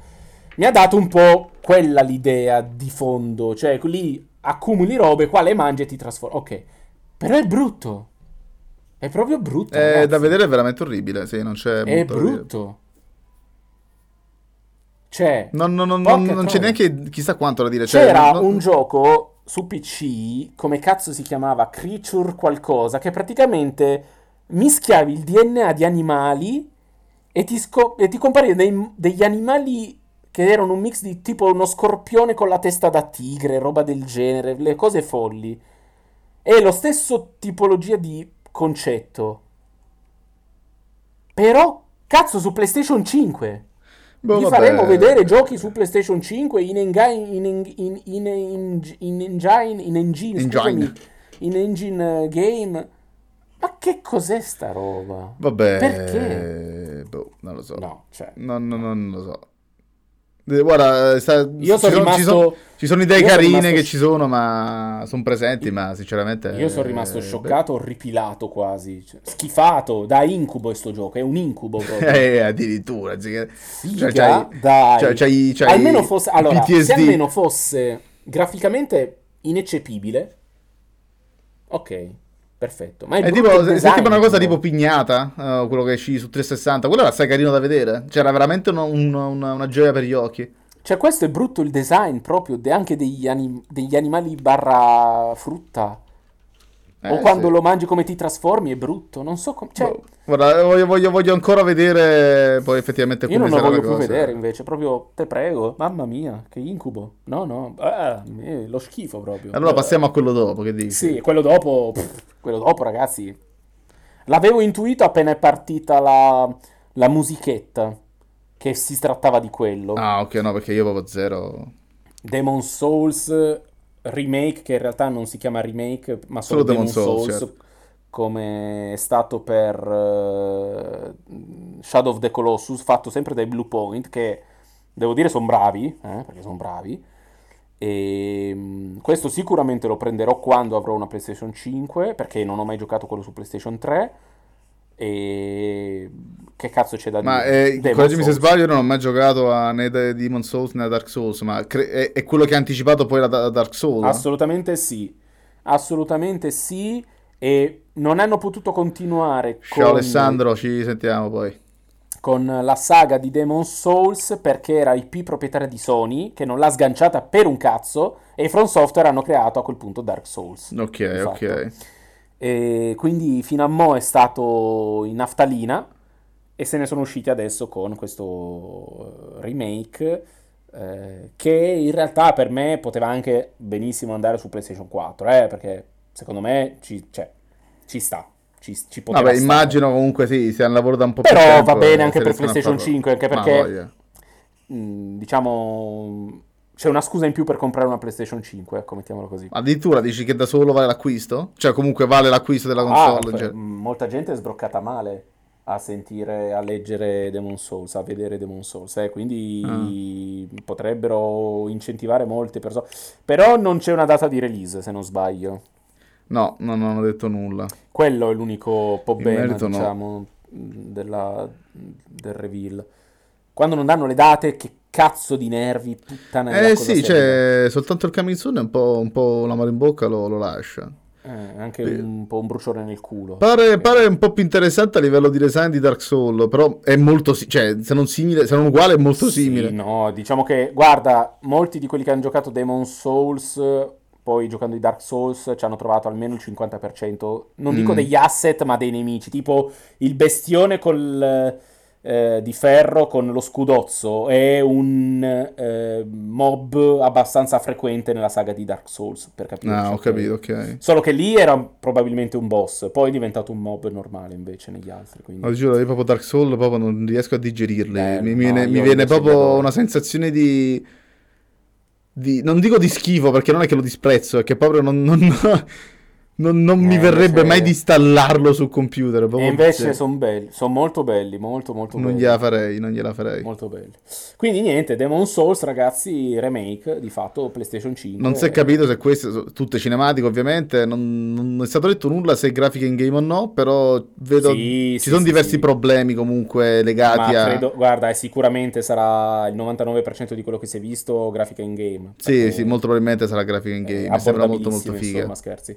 Mi ha dato un po' quella l'idea di fondo, cioè lì accumuli robe, qua le mangi e ti trasformi. Ok, però è brutto. È proprio brutto. Eh, ragazzi. da vedere è veramente orribile, sì, non c'è È brutto. Cioè, Non, non- non- non- non c'è neanche chissà quanto da dire. cioè, c'era un gioco su PC, come cazzo si chiamava? Creature qualcosa, che praticamente mischiavi il DNA di animali e ti, sco- e ti compariva dei- degli animali che erano un mix di tipo uno scorpione con la testa da tigre, roba del genere, le cose folli. È lo stesso tipologia di concetto. Però, cazzo, su PlayStation 5. Boh, Vi vabbè. faremo vedere giochi su PlayStation 5 in, enga- in, in, in, in, in engine, in engine, Engine. scusami, in engine eh, game. Ma che cos'è sta roba? Vabbè, Perché? boh, non lo so. No, cioè, No, no, no, non lo so. Eh, Guarda, sta- Io sono sono, ci, rimasto- sono, ci sono idee carine rimasto che ci sono, ma sono presenti, ma sinceramente... io sono rimasto eh, scioccato, orripilato quasi. Cioè, schifato, da incubo questo gioco, è un incubo beh, *laughs* proprio. Eh, addirittura. Figa, c'hai- dai. c'hai- c'hai- c'hai almeno fosse, allora, PTSD. se almeno fosse graficamente ineccepibile, ok, perfetto. Ma è, tipo, se- design, tipo una cosa tipo. pignata, eh, quello che esci su 360, quello era assai carino da vedere. C'era veramente uno- uno- una, una gioia per gli occhi. Cioè, questo è brutto il design proprio, de- anche degli, anim- degli animali barra frutta. O Eh, quando sì. lo mangi come ti trasformi è brutto, non so come... Cioè, Boh. Guarda, voglio, voglio- voglio ancora vedere poi effettivamente io come non lo voglio più cosa. vedere invece, proprio, te prego, mamma mia, che incubo. No, no, ah, eh, lo schifo proprio. Allora Eh. passiamo a quello dopo, che dici? Sì, quello dopo, pff, quello dopo, ragazzi. L'avevo intuito appena è partita la, la musichetta. che si trattava di quello. Ah, ok, no, perché io avevo zero. Demon Souls remake, che in realtà non si chiama remake, ma solo, Solo Demon, Souls, Souls, certo. come è stato per eh, Shadow of the Colossus, fatto sempre dai Blue Point, che devo dire sono bravi, eh, perché sono bravi. E mm, questo sicuramente lo prenderò quando avrò una PlayStation 5, perché non ho mai giocato quello su PlayStation 3. E che cazzo c'è da Ma dire? eh, Demon correggimi se sbaglio, io non ho mai giocato a né Demon Souls né a Dark Souls, ma cre- è, è quello che ha anticipato poi la da- Dark Souls? Assolutamente sì, assolutamente sì, e non hanno potuto continuare Ciao con, Alessandro, ci sentiamo poi. con la saga di Demon Souls perché era IP proprietaria di Sony, che non l'ha sganciata per un cazzo, e i From Software hanno creato a quel punto Dark Souls. Ok, di fatto. ok. E quindi fino a mo' è stato in naftalina e se ne sono usciti adesso con questo eh, remake eh, che in realtà per me poteva anche benissimo andare su PlayStation 4, eh, perché secondo me ci, cioè, ci sta, ci, ci poteva Vabbè, stare. immagino comunque sì, sia un lavoro da un po' più Però tempo va bene anche per PlayStation farlo. 5, anche perché mh, diciamo c'è una scusa in più per comprare una PlayStation 5, ecco, mettiamola così. Addirittura dici che da solo vale l'acquisto? Cioè comunque vale l'acquisto della Ah, console? f- cioè. molta gente è sbroccata male a sentire, a leggere Demon Souls, a vedere Demon Souls, eh, quindi Ah. potrebbero incentivare molte persone. Però non c'è una data di release, se non sbaglio. No, no, non ho detto nulla. Quello è l'unico problema, merito no. diciamo, della- del reveal. Quando non danno le date, che cazzo di nervi, puttana Eh sì, cioè, soltanto il è un po', un po' l'amaro in bocca lo, lo lascia. Eh, anche un po' un bruciore nel culo. Pare, pare un po' più interessante a livello di design di Dark Souls, però è molto, cioè, se non simile, se non uguale, è molto Sì, simile. no, diciamo che, guarda, molti di quelli che hanno giocato Demon Souls, poi giocando i Dark Souls, ci hanno trovato almeno il 50%, non dico Mm. degli asset, ma dei nemici, tipo il bestione col, eh, di ferro con lo scudozzo è un eh, mob abbastanza frequente nella saga di Dark Souls, per capire. Ah, ho capito, ok. Solo che lì era probabilmente un boss, poi è diventato un mob normale invece negli altri, quindi... Lo giuro, io proprio Dark Souls proprio non riesco a digerirli. Eh, mi, no, viene, mi viene proprio una sensazione di, di- Non dico di schifo, perché non è che lo disprezzo, è che proprio non, non- non- non mi Eh, verrebbe invece- mai di installarlo sul computer. E invece cioè, sono belli, sono molto belli, molto molto non belli. gliela farei, non gliela farei. Molto belli. Quindi niente, Demon Souls, ragazzi, remake di fatto PlayStation 5. Non si è capito se queste sono tutte cinematiche, ovviamente. Non, non è stato detto nulla se grafica in game o no. Però vedo Sì, ci sì, sono sì, diversi problemi comunque Ma legati a. credo, guarda, e sicuramente sarà il 99% di quello che si è visto grafica in game. Sì, Perché sì, molto probabilmente sarà grafica in è game. Mi sembra molto molto figa. Insomma, scherzi.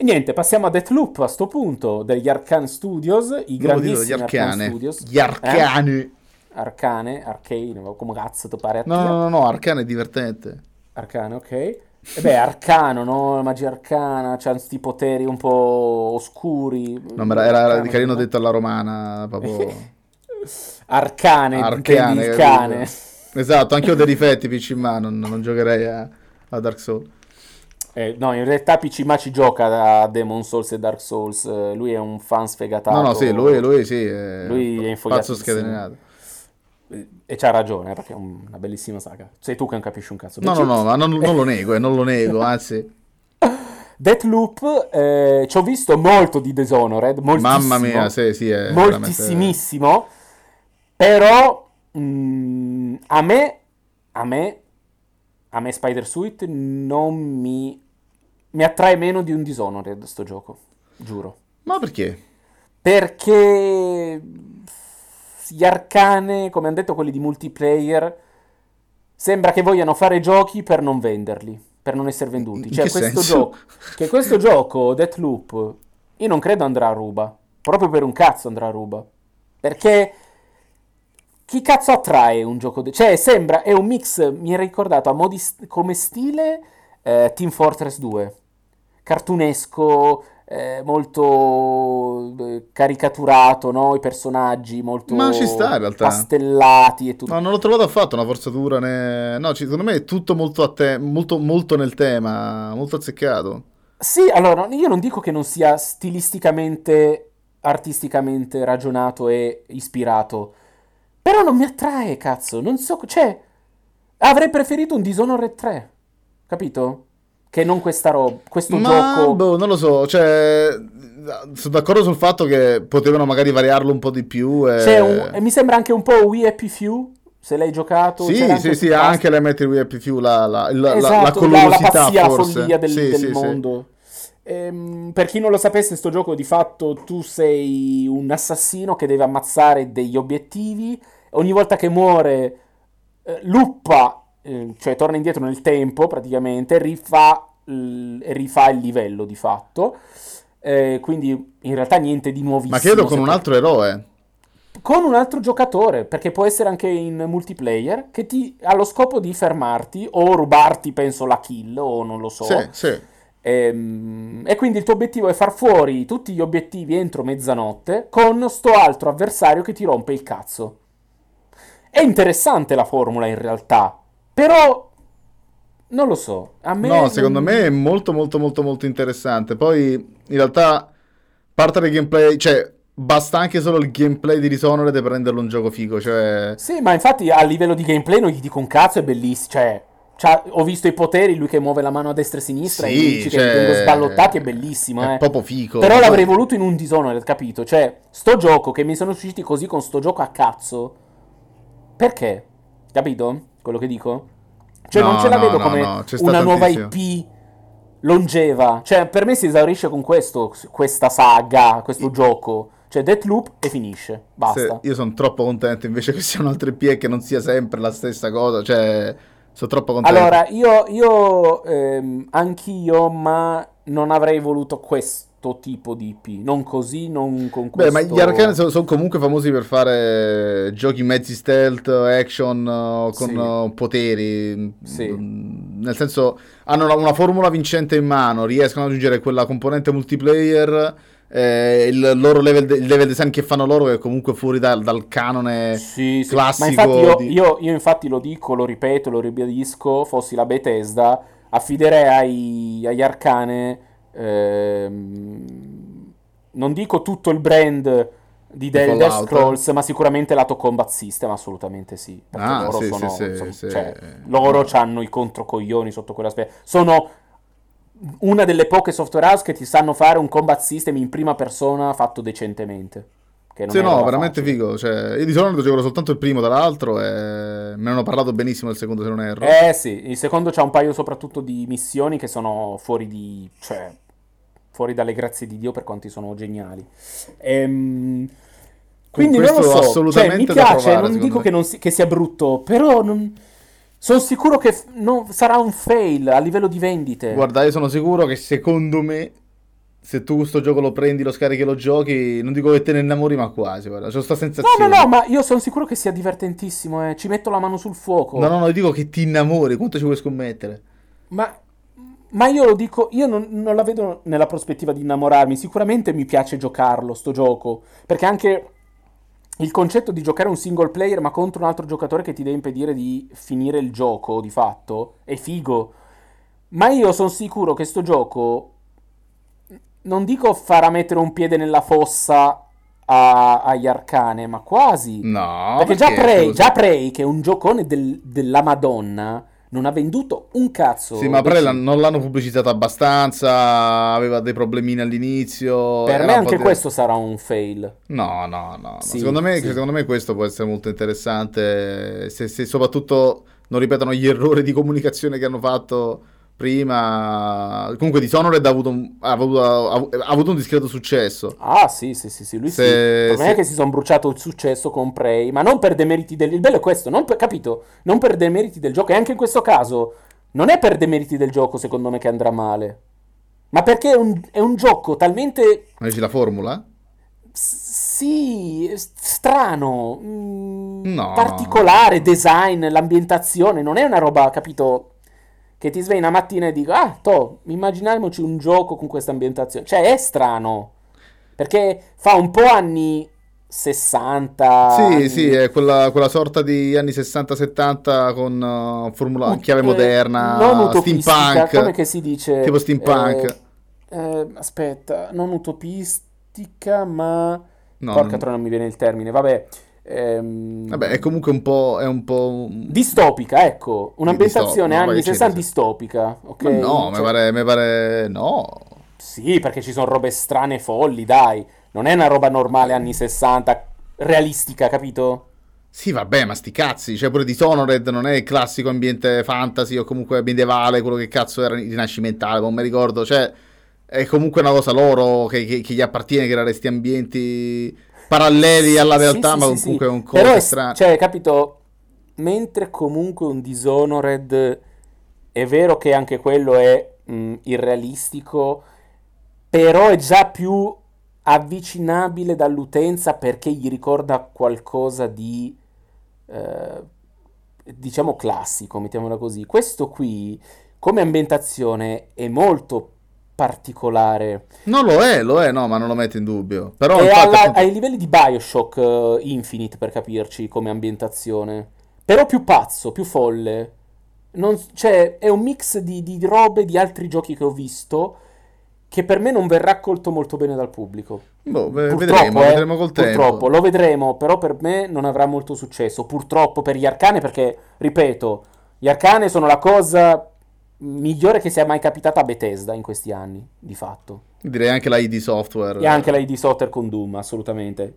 E niente, passiamo a Deathloop a sto punto, degli Arcane Studios, i grandissimi gli Arcane arcane. Studios. Gli arcani. Eh? Arcane, Arcane, come cazzo ti pare a No, te? no, no, no, arcane è divertente. Arcane, ok. E beh, arcano, no? La magia arcana, c'ha questi poteri un po' oscuri. No, ma era, era carino no? detto alla romana, proprio *laughs* Arcane, arcane. il cane. Esatto, anche io ho dei difetti PC, ma non, non giocherei a, a Dark Souls. Eh, no, in realtà PCMA ci gioca a Demon Souls e Dark Souls. eh, Lui è un fan sfegatato. No, no, sì, lui, lui sì, è Lui è pazzo scatenato. Eh, E c'ha ragione, perché è un- una bellissima saga. Sei tu che non capisci un cazzo. No, PC. no, no, ma non, non lo nego, eh, non lo nego, anzi, *laughs* Deathloop, eh, ci ho visto molto di Dishonored, moltissimo. mamma mia, sì, sì, è veramente- moltissimissimo. Però mm, a me, a me, a me Spider Suite non mi, mi attrae meno di un Dishonored sto gioco, giuro. Ma perché? Perché gli arcane, come hanno detto quelli di multiplayer, sembra che vogliano fare giochi per non venderli, per non essere venduti. Cioè, che questo gioco, che questo gioco, Deathloop, io non credo andrà a ruba. Proprio per un cazzo andrà a ruba. Perché chi cazzo attrae un gioco? de- Cioè, sembra, è un mix, mi era ricordato a modi st- come stile eh, Team Fortress 2. Cartunesco, eh, molto eh, caricaturato, no? I personaggi molto Ma ci sta, in realtà. pastellati e tutto. No, non l'ho trovato affatto una forzatura, né... no, secondo me è tutto molto, a te- molto, molto nel tema, molto azzeccato. Sì, allora, io non dico che non sia stilisticamente, artisticamente ragionato e ispirato, Però non mi attrae, cazzo. Non so, cioè, avrei preferito un Dishonored 3, capito? Che non questa roba, questo Ma, gioco. boh, non lo so, cioè... Sono d'accordo sul fatto che potevano magari variarlo un po' di più. E... C'è un- e mi sembra anche un po' We Happy Few, se l'hai giocato. Sì, sì, anche sì, cast. anche We Happy Few, la, la, la, la- Esatto, la la, la la follia del, Sì, del sì, sì. mondo. Ehm, per chi non lo sapesse, sto gioco di fatto tu sei un assassino che deve ammazzare degli obiettivi. Ogni volta che muore, eh, luppa, eh, cioè torna indietro nel tempo praticamente, rifà, il- e rifà il livello di fatto. Eh, quindi in realtà niente di nuovissimo. Ma credo con un altro eroe. con un altro giocatore, perché può essere anche in multiplayer, che ti ha lo scopo di fermarti o rubarti, penso, la kill o non lo so. Sì, sì. Ehm, E, quindi il tuo obiettivo è far fuori tutti gli obiettivi entro mezzanotte con sto altro avversario che ti rompe il cazzo. È interessante la formula in realtà, però non lo so. A me No, secondo me è molto molto molto molto interessante. Poi in realtà parte del gameplay, cioè basta anche solo il gameplay di Dishonored per renderlo un gioco figo, cioè Sì, ma infatti a livello di gameplay non gli dico un cazzo, è bellissimo. Cioè, ho visto i poteri, lui che muove la mano a destra e a sinistra e sì, nemici cioè, che vengono sballottati, è bellissimo, È eh. proprio figo. Però Poi- l'avrei voluto in un Dishonored, capito? Cioè, sto gioco che mi sono usciti così con sto gioco a cazzo. Perché? Capito? Quello che dico? Cioè, non No, ce la no, vedo no, come una nuova tantissimo. IP longeva. Cioè, per me si esaurisce con questo, questa saga, questo gioco. Cioè, Deathloop e finisce. Basta. Se- io sono troppo contento invece che sia un altro IP e che non sia sempre la stessa cosa, cioè sono troppo contento. Allora, io, io ehm, anch'io, ma non avrei voluto questo tipo di IP. Non così, non con Beh, questo... ma gli Arcane sono, sono comunque famosi per fare giochi mezzi stealth, action, uh, con Sì. uh, poteri. Sì. Mm, Nel senso, hanno una, formula vincente in mano, riescono ad aggiungere quella componente multiplayer, eh, il loro level, de- il level design che fanno loro è comunque fuori dal, dal canone Sì, sì. classico. Ma infatti io, di- io- io infatti lo dico, lo ripeto, lo ribadisco, fossi la Bethesda, affiderei ai- agli Arcane, ehm, non dico tutto il brand di Death Fallout. Scrolls, ma sicuramente lato combat system, assolutamente sì. Perché Ah, loro sì, sono, sì, sì, sono- sì. cioè, loro hanno i controcoglioni sotto quell'aspetto. Sono una delle poche software house che ti sanno fare un combat system in prima persona fatto decentemente. Sì, no, veramente facile. figo. Cioè, io di solito gioco soltanto il primo, tra l'altro, e me ne hanno parlato benissimo del secondo, se non erro. Eh sì, il secondo c'ha un paio soprattutto di missioni che sono fuori di... cioè, fuori dalle grazie di Dio per quanti sono geniali. Ehm, quindi non lo so, cioè, assolutamente mi da piace, provare, non dico che, non si- che sia brutto, però non... sono sicuro che f- non- sarà un fail a livello di vendite. Guarda, io sono sicuro che secondo me, se tu questo gioco lo prendi, lo scarichi e lo giochi, non dico che te ne innamori, ma quasi, guarda, c'ho sta No, sensazione. no, no, ma io sono sicuro che sia divertentissimo, eh. Ci metto la mano sul fuoco. No, no, no, io dico che ti innamori, quanto ci vuoi scommettere? Ma, ma io lo dico, io non, non la vedo nella prospettiva di innamorarmi. Sicuramente mi piace giocarlo, sto gioco. Perché anche il concetto di giocare un single player, ma contro un altro giocatore che ti deve impedire di finire il gioco, di fatto, è figo. Ma io sono sicuro che sto gioco, non dico farà mettere un piede nella fossa a- agli arcane, ma quasi. No, Perché già perché, Prey, scusa? già Prey, che è un giocone del- della Madonna, non ha venduto un cazzo. Sì, ma Prey non l'hanno pubblicitato abbastanza, aveva dei problemini all'inizio. Per me anche po' di- questo sarà un fail. No, no, no. no. Sì, secondo, me, sì. secondo me questo può essere molto interessante se, se soprattutto non ripetono gli errori di comunicazione che hanno fatto prima. Comunque Dishonored ha avuto un, ha avuto, ha avuto un discreto successo. Ah, sì, sì, sì, sì, lui Se- sì. Se- è che si sono bruciato il successo con Prey, ma non per demeriti del... Il bello è questo, non per... capito? Non per demeriti del gioco, e anche in questo caso non è per demeriti del gioco, secondo me, che andrà male. Ma perché è un, è un gioco talmente dici la formula? Sì, strano, mm, No. particolare, design, l'ambientazione, non è una roba, capito, che ti svegli una mattina e dico, ah, to, immaginiamoci un gioco con questa ambientazione. Cioè, è strano, perché fa un po' anni 60. Sì, anni- sì, è quella, quella sorta di anni 60-70 con uh, formula ut- chiave moderna, non steampunk. come che si dice? Tipo steampunk. Eh, eh, aspetta, non utopistica, ma... No, Porca non- non mi viene il termine. Vabbè, ehm, Vabbè, è comunque un po'... È un po'... distopica, ecco, un'ambientazione Distop- no, anni vai, 60 c'è- distopica, ok? Ma no, mi Cioè- pare, mi pare... No. Sì, perché ci sono robe strane folli, dai. Non è una roba normale anni 60, realistica, capito? Sì, vabbè, ma sti cazzi. Cioè, pure Dishonored non è il classico ambiente fantasy o comunque medievale, quello che cazzo era rinascimentale, non mi ricordo. Cioè, è comunque una cosa loro che, che- che gli appartiene creare questi ambienti paralleli alla Sì, realtà, sì, ma sì, sì. comunque è un è- strano. Cioè, capito? Mentre comunque un Dishonored è vero che anche quello è mh, irrealistico, però è già più avvicinabile dall'utenza perché gli ricorda qualcosa di eh, diciamo classico, mettiamola così. Questo qui, come ambientazione, è molto particolare. Non lo è, lo è, no, ma non lo metto in dubbio. Però, È infatti, alla- appunto- ai livelli di Bioshock eh, Infinite, per capirci, come ambientazione. Però più pazzo, più folle. Non- cioè, è un mix di, di robe di altri giochi che ho visto che per me non verrà accolto molto bene dal pubblico. boh, ve- Purtroppo, vedremo, eh, vedremo col purtroppo, tempo. lo vedremo, però per me non avrà molto successo. Purtroppo per gli Arcane, perché, ripeto, gli Arcane sono la cosa migliore che sia mai capitata a Bethesda in questi anni, di fatto. Direi anche la ID Software. E anche la ID Software con Doom, assolutamente.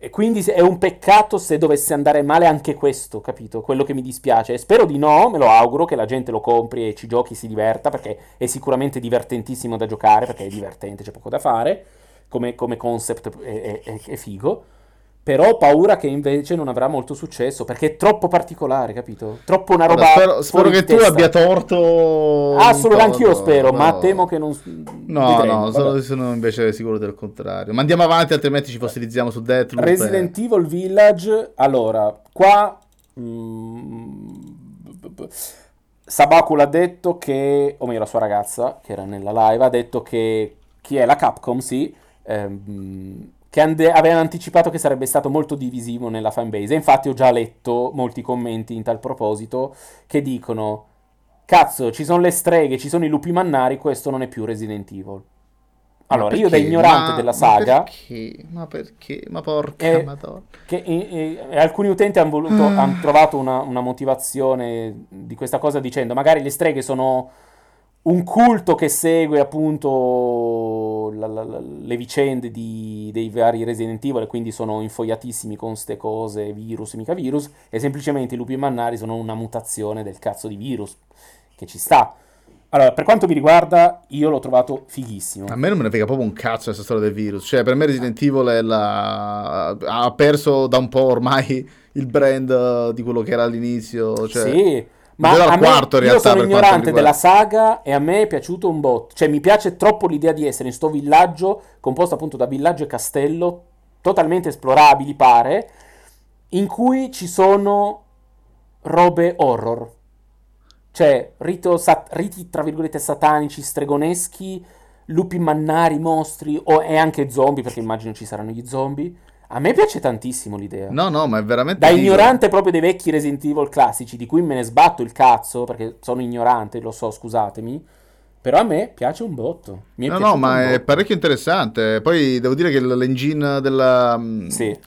E quindi è un peccato se dovesse andare male anche questo, capito? Quello che mi dispiace. E spero di no, me lo auguro, che la gente lo compri e ci giochi, si diverta, perché è sicuramente divertentissimo da giocare, perché è divertente, c'è poco da fare, come, come concept è- è- è figo. Però ho paura che invece non avrà molto successo, perché è troppo particolare, capito? Troppo una roba Guarda, spero, spero che di tu testa. abbia torto. Ah, solo anch'io spero, ma no. temo che non... No, vedremo, no, sono, sono invece sicuro del contrario. Ma andiamo avanti, altrimenti ci fossilizziamo su Deathloop. Resident Evil Village, allora, qua mm, Sabaku l'ha detto che, o meglio la sua ragazza, che era nella live, ha detto che chi è la Capcom, sì, ehm, che ande- avevano anticipato che sarebbe stato molto divisivo nella fanbase. E infatti ho già letto molti commenti in tal proposito che dicono, cazzo, ci sono le streghe, ci sono i lupi mannari, questo non è più Resident Evil. Ma Allora, io da ignorante Ma- della ma saga... perché? Ma perché? Ma porca Eh, madonna. Che e- e alcuni utenti hanno voluto, Ah. hanno trovato una, una motivazione di questa cosa dicendo magari le streghe sono un culto che segue appunto la- la- la- le vicende di- dei vari Resident Evil e quindi sono infoiatissimi con ste cose, virus, mica virus, e semplicemente i lupi mannari sono una mutazione del cazzo di virus, che ci sta. Allora, per quanto mi riguarda, io l'ho trovato fighissimo. A me non me ne frega proprio un cazzo questa storia del virus. Cioè, per me Resident Evil è la... ha perso da un po' ormai il brand di quello che era all'inizio. Cioè, Sì, ma a me, quarto in io realtà, sono per quanto ignorante della saga e a me è piaciuto un botto. Cioè, mi piace troppo l'idea di essere in sto villaggio, composto appunto da villaggio e castello, totalmente esplorabili, pare, in cui ci sono robe horror. Cioè, sat- riti tra virgolette satanici, stregoneschi, lupi mannari, mostri, o, e anche zombie, perché immagino ci saranno gli zombie. A me piace tantissimo l'idea. No, no, ma è veramente... Da ignorante proprio dei vecchi Resident Evil classici, di cui me ne sbatto il cazzo, perché sono ignorante, lo so, scusatemi. Però a me piace un botto. No, no, ma è parecchio interessante. Poi devo dire che l'engine della, mm, Sì,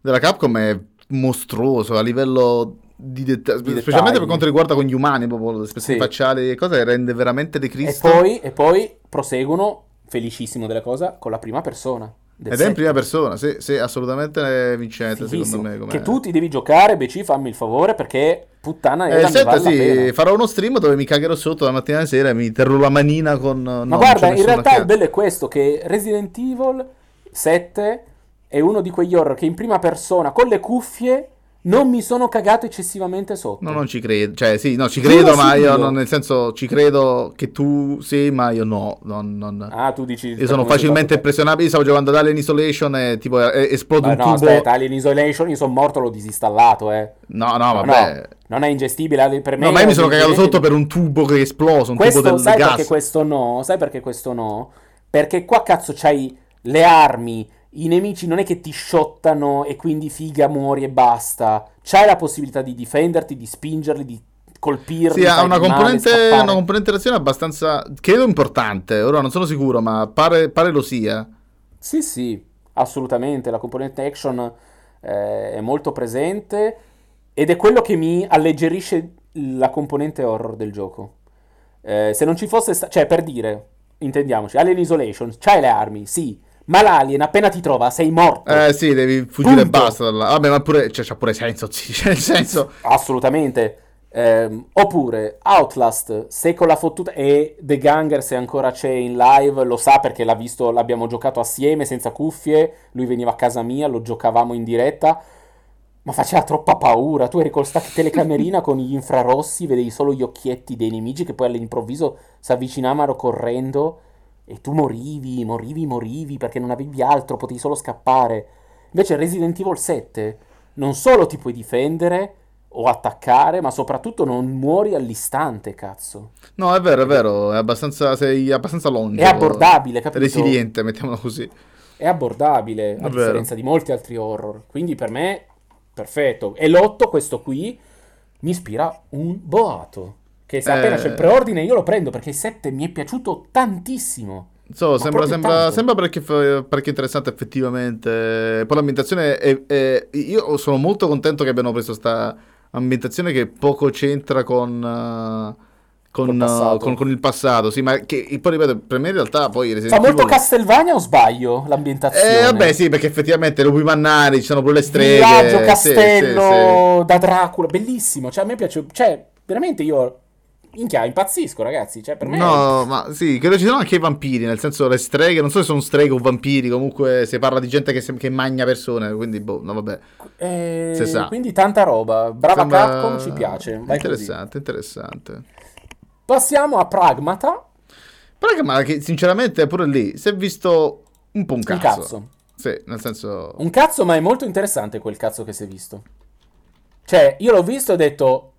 della Capcom è mostruoso a livello di, detta- Di specialmente dettagli. per quanto riguarda con gli umani, proprio le espressioni Sì. facciali e cose, rende veramente De e Cristo. poi, e poi proseguono, felicissimo della cosa, con la prima persona. Ed è in set. prima persona, sì, sì, assolutamente è vincente Fighissimo. secondo me. come- Che tu ti devi giocare, BC, fammi il favore, perché puttana Eh, era, mi senta, sì, pena. farò uno stream dove mi cagherò sotto la mattina alla sera e mi terrò la manina con... Ma guarda, in realtà il bello è questo, che Resident Evil 7 è uno di quegli horror che in prima persona, con le cuffie, non mi sono cagato eccessivamente sotto. No, non ci credo. Cioè, sì, no, ci credo, ma io non, nel senso, ci credo che tu sì, ma io no. non- non- Ah, tu dici... Io sono facilmente impressionabile. Io stavo giocando ad Alien Isolation e tipo eh, esplodo Ah, un no, tubo. aspetta, Alien Isolation, io sono morto, l'ho disinstallato, eh. No, no, No, vabbè. no, non è ingestibile, Ale- per me... No, ma io mi sono cagato sotto per un tubo che è esploso, un Questo, tubo del sai gas. perché questo no? Sai perché questo no? Perché qua cazzo c'hai le armi, i nemici non è che ti shottano e quindi figa muori e basta. C'hai la possibilità di difenderti, di spingerli, di colpirli. Sì, ha una male, componente, scappare. una componente d'azione abbastanza, credo importante. Ora non sono sicuro, ma pare, pare lo sia. Sì, sì, assolutamente. La componente action eh, è molto presente ed è quello che mi alleggerisce la componente horror del gioco. Eh, se non ci fosse, sta- cioè per dire, intendiamoci, Alien Isolation, c'hai le armi, sì, ma l'alien appena ti trova sei morto. Eh sì, devi fuggire e basta. Vabbè, ma pure, cioè, c'ha pure senso, *laughs* sì, cioè, nel senso... Assolutamente. Ehm, oppure Outlast, se con la fottuta e The Ganger se ancora c'è in live lo sa perché l'ha visto, l'abbiamo giocato assieme senza cuffie, lui veniva a casa mia, lo giocavamo in diretta, ma faceva troppa paura, tu eri con sta telecamerina *laughs* con gli infrarossi, vedevi solo gli occhietti dei nemici che poi all'improvviso si avvicinavano correndo e tu morivi, morivi, morivi perché non avevi altro, potevi solo scappare. Invece Resident Evil 7 non solo ti puoi difendere o attaccare, ma soprattutto non muori all'istante, cazzo. No, è vero, è vero, è abbastanza, sei abbastanza longevo. È abbordabile, capito? Resiliente, mettiamolo così. È abbordabile, a vero. differenza di molti altri horror. Quindi per me, perfetto. E l'otto, questo qui, mi ispira un boato. Che se appena Eh. c'è il preordine io lo prendo, perché il 7 mi è piaciuto tantissimo. So, sembra, sembra, sembra parecchio, parecchio interessante effettivamente. Poi l'ambientazione è, è- Io sono molto contento che abbiano preso questa ambientazione che poco c'entra con... eh, Con, passato. eh, con- con il passato, sì, ma che poi ripeto, per me in realtà poi Fa Resident molto Evil- Castelvania o sbaglio l'ambientazione? Eh, vabbè, sì, perché effettivamente lupi mannari, ci sono pure le streghe. Villaggio sì, Castello da Dracula, bellissimo. Cioè, a me piace. Cioè, veramente io. Minchia, impazzisco, ragazzi. Cioè, per me. No, ma sì, credo ci siano anche i vampiri, nel senso le streghe, non so se sono streghe o vampiri, comunque si parla di gente che, che magna persone, quindi boh, no vabbè. Eh, quindi tanta roba. Brava Sembra Capcom, ci piace. Vai così. Interessante, interessante. Passiamo a Pragmata. Ma che sinceramente pure lì si è visto un po' un Un cazzo. cazzo. Sì, nel senso... Un cazzo, ma è molto interessante quel cazzo che si è visto. Cioè, io l'ho visto e ho detto.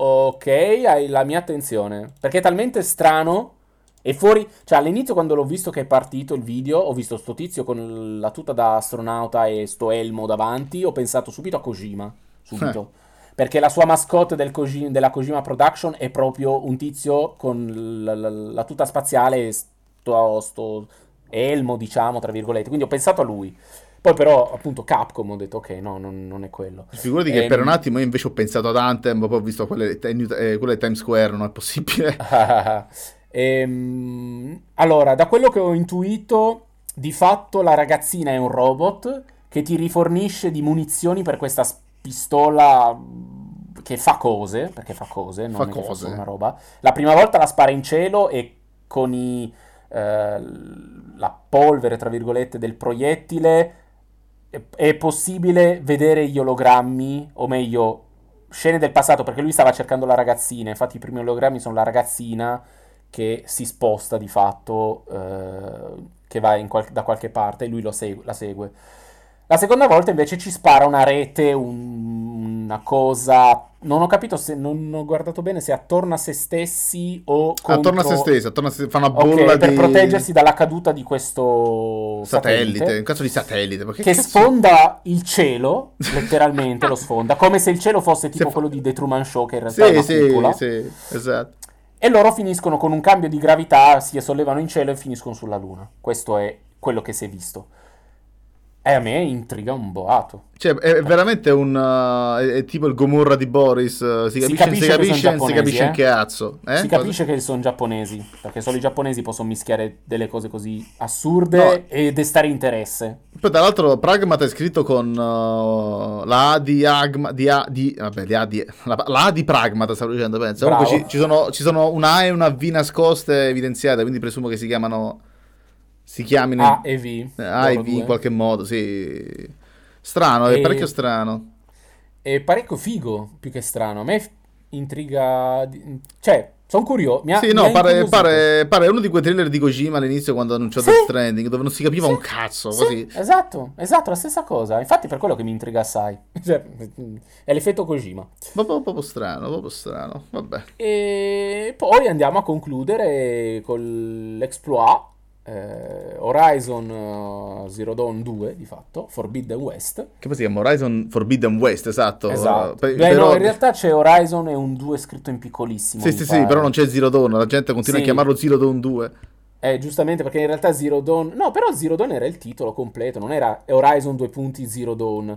Ok, hai la mia attenzione. Perché è talmente strano. E fuori. Cioè, all'inizio, quando l'ho visto che è partito il video, ho visto sto tizio con la tuta da astronauta e sto elmo davanti. Ho pensato subito a Kojima. Subito. Perché la sua mascotte del Koji- della Kojima Production è proprio un tizio con la, la- la tuta spaziale e sto, sto elmo, diciamo, tra virgolette. Quindi ho pensato a lui. Poi però, appunto, Capcom ho detto, ok, no, non, non è quello. Figurati che Ehm, per un attimo io invece ho pensato ad Anthem, poi ho visto quelle, eh, quelle Times Square, non è possibile. *laughs* Ehm, allora, da quello che ho intuito, di fatto la ragazzina è un robot che ti rifornisce di munizioni per questa pistola mh, che fa cose, perché fa cose, non Fa è cose. una roba. La prima volta la spara in cielo e con i, eh, la polvere, tra virgolette, del proiettile è, possibile vedere gli ologrammi, o meglio, scene del passato, perché lui stava cercando la ragazzina, infatti i primi ologrammi sono la ragazzina che si sposta di fatto, eh, che va qual- da qualche parte e lui lo segue- la segue. La seconda volta invece ci spara una rete, un- una cosa... Non ho capito se... Non ho guardato bene se attorno a se stessi o Attorno a se contro- stessi, attorno a se fa una bolla per di... proteggersi dalla caduta di questo satellite, un cazzo di satellite, che, che sfonda il cielo, letteralmente lo sfonda, come se il cielo fosse tipo Se quello di The Truman Show, che in realtà è Sì, una sì, cupola. sì, esatto. E loro finiscono con un cambio di gravità, si sollevano in cielo e finiscono sulla Luna. Questo è quello che si è visto. E a me intriga un boato. Cioè, è è veramente un... uh, è, è tipo il Gomorra di Boris, uh, si Si capisce, capisce si che capisce, si capisce in eh? che cazzo. Eh? si Cosa? capisce che sono giapponesi, perché solo i giapponesi possono mischiare delle cose così assurde No. e destare interesse. Poi tra l'altro Pragmata è scritto con uh, la A di Agma, di A di, vabbè, di A di, la, la A di Pragmata stavo dicendo, penso. Comunque ci, ci sono, ci sono una A e una V nascoste evidenziate, quindi presumo che si chiamano, si chiamino A e V. A e loro V in qualche modo, sì. Strano, è E- parecchio strano. È parecchio figo, più che strano. A me f- intriga... Cioè, sono curioso. Mi ha, Sì, mi no, pare, pare, pare uno di quei thriller di Kojima all'inizio quando annunciò Sì. Death Stranding, dove non si capiva Sì. un cazzo, Sì, esatto, esatto, la stessa cosa. Infatti per quello che mi intriga assai. *laughs* Cioè, è l'effetto Kojima. Proprio, proprio strano, proprio strano, vabbè. E poi andiamo a concludere con l'exploit eh, Horizon eh, Zero Dawn 2, di fatto, Forbidden West. Che poi si chiama Horizon Forbidden West, esatto. Esatto. Pe- Beh, però- no, in realtà c'è Horizon e un 2 scritto in piccolissimo. Sì, sì, sì, pare. però non c'è Zero Dawn, la gente continua Sì. a chiamarlo Zero Dawn 2. Eh, giustamente perché in realtà Zero Dawn... No, però Zero Dawn era il titolo completo, non era Horizon 2 punti Zero Dawn.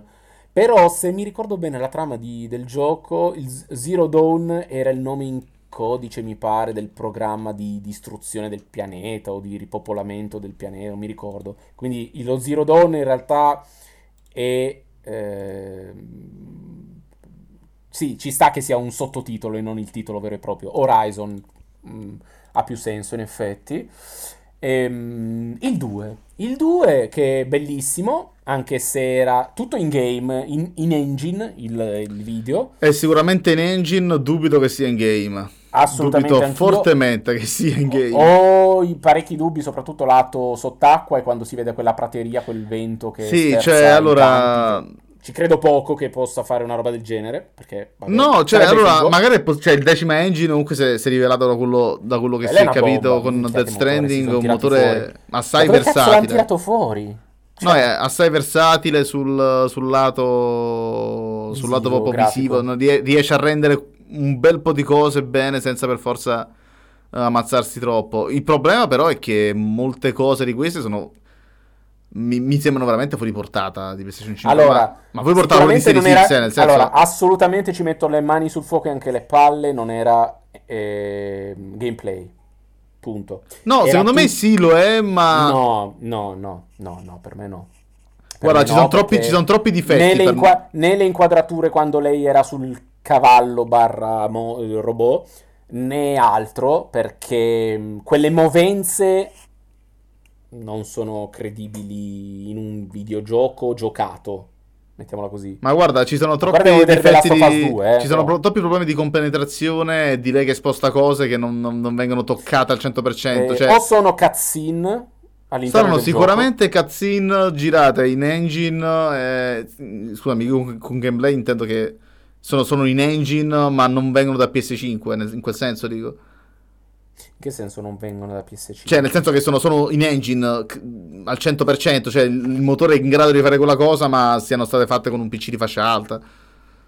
Però se mi ricordo bene la trama di- del gioco, Zero Dawn era il nome in codice, mi pare, del programma di distruzione del pianeta o di ripopolamento del pianeta, non mi ricordo. Quindi lo Zero Dawn in realtà è... ehm, Sì, ci sta che sia un sottotitolo e non il titolo vero e proprio. Horizon mh, ha più senso in effetti. Ehm, il 2. Il 2 che è bellissimo, anche se era tutto in game, in, in engine, il, il video. È sicuramente in engine, dubito che sia in game. Assolutamente Dubito anch'io. fortemente che sia in game. Ho i parecchi dubbi, soprattutto lato sott'acqua e quando si vede quella prateria, quel vento che Sì, cioè, allora... campi. Ci credo poco che possa fare una roba del genere, perché vabbè, No, cioè, allora, figo. magari cioè, il decima engine comunque si è, si è rivelato da quello, da quello che Quella si è capito bomba, con Death Stranding, un motore fuori. assai Ma dove cazzo l'hanno versatile. tirato fuori? No, Cioè, è assai versatile sul, sul lato, sul lato Visivo, proprio grafico. visivo, no? Rie- riesce a rendere un bel po' di cose bene senza per forza eh, ammazzarsi troppo. Il problema però è che molte cose di queste sono... Mi, mi sembrano veramente fuori portata di PlayStation 5. Allora, ma, ma puoi portarlo di Series non X, era- eh, nel senso... Allora, assolutamente ci metto le mani sul fuoco e anche le palle, non era eh, gameplay. Punto. no, era secondo me tut- sì lo è, ma... No, no, no, no, no, per me no. Per Guarda, me ci no, sono troppi- ci sono troppi difetti Né le, inqua- né le inquadrature quando lei era sul cavallo barra mo- eh, robot, né altro, perché mh, quelle movenze non sono credibili in un videogioco giocato, mettiamola così. Ma guarda, ci sono troppi difetti di... 2, eh, ci sono però. troppi problemi di compenetrazione di lei che sposta cose che non, non- non vengono toccate al 100%. Eh, cioè, o sono cutscene all'interno del sicuramente cutscene girate in engine. eh, scusami, con, con gameplay intendo che sono, sono in engine, ma non vengono da PS5, nel- in quel senso dico. In che senso non vengono da PS5? Cioè, nel senso che sono, sono in engine al 100%, cioè il motore è in grado di fare quella cosa, ma siano state fatte con un PC di fascia alta.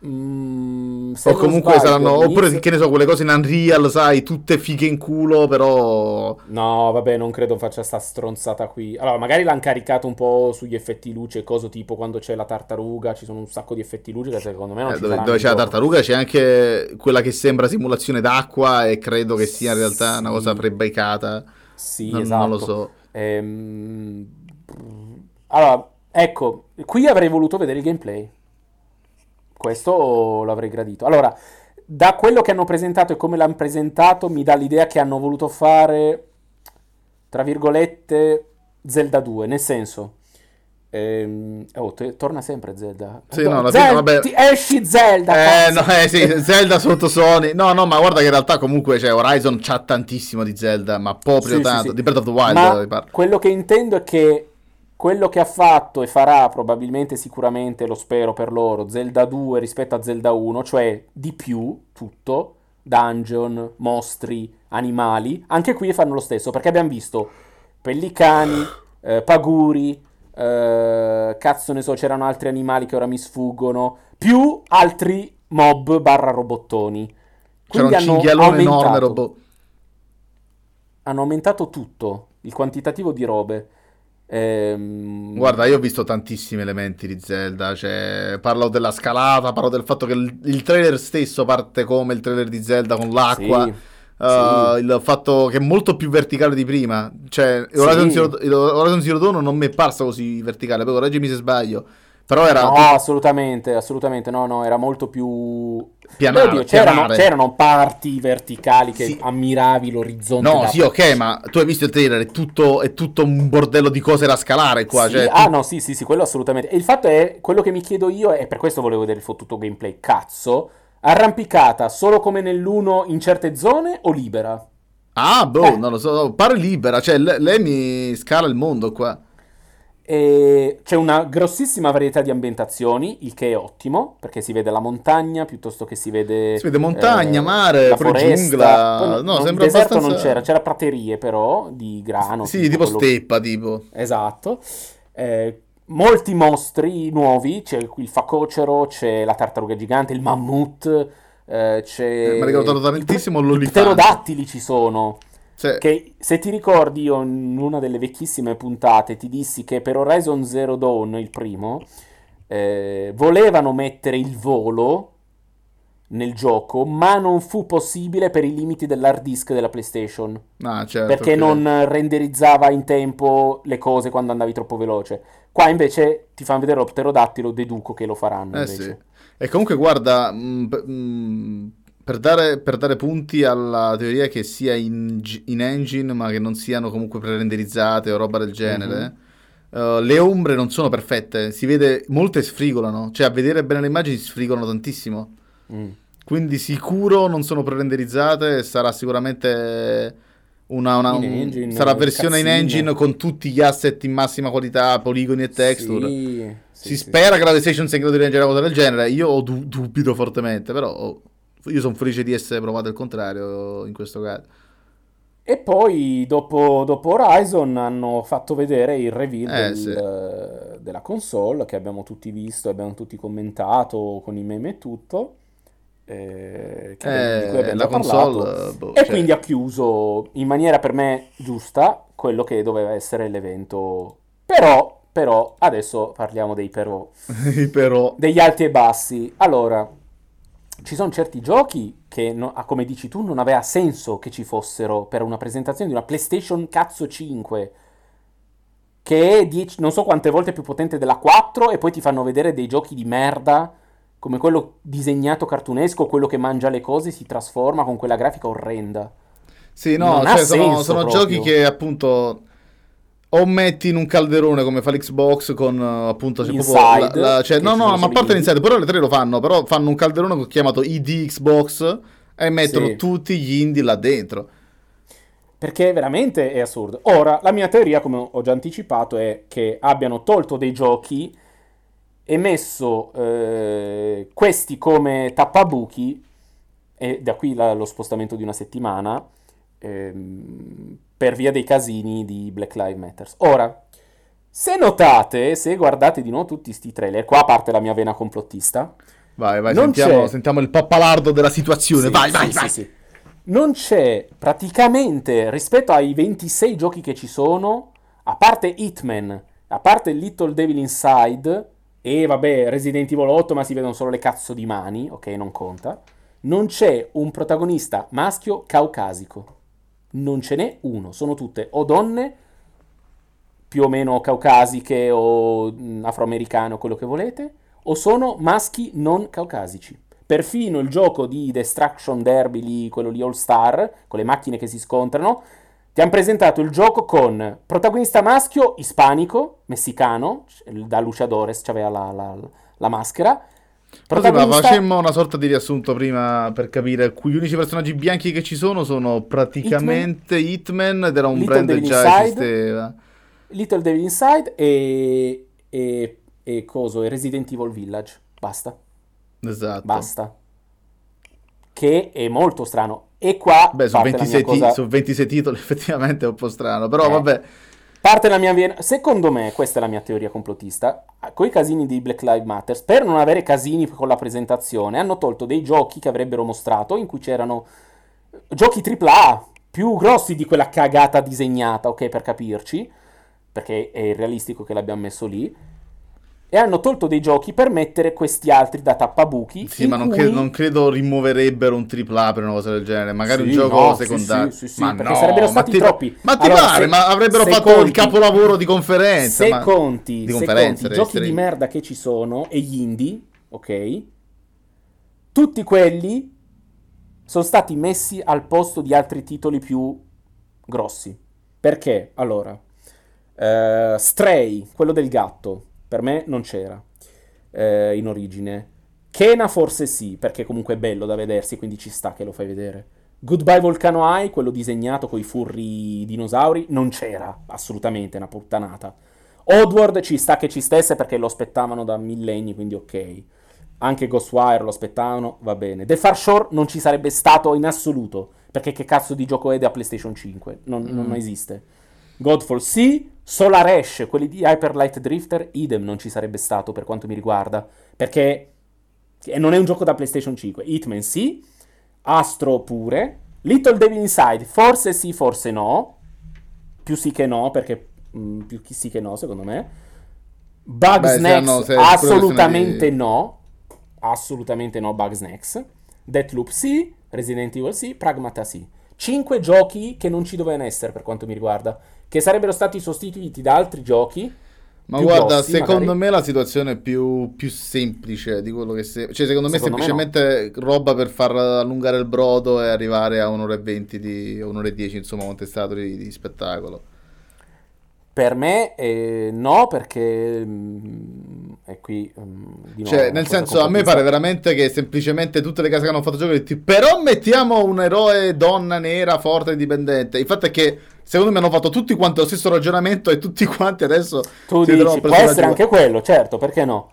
Mm, O comunque sbaglio, saranno, oppure all'inizio- che ne so, quelle cose in Unreal, sai, tutte fighe in culo, però... No, vabbè, non credo faccia sta stronzata qui. Allora, magari l'hanno caricato un po' sugli effetti luce, coso tipo quando c'è la tartaruga, ci sono un sacco di effetti luce che secondo me non Eh, ci dove, dove c'è la tartaruga c'è anche quella che sembra simulazione d'acqua e credo che sia in realtà una Sì. cosa prebaicata. Sì, Non, esatto. non lo so. Ehm, Allora, ecco, qui avrei voluto vedere il gameplay. Questo l'avrei gradito. Allora, da quello che hanno presentato e come l'hanno presentato, mi dà l'idea che hanno voluto fare, tra virgolette, Zelda 2, nel senso... ehm, oh, te- torna sempre Zelda. Sì, no, alla Zel- fine, vabbè. ti- esci Zelda! Eh, no, eh sì, Zelda sotto Sony. No, no, ma guarda che in realtà comunque cioè, Horizon c'ha tantissimo di Zelda, ma proprio Sì, sì, tanto. sì. Di Breath of the Wild, quello che intendo è che quello che ha fatto e farà probabilmente, sicuramente, lo spero per loro, Zelda 2 rispetto a Zelda 1, cioè di più tutto, dungeon, mostri, animali, anche qui fanno lo stesso, perché abbiamo visto pellicani, eh, paguri, eh, cazzo ne so, c'erano altri animali che ora mi sfuggono, più altri mob barra robottoni. C'era un Quindi cinghialone enorme, robot. hanno aumentato tutto, il quantitativo di robe. Ehm, Guarda, io ho visto tantissimi elementi di Zelda, cioè parlo della scalata, parlo del fatto che il, il trailer stesso parte come il trailer di Zelda con l'acqua, sì, uh, sì. il fatto che è molto più verticale di prima, cioè Sì. Horizon Zero, il Horizon Zero Dawn non mi è parsa così verticale, poi correggimi se sbaglio, però era No, assolutamente, assolutamente, no, no, era molto più... pianare, oddio, c'erano, c'erano parti verticali che Sì. ammiravi l'orizzonte. No, sì, ok, ma tu hai visto il trailer, è tutto, è tutto un bordello di cose da scalare qua, Sì, cioè, ah tu- no, sì, sì, sì, quello assolutamente. E il fatto è, quello che mi chiedo io, e per questo volevo vedere il fottuto gameplay, cazzo, arrampicata solo come nell'1 in certe zone o libera? Ah, boh, Eh. non lo so, pare libera, cioè le- lei mi scala il mondo qua. E c'è una grossissima varietà di ambientazioni, il che è ottimo, perché si vede la montagna piuttosto che si vede... Si vede montagna, eh, mare, la foresta. giungla. Poi No, non- sembra deserto abbastanza- non c'era, c'era praterie però, di grano. Sì, tipo quello- steppa, tipo. Esatto. Eh, molti mostri nuovi, c'è il, facocero, c'è la tartaruga gigante, il mammut, eh, c'è... Eh, mi ha ricordato tantissimo i l'olifante. pterodattili ci sono. Cioè, Che se ti ricordi, io in una delle vecchissime puntate ti dissi che per Horizon Zero Dawn, il primo, eh, volevano mettere il volo nel gioco, ma non fu possibile per i limiti dell'hard disk della PlayStation. ah, certo, perché ok. non renderizzava in tempo le cose quando andavi troppo veloce. Qua invece ti fanno vedere lo pterodattilo, deduco che lo faranno Eh sì. E comunque guarda, mh, p- mh, per dare, per dare punti alla teoria che sia in, in engine ma che non siano comunque pre-renderizzate o roba del genere, eh, le ombre non sono perfette, si vede, molte sfrigolano, cioè a vedere bene le immagini sfrigolano tantissimo, Mm. quindi sicuro non sono pre-renderizzate sarà sicuramente una, una- In un- engine, sarà versione in cazzine. engine con tutti gli asset in massima qualità, poligoni e texture. Sì, sì, Si sì. spera che la PlayStation sia in grado di reggere una cosa del genere. Io ho du- dubito fortemente, però oh, io sono felice di essere provato il contrario in questo caso. E poi dopo, dopo Horizon hanno fatto vedere il reveal Eh, del- sì. della console che abbiamo tutti visto, abbiamo tutti commentato con i meme e tutto. eh, Eh, la console, boh, E cioè, quindi ha chiuso in maniera per me giusta quello che doveva essere l'evento. Però, però, adesso parliamo dei però. *laughs* però Degli alti e bassi. Allora, ci sono certi giochi che, no- ah, come dici tu, non aveva senso che ci fossero per una presentazione di una PlayStation cazzo 5, che è 10 non so quante volte più potente della 4, e poi ti fanno vedere dei giochi di merda, come quello disegnato cartunesco, quello che mangia le cose e si trasforma con quella grafica orrenda. sì, no, cioè, sono, sono giochi che appunto o metti in un calderone come fa l'Xbox con eh, appunto c'è proprio Inside, la- la- cioè, no, no, ma a parte l'Inside, però le tre lo fanno, però fanno un calderone chiamato ID Xbox e mettono Sì. tutti gli indie là dentro. Perché veramente è assurdo. Ora, la mia teoria, come ho già anticipato, è che abbiano tolto dei giochi e messo eh, questi come tappabuchi, e da qui la- lo spostamento di una settimana, ehm, per via dei casini di Black Lives Matter. Ora, se notate, se guardate di nuovo tutti sti trailer, qua parte la mia vena complottista, Vai, vai, sentiamo, sentiamo il pappalardo della situazione. sì, vai, sì, vai, sì, vai. sì. Non c'è praticamente rispetto ai 26 giochi che ci sono, a parte Hitman, a parte Little Devil Inside e vabbè Resident Evil 8, ma si vedono solo le cazzo di mani, ok, non conta. Non c'è un protagonista maschio caucasico. Non ce n'è uno, sono tutte o donne più o meno caucasiche o mh, afroamericane o quello che volete, o sono maschi non caucasici. Perfino il gioco di Destruction Derby, lì, quello lì All Star, con le macchine che si scontrano, ti hanno presentato il gioco con protagonista maschio ispanico, messicano, da luchadores, c'aveva la, la- la maschera. Però Protagonista facemmo una sorta di riassunto prima per capire gli unici personaggi bianchi che ci sono sono praticamente Hitman, ed era un Little brand che Devil già Inside. esisteva. Little Devil Inside e, e, e coso, e Resident Evil Village. Basta. Esatto. Basta. Che è molto strano. E qua Beh, su parte la 26, mia cosa- ti- su 26 titoli *laughs* effettivamente è un po' strano, però Eh. vabbè. Parte la mia vena- Secondo me, questa è la mia teoria complottista. Con i casini di Black Lives Matter, per non avere casini con la presentazione, hanno tolto dei giochi che avrebbero mostrato in cui c'erano giochi AAA più grossi di quella cagata disegnata, ok, per capirci, perché è irrealistico che l'abbiamo messo lì. E hanno tolto dei giochi per mettere questi altri da tappabuchi. Sì, ma non, cui- cre- non credo rimuoverebbero un AAA per una cosa del genere. Magari un Sì, gioco no, secondario. sì, sì, sì, ma perché no, sarebbero ma stati ti- troppi. Ma ti Allora, pare? se- ma avrebbero se fatto il conti- capolavoro di conferenza. Se ma- conti, di se conferenza, conti i giochi di merda che ci sono e gli indie, ok? Tutti quelli sono stati messi al posto di altri titoli più grossi. Perché? Allora, eh, Stray, quello del gatto, per me non c'era eh, in origine. Kena forse sì, perché comunque è bello da vedersi, quindi ci sta che lo fai vedere. Goodbye Volcano Eye, quello disegnato con i furri dinosauri, non c'era, assolutamente, una puttanata. Oddworld ci sta che ci stesse perché lo aspettavano da millenni, quindi ok. Anche Ghostwire lo aspettavano, va bene. The Far Shore non ci sarebbe stato in assoluto, perché che cazzo di gioco è da PlayStation 5? Non, non Mm. esiste. Godfall sì, Solar Ash, quelli di Hyper Light Drifter, idem non ci sarebbe stato per quanto mi riguarda, perché e non è un gioco da PlayStation 5. Hitman sì, Astro pure, Little Devil Inside, forse sì, forse no. Più sì che no, perché mm, più sì che no, secondo me. Bug Beh, se Snacks, hanno- se è assolutamente di- no. Assolutamente no, Bug Snacks. Deathloop sì, Resident Evil sì, Pragmata sì. Cinque giochi che non ci dovevano essere per quanto mi riguarda, che sarebbero stati sostituiti da altri giochi. Ma guarda, grossi, secondo magari. me la situazione è più, più semplice di quello che se... Cioè, secondo me è Secondo me semplicemente roba per far allungare il brodo e arrivare a un'ora e venti di... un'ora e dieci, insomma, contestato di, di spettacolo. Per me eh, no, perché mm, è qui mm, di nuovo Cioè, nel senso, a me pare veramente che semplicemente tutte le case che hanno fatto detto, però mettiamo un eroe donna nera, forte, indipendente. Il fatto è che, secondo me, hanno fatto tutti quanti lo stesso ragionamento e tutti quanti adesso Tu dici, può essere anche quello, certo, perché no?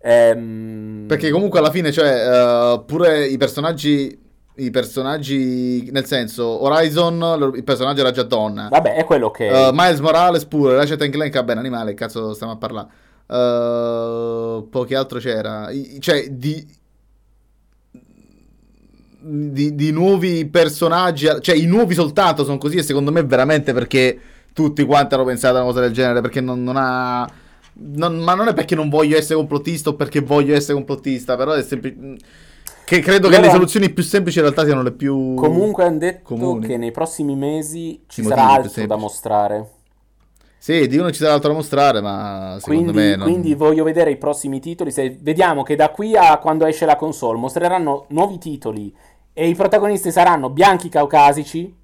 Ehm, Perché comunque alla fine, cioè, eh, pure i personaggi, i personaggi, nel senso, Horizon, il personaggio era già donna. Vabbè, è quello che... Eh, Miles Morales pure, Ratchet Clank, vabbè, animale, cazzo stiamo a parlare. Poi che altro c'era? I- cioè, di, di, di nuovi personaggi, cioè i nuovi soltanto sono così e secondo me veramente perché tutti quanti hanno pensato a una cosa del genere, perché non, non ha... non- ma non è perché non voglio essere complottista o perché voglio essere complottista, però è semplice... Che credo che Loro- le soluzioni più semplici in realtà siano le più... Comunque hanno detto comuni. che nei prossimi mesi ci I sarà altro da mostrare. Sì, dicono ci sarà altro da mostrare, ma secondo Quindi, me non... quindi voglio vedere i prossimi titoli. Se vediamo che da qui a quando esce la console mostreranno nuovi titoli e i protagonisti saranno bianchi caucasici,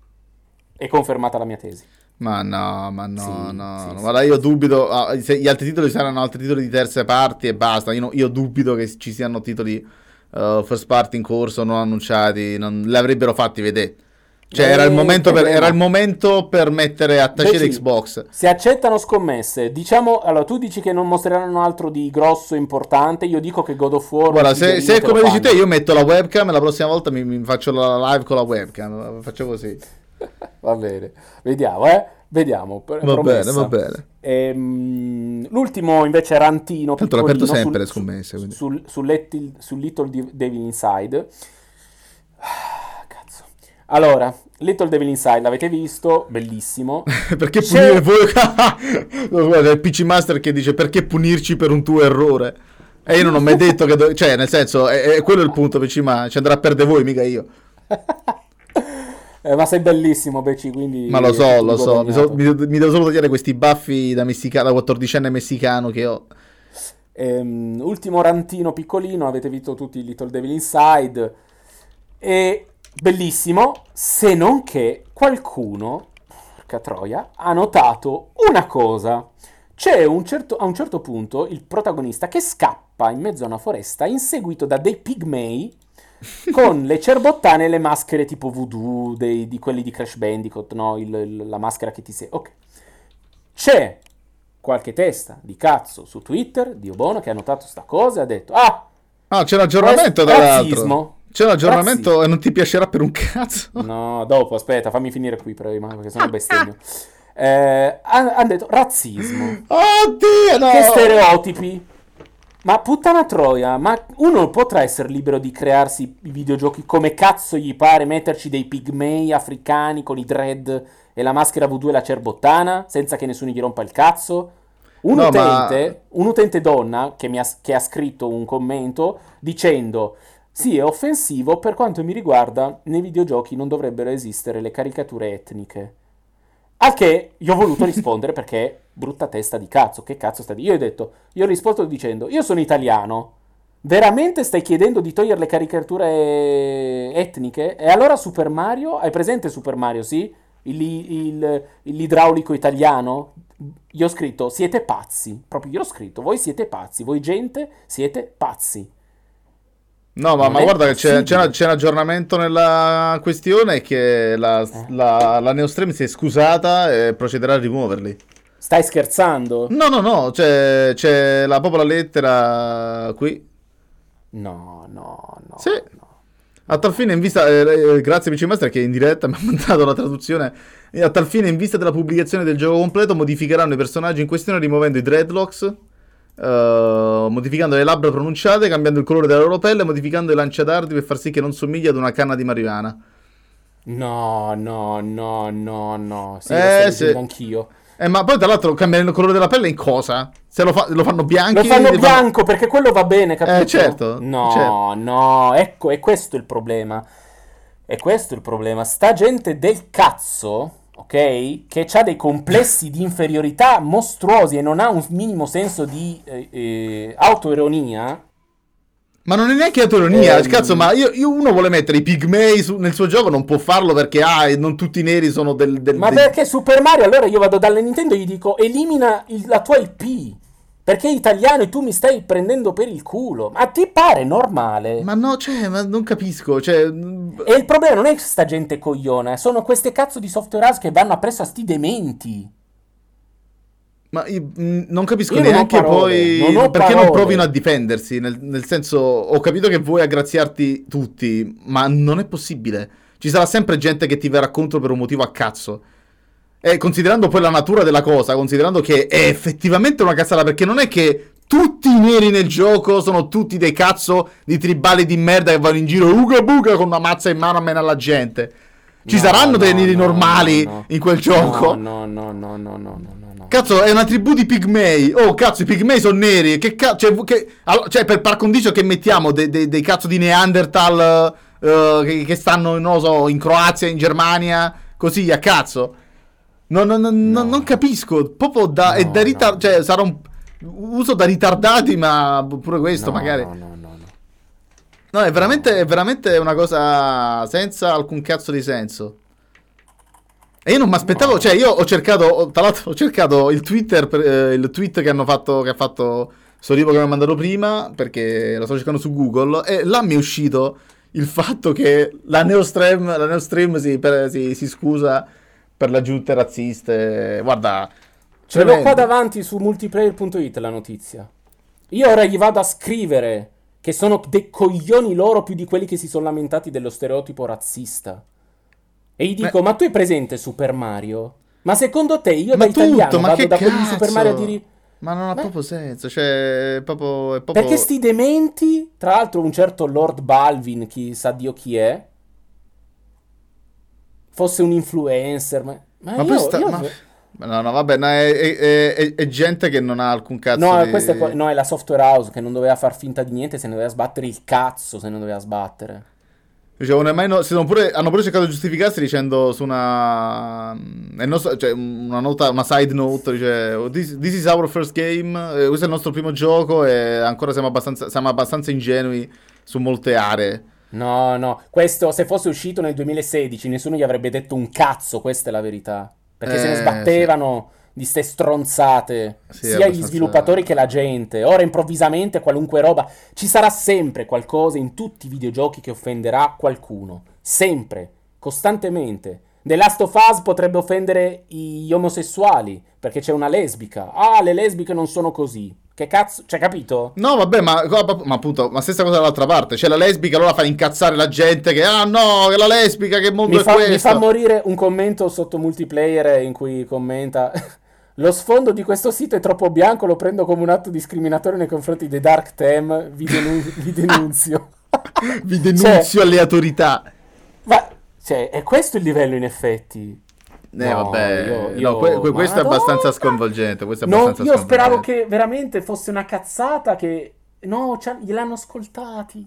è confermata la mia tesi. Ma no, ma no, Sì, no, sì, no. sì. Guarda, io dubito. ah, se gli altri titoli saranno altri titoli di terze parti e basta. Io, no- io dubito che ci siano titoli eh, first party in corso non annunciati. Non li avrebbero fatti vedere. Cioè, Eh, era il momento per, era il momento per mettere a tacere sì. Xbox. Se accettano scommesse, diciamo, allora tu dici che non mostreranno altro di grosso importante, io dico che God of War... Guarda, se, se è come dici te, io metto la webcam e la prossima volta mi, mi faccio la live con la webcam. Faccio così. *laughs* Va bene, vediamo, eh. Vediamo. Va promessa. bene, va bene. Ehm, l'ultimo invece rantino Tanto l'aperto sempre sul- le scommesse. Sul, sul Little, sul Little Devil Inside. Allora, Little Devil Inside, l'avete visto? Bellissimo. *laughs* perché punire voi? *laughs* No, Guarda, è il PC Master che dice perché punirci per un tuo errore? E io non ho mai *laughs* detto che... do- Cioè, nel senso, è, è quello il punto, PC Ma. Ci andrà a perdere voi, mica io. Eh, ma sei bellissimo, Beci, quindi... Ma lo so, lo so. Mi, so- mi- mi devo solo togliere questi baffi da, messicano, da 14enne messicano che ho. Ehm, ultimo rantino piccolino, avete visto tutti Little Devil Inside. E bellissimo, se non che qualcuno, porca troia, ha notato una cosa. C'è un certo- a un certo punto il protagonista che scappa in mezzo a una foresta inseguito da dei pigmei *laughs* con le cerbottane e le maschere tipo voodoo dei- di quelli di Crash Bandicoot, no? Il- il- la maschera che ti sei... Ok. C'è qualche testa di cazzo su Twitter, Dio buono, che ha notato sta cosa e ha detto Ah, Ah, c'è un aggiornamento Ras- tra razzismo. C'è un aggiornamento e non ti piacerà per un cazzo. no, dopo, aspetta, fammi finire qui prima, perché sennò bestemmio. Eh, hanno detto razzismo. Oddio, no! Che stereotipi. Ma puttana troia, ma uno potrà essere libero di crearsi i videogiochi come cazzo gli pare, metterci dei pigmei africani con i dread e la maschera voodoo e la cerbottana, senza che nessuno gli rompa il cazzo? Un, No, utente, un utente donna che, mi ha, che ha scritto un commento dicendo sì, è offensivo, per quanto mi riguarda, nei videogiochi non dovrebbero esistere le caricature etniche. Al che io ho voluto rispondere perché brutta testa di cazzo, che cazzo sta di... Io ho detto, io ho risposto dicendo, io sono italiano, veramente stai chiedendo di togliere le caricature etniche? E allora Super Mario, hai presente Super Mario, sì? Il- il- l'idraulico italiano? Io ho scritto, siete pazzi, proprio io ho scritto, voi siete pazzi, voi gente siete pazzi. No, ma, ma guarda che c'è, c'è c'è un aggiornamento nella questione che la, Eh. la, la Neostream si è scusata e procederà a rimuoverli. Stai scherzando? No, no, no, c'è, c'è la, proprio la lettera qui. No, no, no. Sì. no. A tal fine, in vista, eh, eh, grazie PC Master che in diretta mi ha *laughs* mandato la traduzione. A tal fine, in vista della pubblicazione del gioco completo, modificheranno i personaggi in questione rimuovendo i dreadlocks, eh, modificando le labbra pronunciate, cambiando il colore della loro pelle, modificando i lanciadardi per far sì che non somigli ad una canna di marijuana. No, no, no, no, no. Sì, Eh, sì. anch'io. Eh, ma poi tra l'altro cambiano il colore della pelle in cosa? Se lo, fa- lo fanno bianco? Lo fanno bianco perché quello va bene, capito? Eh, certo, No, certo. no, ecco, è questo il problema. È questo il problema. Sta gente del cazzo, ok? Che ha dei complessi di inferiorità mostruosi e non ha un minimo senso di eh, eh, autoironia. Ma non è neanche autoironia, Ehm. cazzo, ma io, io uno vuole mettere i pigmei su- nel suo gioco, non può farlo perché ah, non tutti i neri sono del... del- Ma dei- perché Super Mario? Allora io vado dalle Nintendo e gli dico elimina il- la tua IP. Perché è italiano e tu mi stai prendendo per il culo. Ma ti pare normale? Ma no, cioè, ma non capisco, cioè... E il problema non è sta gente cogliona, sono queste cazzo di software house che vanno appresso a sti dementi. Ma io, mh, non capisco Io non neanche parole, poi non perché non parole. provino a difendersi. Nel, nel senso, ho capito che vuoi aggraziarti tutti, ma non è possibile. Ci sarà sempre gente che ti verrà contro per un motivo a cazzo eh, considerando poi la natura della cosa, considerando che è effettivamente una cazzata, perché non è che tutti i neri nel gioco sono tutti dei cazzo di tribali di merda che vanno in giro uga buga con una mazza in mano a meno alla gente. Ci no, saranno no, dei neri no, normali in quel gioco? No, no, no, no, no, no, no, Cazzo, è una tribù di pigmei. Oh, cazzo, i pigmei sono neri. Che cazzo? Cioè, che... Allora, cioè, per par condicio che mettiamo dei, dei, dei cazzo di Neanderthal uh, che, che, stanno, non lo so, in Croazia, in Germania, così a cazzo. Non, non- non- No. non capisco. Proprio da, è No, da ritar- no. cioè, sarà un uso da ritardati, ma pure questo No, magari. No, no, no, no. No, è veramente, è veramente una cosa senza alcun cazzo di senso. E io non mi aspettavo, No. cioè io ho cercato, tra l'altro ho cercato il Twitter, per- eh, il tweet che hanno fatto, che ha fatto Sorivo che mi ha mandato prima, perché lo sto cercando su Google, e là mi è uscito il fatto che la Neostream, la Neostream si, per- si- si scusa per le aggiunte razziste. Guarda, Ce l'ho qua davanti su multiplayer.it la notizia. Io ora gli vado a scrivere che sono dei coglioni loro più di quelli che si sono lamentati dello stereotipo razzista. E gli dico, Beh. ma tu hai presente Super Mario? Ma secondo te io Ma da italiano tutto, ma vado che da quelli di Super? Mario a dire... Ma non ha Beh. proprio senso, cioè, è proprio... È proprio... Perché sti dementi, tra l'altro un certo Lord Balvin, chi sa Dio chi è, fosse un influencer, ma, ma Ma io, poi sta... io- ma- No, no, vabbè, no, è, è- è- è gente che non ha alcun cazzo No, di... questa è, no, è la software house che non doveva far finta di niente, se ne doveva sbattere il cazzo, se ne doveva sbattere. Cioè, mai no- pure, hanno pure cercato di giustificarsi dicendo su una... nostro- cioè, una nota, una side note, dice "Oh, this, this is our first game, eh, questo è il nostro primo gioco e ancora siamo abbastanza, siamo abbastanza ingenui su molte aree. No, no, questo se fosse uscito nel 2016 nessuno gli avrebbe detto un cazzo, questa è la verità. Perché se ne Eh, sbattevano di ste stronzate, Sì, sia gli sviluppatori che la gente. Ora improvvisamente qualunque roba, ci sarà sempre qualcosa in tutti i videogiochi che offenderà qualcuno, sempre, costantemente. The Last of Us potrebbe offendere gli omosessuali, perché c'è una lesbica. Ah, le lesbiche non sono così. Che cazzo, cioè capito? No, vabbè, ma, ma appunto, ma stessa cosa dall'altra parte. C'è la lesbica, allora fa incazzare la gente che, ah no, che la lesbica, che mondo Mi è fa, questo? mi fa morire un commento sotto multiplayer in cui commenta *laughs* Lo sfondo di questo sito è troppo bianco, lo prendo come un atto discriminatorio nei confronti dei Dark Tem, vi, denu- vi *laughs* denunzio. Vi denunzio alle autorità. Ma, cioè, è questo il livello in effetti? Eh, No, vabbè, io- no, io- que- que- questo è abbastanza sconvolgente. Questo è No, abbastanza io speravo sconvolgente. che veramente fosse una cazzata che... No, gliel'hanno ascoltati.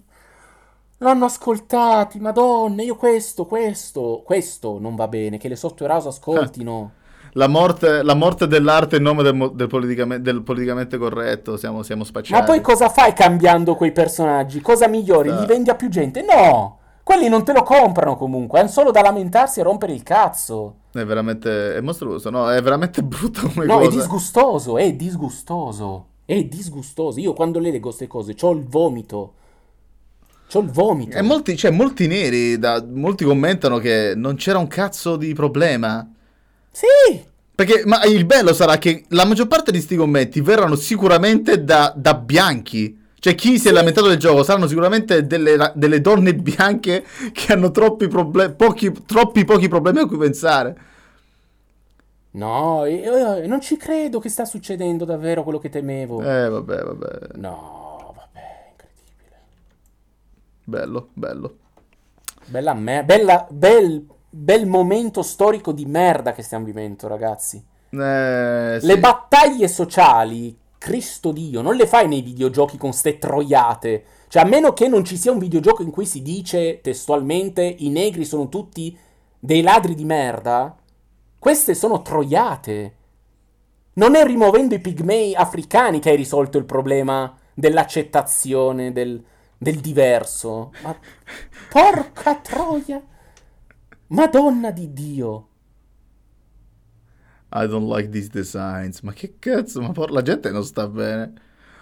L'hanno ascoltati, madonna, io questo, questo, questo non va bene, che le software house ascoltino. *laughs* La morte, la morte dell'arte in nome del, del politicame- del politicamente corretto, siamo, siamo spacciati. Ma poi cosa fai cambiando quei personaggi? Cosa migliori? Sta- Li vendi a più gente? No! Quelli non te lo comprano comunque, hanno solo da lamentarsi e rompere il cazzo. È veramente, è mostruoso, no? È veramente *laughs* brutta come No, è cosa. disgustoso, è disgustoso. È disgustoso. Io quando le leggo queste cose ho il vomito. C'ho il vomito. E molti, cioè, molti neri, da- molti commentano che non c'era un cazzo di problema. Sì! Perché, ma il bello sarà che la maggior parte di sti commenti verranno sicuramente da, da bianchi. Cioè, chi si è lamentato del gioco saranno sicuramente delle, delle donne bianche che hanno troppi, proble- pochi, troppi pochi problemi a cui pensare. No, io, io non ci credo che sta succedendo davvero quello che temevo. Eh, vabbè, vabbè. No, vabbè, incredibile. Bello, bello. Bella me, bella, bel, bel momento storico di merda che stiamo vivendo, ragazzi. Eh, sì. Le battaglie sociali, Cristo Dio, non le fai nei videogiochi con ste troiate. Cioè, a meno che non ci sia un videogioco in cui si dice testualmente i negri sono tutti dei ladri di merda, queste sono troiate. Non è rimuovendo i pigmei africani che hai risolto il problema dell'accettazione del, del diverso. Ma *laughs* porca troia! Madonna di Dio! I don't like these designs. Ma che cazzo? Ma por- la gente non sta bene.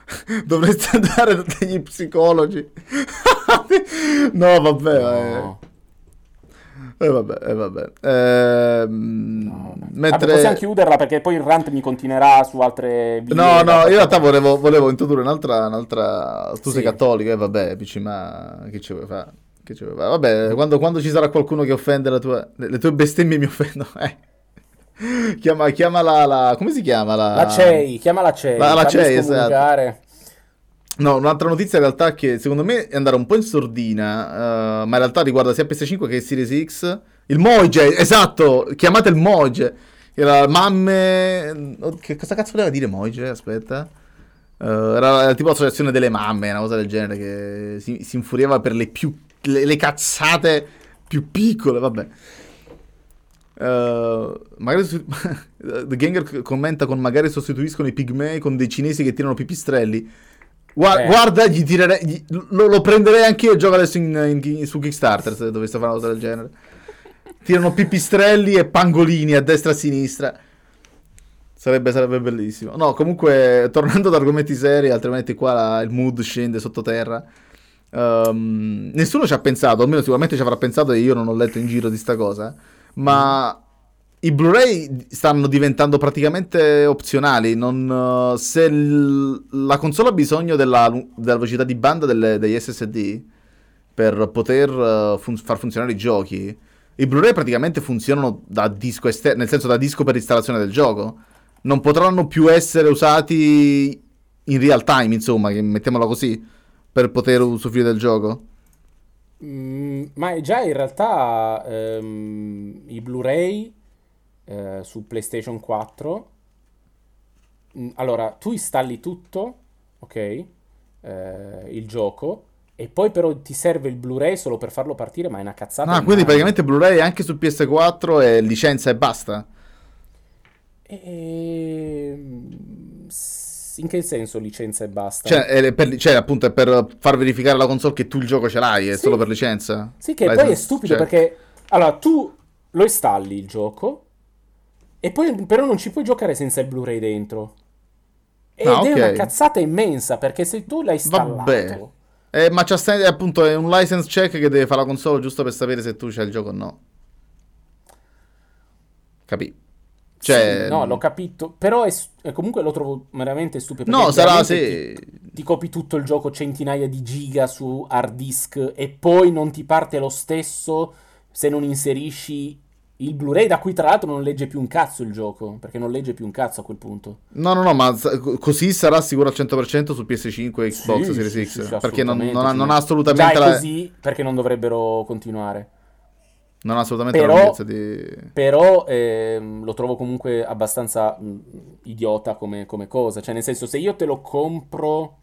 *laughs* Dovreste andare da degli psicologi. *laughs* no, vabbè. No. Eh, eh, vabbè, eh, vabbè. Ehm, No, mentre... Vabbè, possiamo chiuderla perché poi il rant mi continuerà su altre video. No, no, io in realtà volevo, volevo introdurre un'altra, un'altra... Tu sei Sì. cattolico, e vabbè, PC, ma che ci vuoi fare? Che ci vuoi fare? Vabbè, quando, quando ci sarà qualcuno che offende la tua... Le, le tue bestemmie mi offendono, *laughs* eh. Chiama, chiamala la... come si chiama la... La CEI, chiama la CEI. La- la CEI, esatto. No, un'altra notizia in realtà che secondo me è andare un po' in sordina, eh, ma in realtà riguarda sia PS5 che Series X. Il Moige, esatto, chiamate il Moige. Era mamme... oh, Che cosa cazzo voleva dire Moige? Aspetta. Eh, era, era tipo l'associazione delle mamme, una cosa del genere, che si, si infuriava per le più... le, le cazzate più piccole, vabbè. Eh, magari *laughs* The Ganger commenta con magari sostituiscono i pigmei con dei cinesi che tirano pipistrelli. Gua- Eh. Guarda, gli tirerei, gli- lo, lo prenderei anch'io. Gioco adesso in- in- su Kickstarter se dovesse fare una cosa del genere. Tirano pipistrelli e pangolini a destra e a sinistra. Sarebbe, sarebbe bellissimo. No, comunque, tornando ad argomenti seri, altrimenti qua la- il mood scende sottoterra. Ehm, nessuno ci ha pensato, almeno sicuramente ci avrà pensato e io non ho letto in giro di sta cosa. Ma i Blu-ray stanno diventando praticamente opzionali. Non, eh, se il- la console ha bisogno della, della velocità di banda delle- degli SSD per poter eh, fun- far funzionare i giochi, i Blu-ray praticamente funzionano da disco esterno, nel senso da disco per installazione del gioco. Non potranno più essere usati in real time, insomma, mettiamola così, per poter usufruire del gioco. Mm, ma già in realtà ehm, i Blu-ray eh, su PlayStation 4. mm, allora, tu installi tutto, ok? eh, il gioco. E poi però ti serve il Blu-ray solo per farlo partire, ma è una cazzata. Ah, quindi immane. praticamente Blu-ray anche su PS4 è licenza e basta. Ehm, s- In che senso licenza e basta? Cioè, è per, cioè, appunto, è per far verificare alla console che tu il gioco ce l'hai, è Sì. solo per licenza. Sì, che License poi è stupido check. perché allora tu lo installi il gioco e poi però non ci puoi giocare senza il Blu-ray dentro. Ed Ah, è ok. una cazzata immensa perché se tu l'hai installato, Vabbè. Eh, ma c'è sta- è appunto è un license check che deve fare la console giusto per sapere se tu c'hai il gioco o no. Capì? Cioè, Sì, no, l'ho capito, però è s- e comunque lo trovo veramente stupido. No, sarà sì. Ti, ti copi tutto il gioco centinaia di giga su hard disk e poi non ti parte lo stesso se non inserisci il Blu-ray, da cui tra l'altro non legge più un cazzo il gioco, perché non legge più un cazzo a quel punto. No, no, no, ma così sarà sicuro al 100% su PS5 e Xbox Sì, Series sì, X. perché non, non ha, non ha assolutamente Già la, così perché non dovrebbero continuare. Non ha assolutamente Però- la lunghezza di... Però ehm, lo trovo comunque abbastanza mh, idiota come, come cosa. Cioè, nel senso, se io te lo compro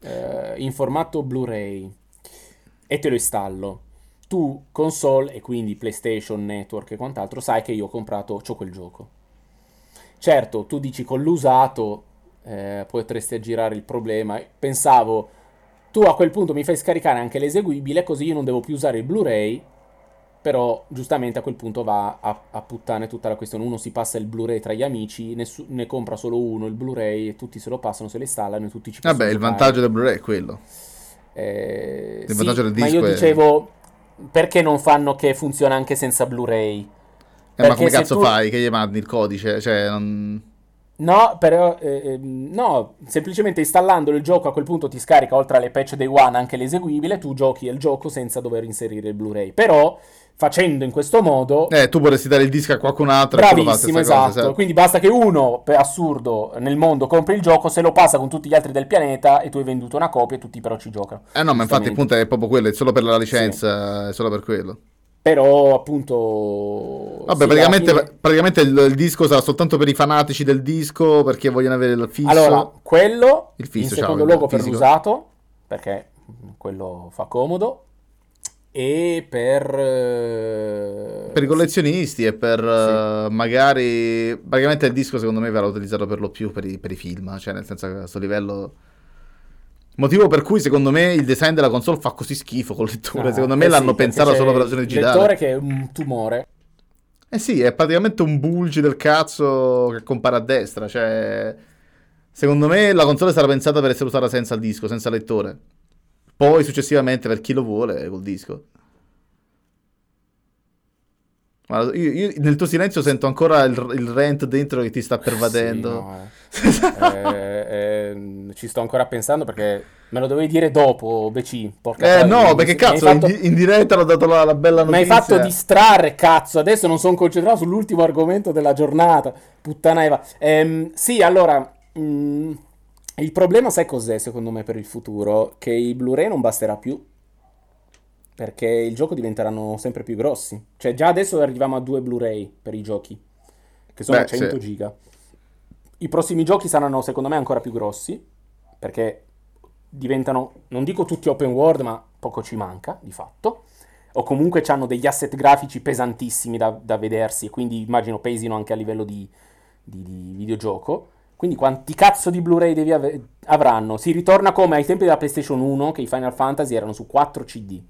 eh, in formato Blu-ray e te lo installo, tu console e quindi PlayStation Network e quant'altro, sai che io ho comprato, c'ho quel gioco. Certo, tu dici con l'usato eh, potresti aggirare il problema. Pensavo, tu a quel punto mi fai scaricare anche l'eseguibile, così io non devo più usare il Blu-ray. Però giustamente a quel punto va a, a puttane tutta la questione. Uno si passa il Blu-ray tra gli amici, nessu- ne compra solo uno il Blu-ray e tutti se lo passano, se lo installano e tutti ci Vabbè, il giocare. vantaggio del Blu-ray è quello. Eh, Il sì, vantaggio del ma io disco è- dicevo, perché non fanno che funziona anche senza Blu-ray? Eh, ma come cazzo tu- fai? Che gli mandi il codice? Cioè, non... No, però, eh, ehm, no, semplicemente installando il gioco a quel punto ti scarica oltre alle patch day one anche l'eseguibile, tu giochi il gioco senza dover inserire il Blu-ray. Però, facendo in questo modo, Eh, tu vorresti dare il disco a qualcun altro Bravissimo, stessa cosa, esatto. Quindi basta che uno, per assurdo, nel mondo compri il gioco, se lo passa con tutti gli altri del pianeta e tu hai venduto una copia e tutti però ci giocano. Eh no, ma infatti Giustamente. appunto è proprio quello, è solo per la licenza, è solo per quello. Però appunto... Vabbè, sì, praticamente, fine- praticamente il, il disco sarà soltanto per i fanatici del disco perché vogliono avere il fisso. Allora, quello Il fisso, in ciao, secondo il luogo per l'usato, perché quello fa comodo, e per... eh, Per i collezionisti e per eh, magari... Praticamente il disco secondo me verrà utilizzato per lo più per i, per i film, cioè nel senso che a questo livello... Motivo per cui secondo me il design della console fa così schifo con il lettore. No, secondo me eh l'hanno sì, pensato solo per la versione Il digitale. lettore che è un tumore. Eh sì, è praticamente un bulge del cazzo che compare a destra. Cioè, secondo me la console sarà pensata per essere usata senza il disco, senza lettore. Poi successivamente per chi lo vuole col disco. Io, io nel tuo silenzio sento ancora il, il rant dentro che ti sta pervadendo. Sì, no, eh. Eh, ci sto ancora pensando perché me lo dovevi dire dopo, BC. Porca Eh no, mi- perché mi cazzo, in, fatto- di- in diretta l'ho dato la, la bella Mi hai notizia. fatto distrarre, cazzo. Adesso non sono concentrato sull'ultimo argomento della giornata. Puttana Eva. Ehm, sì, allora. mm, il problema, sai cos'è, secondo me, per il futuro? Che i Blu-ray non basterà più. Perché il gioco diventeranno sempre più grossi. Cioè, già adesso arriviamo a due Blu-ray per i giochi. Che sono Beh, 100 sì. giga. I prossimi giochi saranno, secondo me, ancora più grossi. Perché diventano, non dico tutti open world, ma poco ci manca, di fatto. O comunque hanno degli asset grafici pesantissimi da, da vedersi, e quindi immagino pesino anche a livello di, di- di videogioco. Quindi quanti cazzo di Blu-ray devi ave- avranno? Si ritorna come ai tempi della PlayStation 1, che i Final Fantasy erano su 4 CD.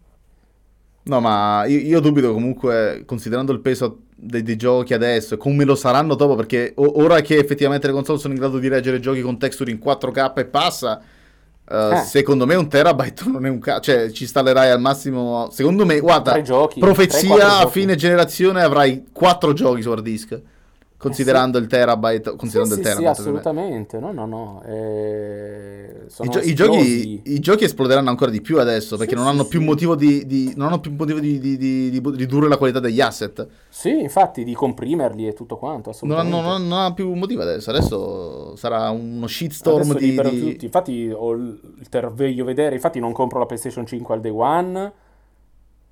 No, ma io, io dubito comunque, considerando il peso dei, dei giochi adesso e come lo saranno dopo, perché o- ora che effettivamente le console sono in grado di reggere giochi con texture in 4K e passa, eh, Eh. secondo me un terabyte non è un cazzo, cioè ci installerai al massimo, secondo me, guarda, giochi, profezia tre, quattro a giochi. fine generazione avrai 4 giochi su hard disk, considerando il terabyte, considerando sì, il sì, sì, terabyte. ovviamente. assolutamente. No, no, no. eh, I, gio- i giochi, i giochi esploderanno ancora di più adesso perché Sì, non sì, hanno più sì. motivo di, di- non hanno più motivo di, di- ridurre la qualità degli asset. Sì, infatti, di comprimerli e tutto quanto, Non hanno, non, non ha più motivo adesso. Adesso sarà uno shitstorm Adesso di, tutti. Infatti ho il il terveglio vedere, infatti non compro la PlayStation 5 al day one,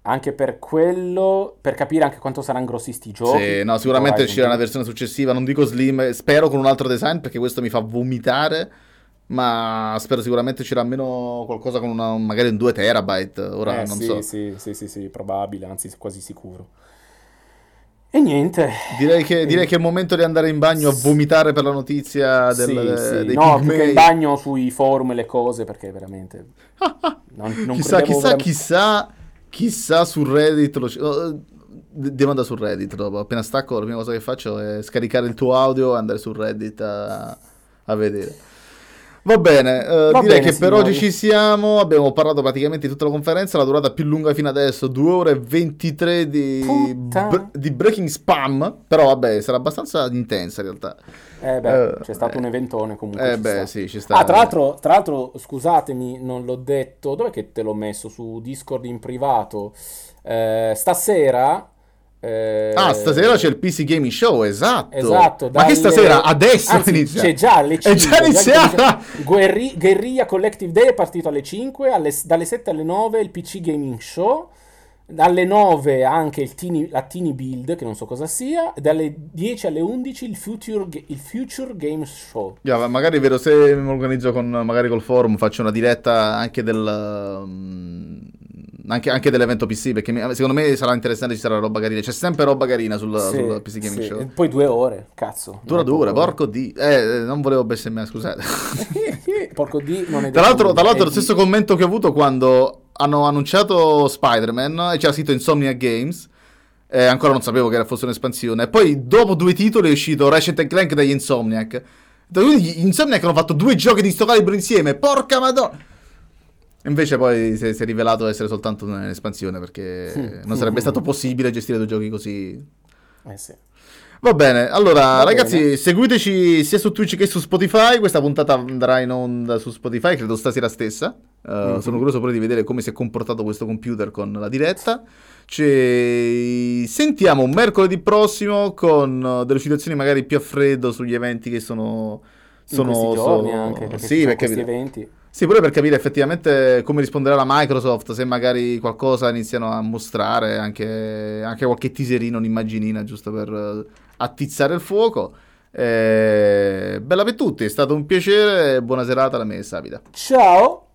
anche per quello, per capire anche quanto saranno grossi sti giochi. Sì, no, sicuramente Horizon uscirà una versione successiva. Non dico slim, eh, spero con un altro design perché questo mi fa vomitare. Ma spero sicuramente uscirà almeno qualcosa con una, magari un 2 terabyte. Ora Eh, non sì, so. sì, sì, sì, sì, probabile, anzi quasi sicuro. E niente. Direi che, direi che è il momento di andare in bagno a vomitare per la notizia del, Sì, sì. dei No, più che in bagno sui forum e le cose, perché veramente... *laughs* Non, non chissà, chissà, veramente- chissà, chissà su Reddit. Lo... oh, de- Devo andare su Reddit dopo. Appena stacco, la prima cosa che faccio è scaricare il tuo audio e andare su Reddit a, a vedere. Va bene, eh, Va direi bene, che per signori. oggi ci siamo. Abbiamo parlato praticamente di tutta la conferenza. La durata più lunga fino adesso, 2 ore e 23 di, br- di breaking spam. Però vabbè, sarà abbastanza intensa in realtà. Eh beh, Eh, c'è stato eh. un eventone comunque. Eh beh, sì, ci sta. Ah, tra l'altro, tra l'altro, scusatemi, non l'ho detto. Dov'è che te l'ho messo? Su Discord in privato. Eh, stasera. eh, Ah, stasera c'è il PC Gaming Show, esatto. Esatto, Ma che dalle- stasera? Adesso Anzi, inizia. C'è già alle 5. È già iniziata! Guerri- Guerriglia Collective Day è partito alle 5, alle- dalle 7 alle 9 il PC Gaming Show, dalle 9 anche il Tiny- la Tiny Build, che non so cosa sia, dalle 10 alle 11 il Future, il Future Games Show. Yeah, ma magari vedo se mi organizzo con magari col forum, faccio una diretta anche del mm, anche, anche dell'evento PC, perché mi- secondo me sarà interessante, ci sarà roba carina. C'è sempre roba carina sul, Sì, sul PC Gaming sì. Show. E poi due ore, cazzo. Dura dura, porco di. Eh, eh, non volevo bestemmiare, scusate. *laughs* Porco D non è Tra l'altro, tra l'altro lo stesso di- commento che ho avuto quando hanno annunciato Spider-Man e c'era scritto Insomnia Games. eh, ancora non sapevo che era- fosse un'espansione. Poi, dopo due titoli, è uscito Ratchet Clank dagli Insomniac. Quindi gli Insomniac hanno fatto due giochi di sto calibro insieme. Porca madonna! Invece poi si è, si è rivelato essere soltanto un'espansione perché non sarebbe stato possibile gestire due giochi così. Eh sì. Va bene, allora Va ragazzi, bene. seguiteci sia su Twitch che su Spotify. Questa puntata andrà in onda su Spotify, credo stasera stessa. Uh, Mhm. Sono curioso pure di vedere come si è comportato questo computer con la diretta. Ci sentiamo mercoledì prossimo con uh, delle situazioni magari più a freddo sugli eventi che sono. In sono sono- anche, perché sì, perché questi eventi. Sì, pure per capire effettivamente come risponderà la Microsoft, se magari qualcosa iniziano a mostrare, anche, anche qualche teaserino, un'immaginina, giusto per attizzare il fuoco. Eh, bella per tutti, è stato un piacere, buona serata da me Sapida. Ciao!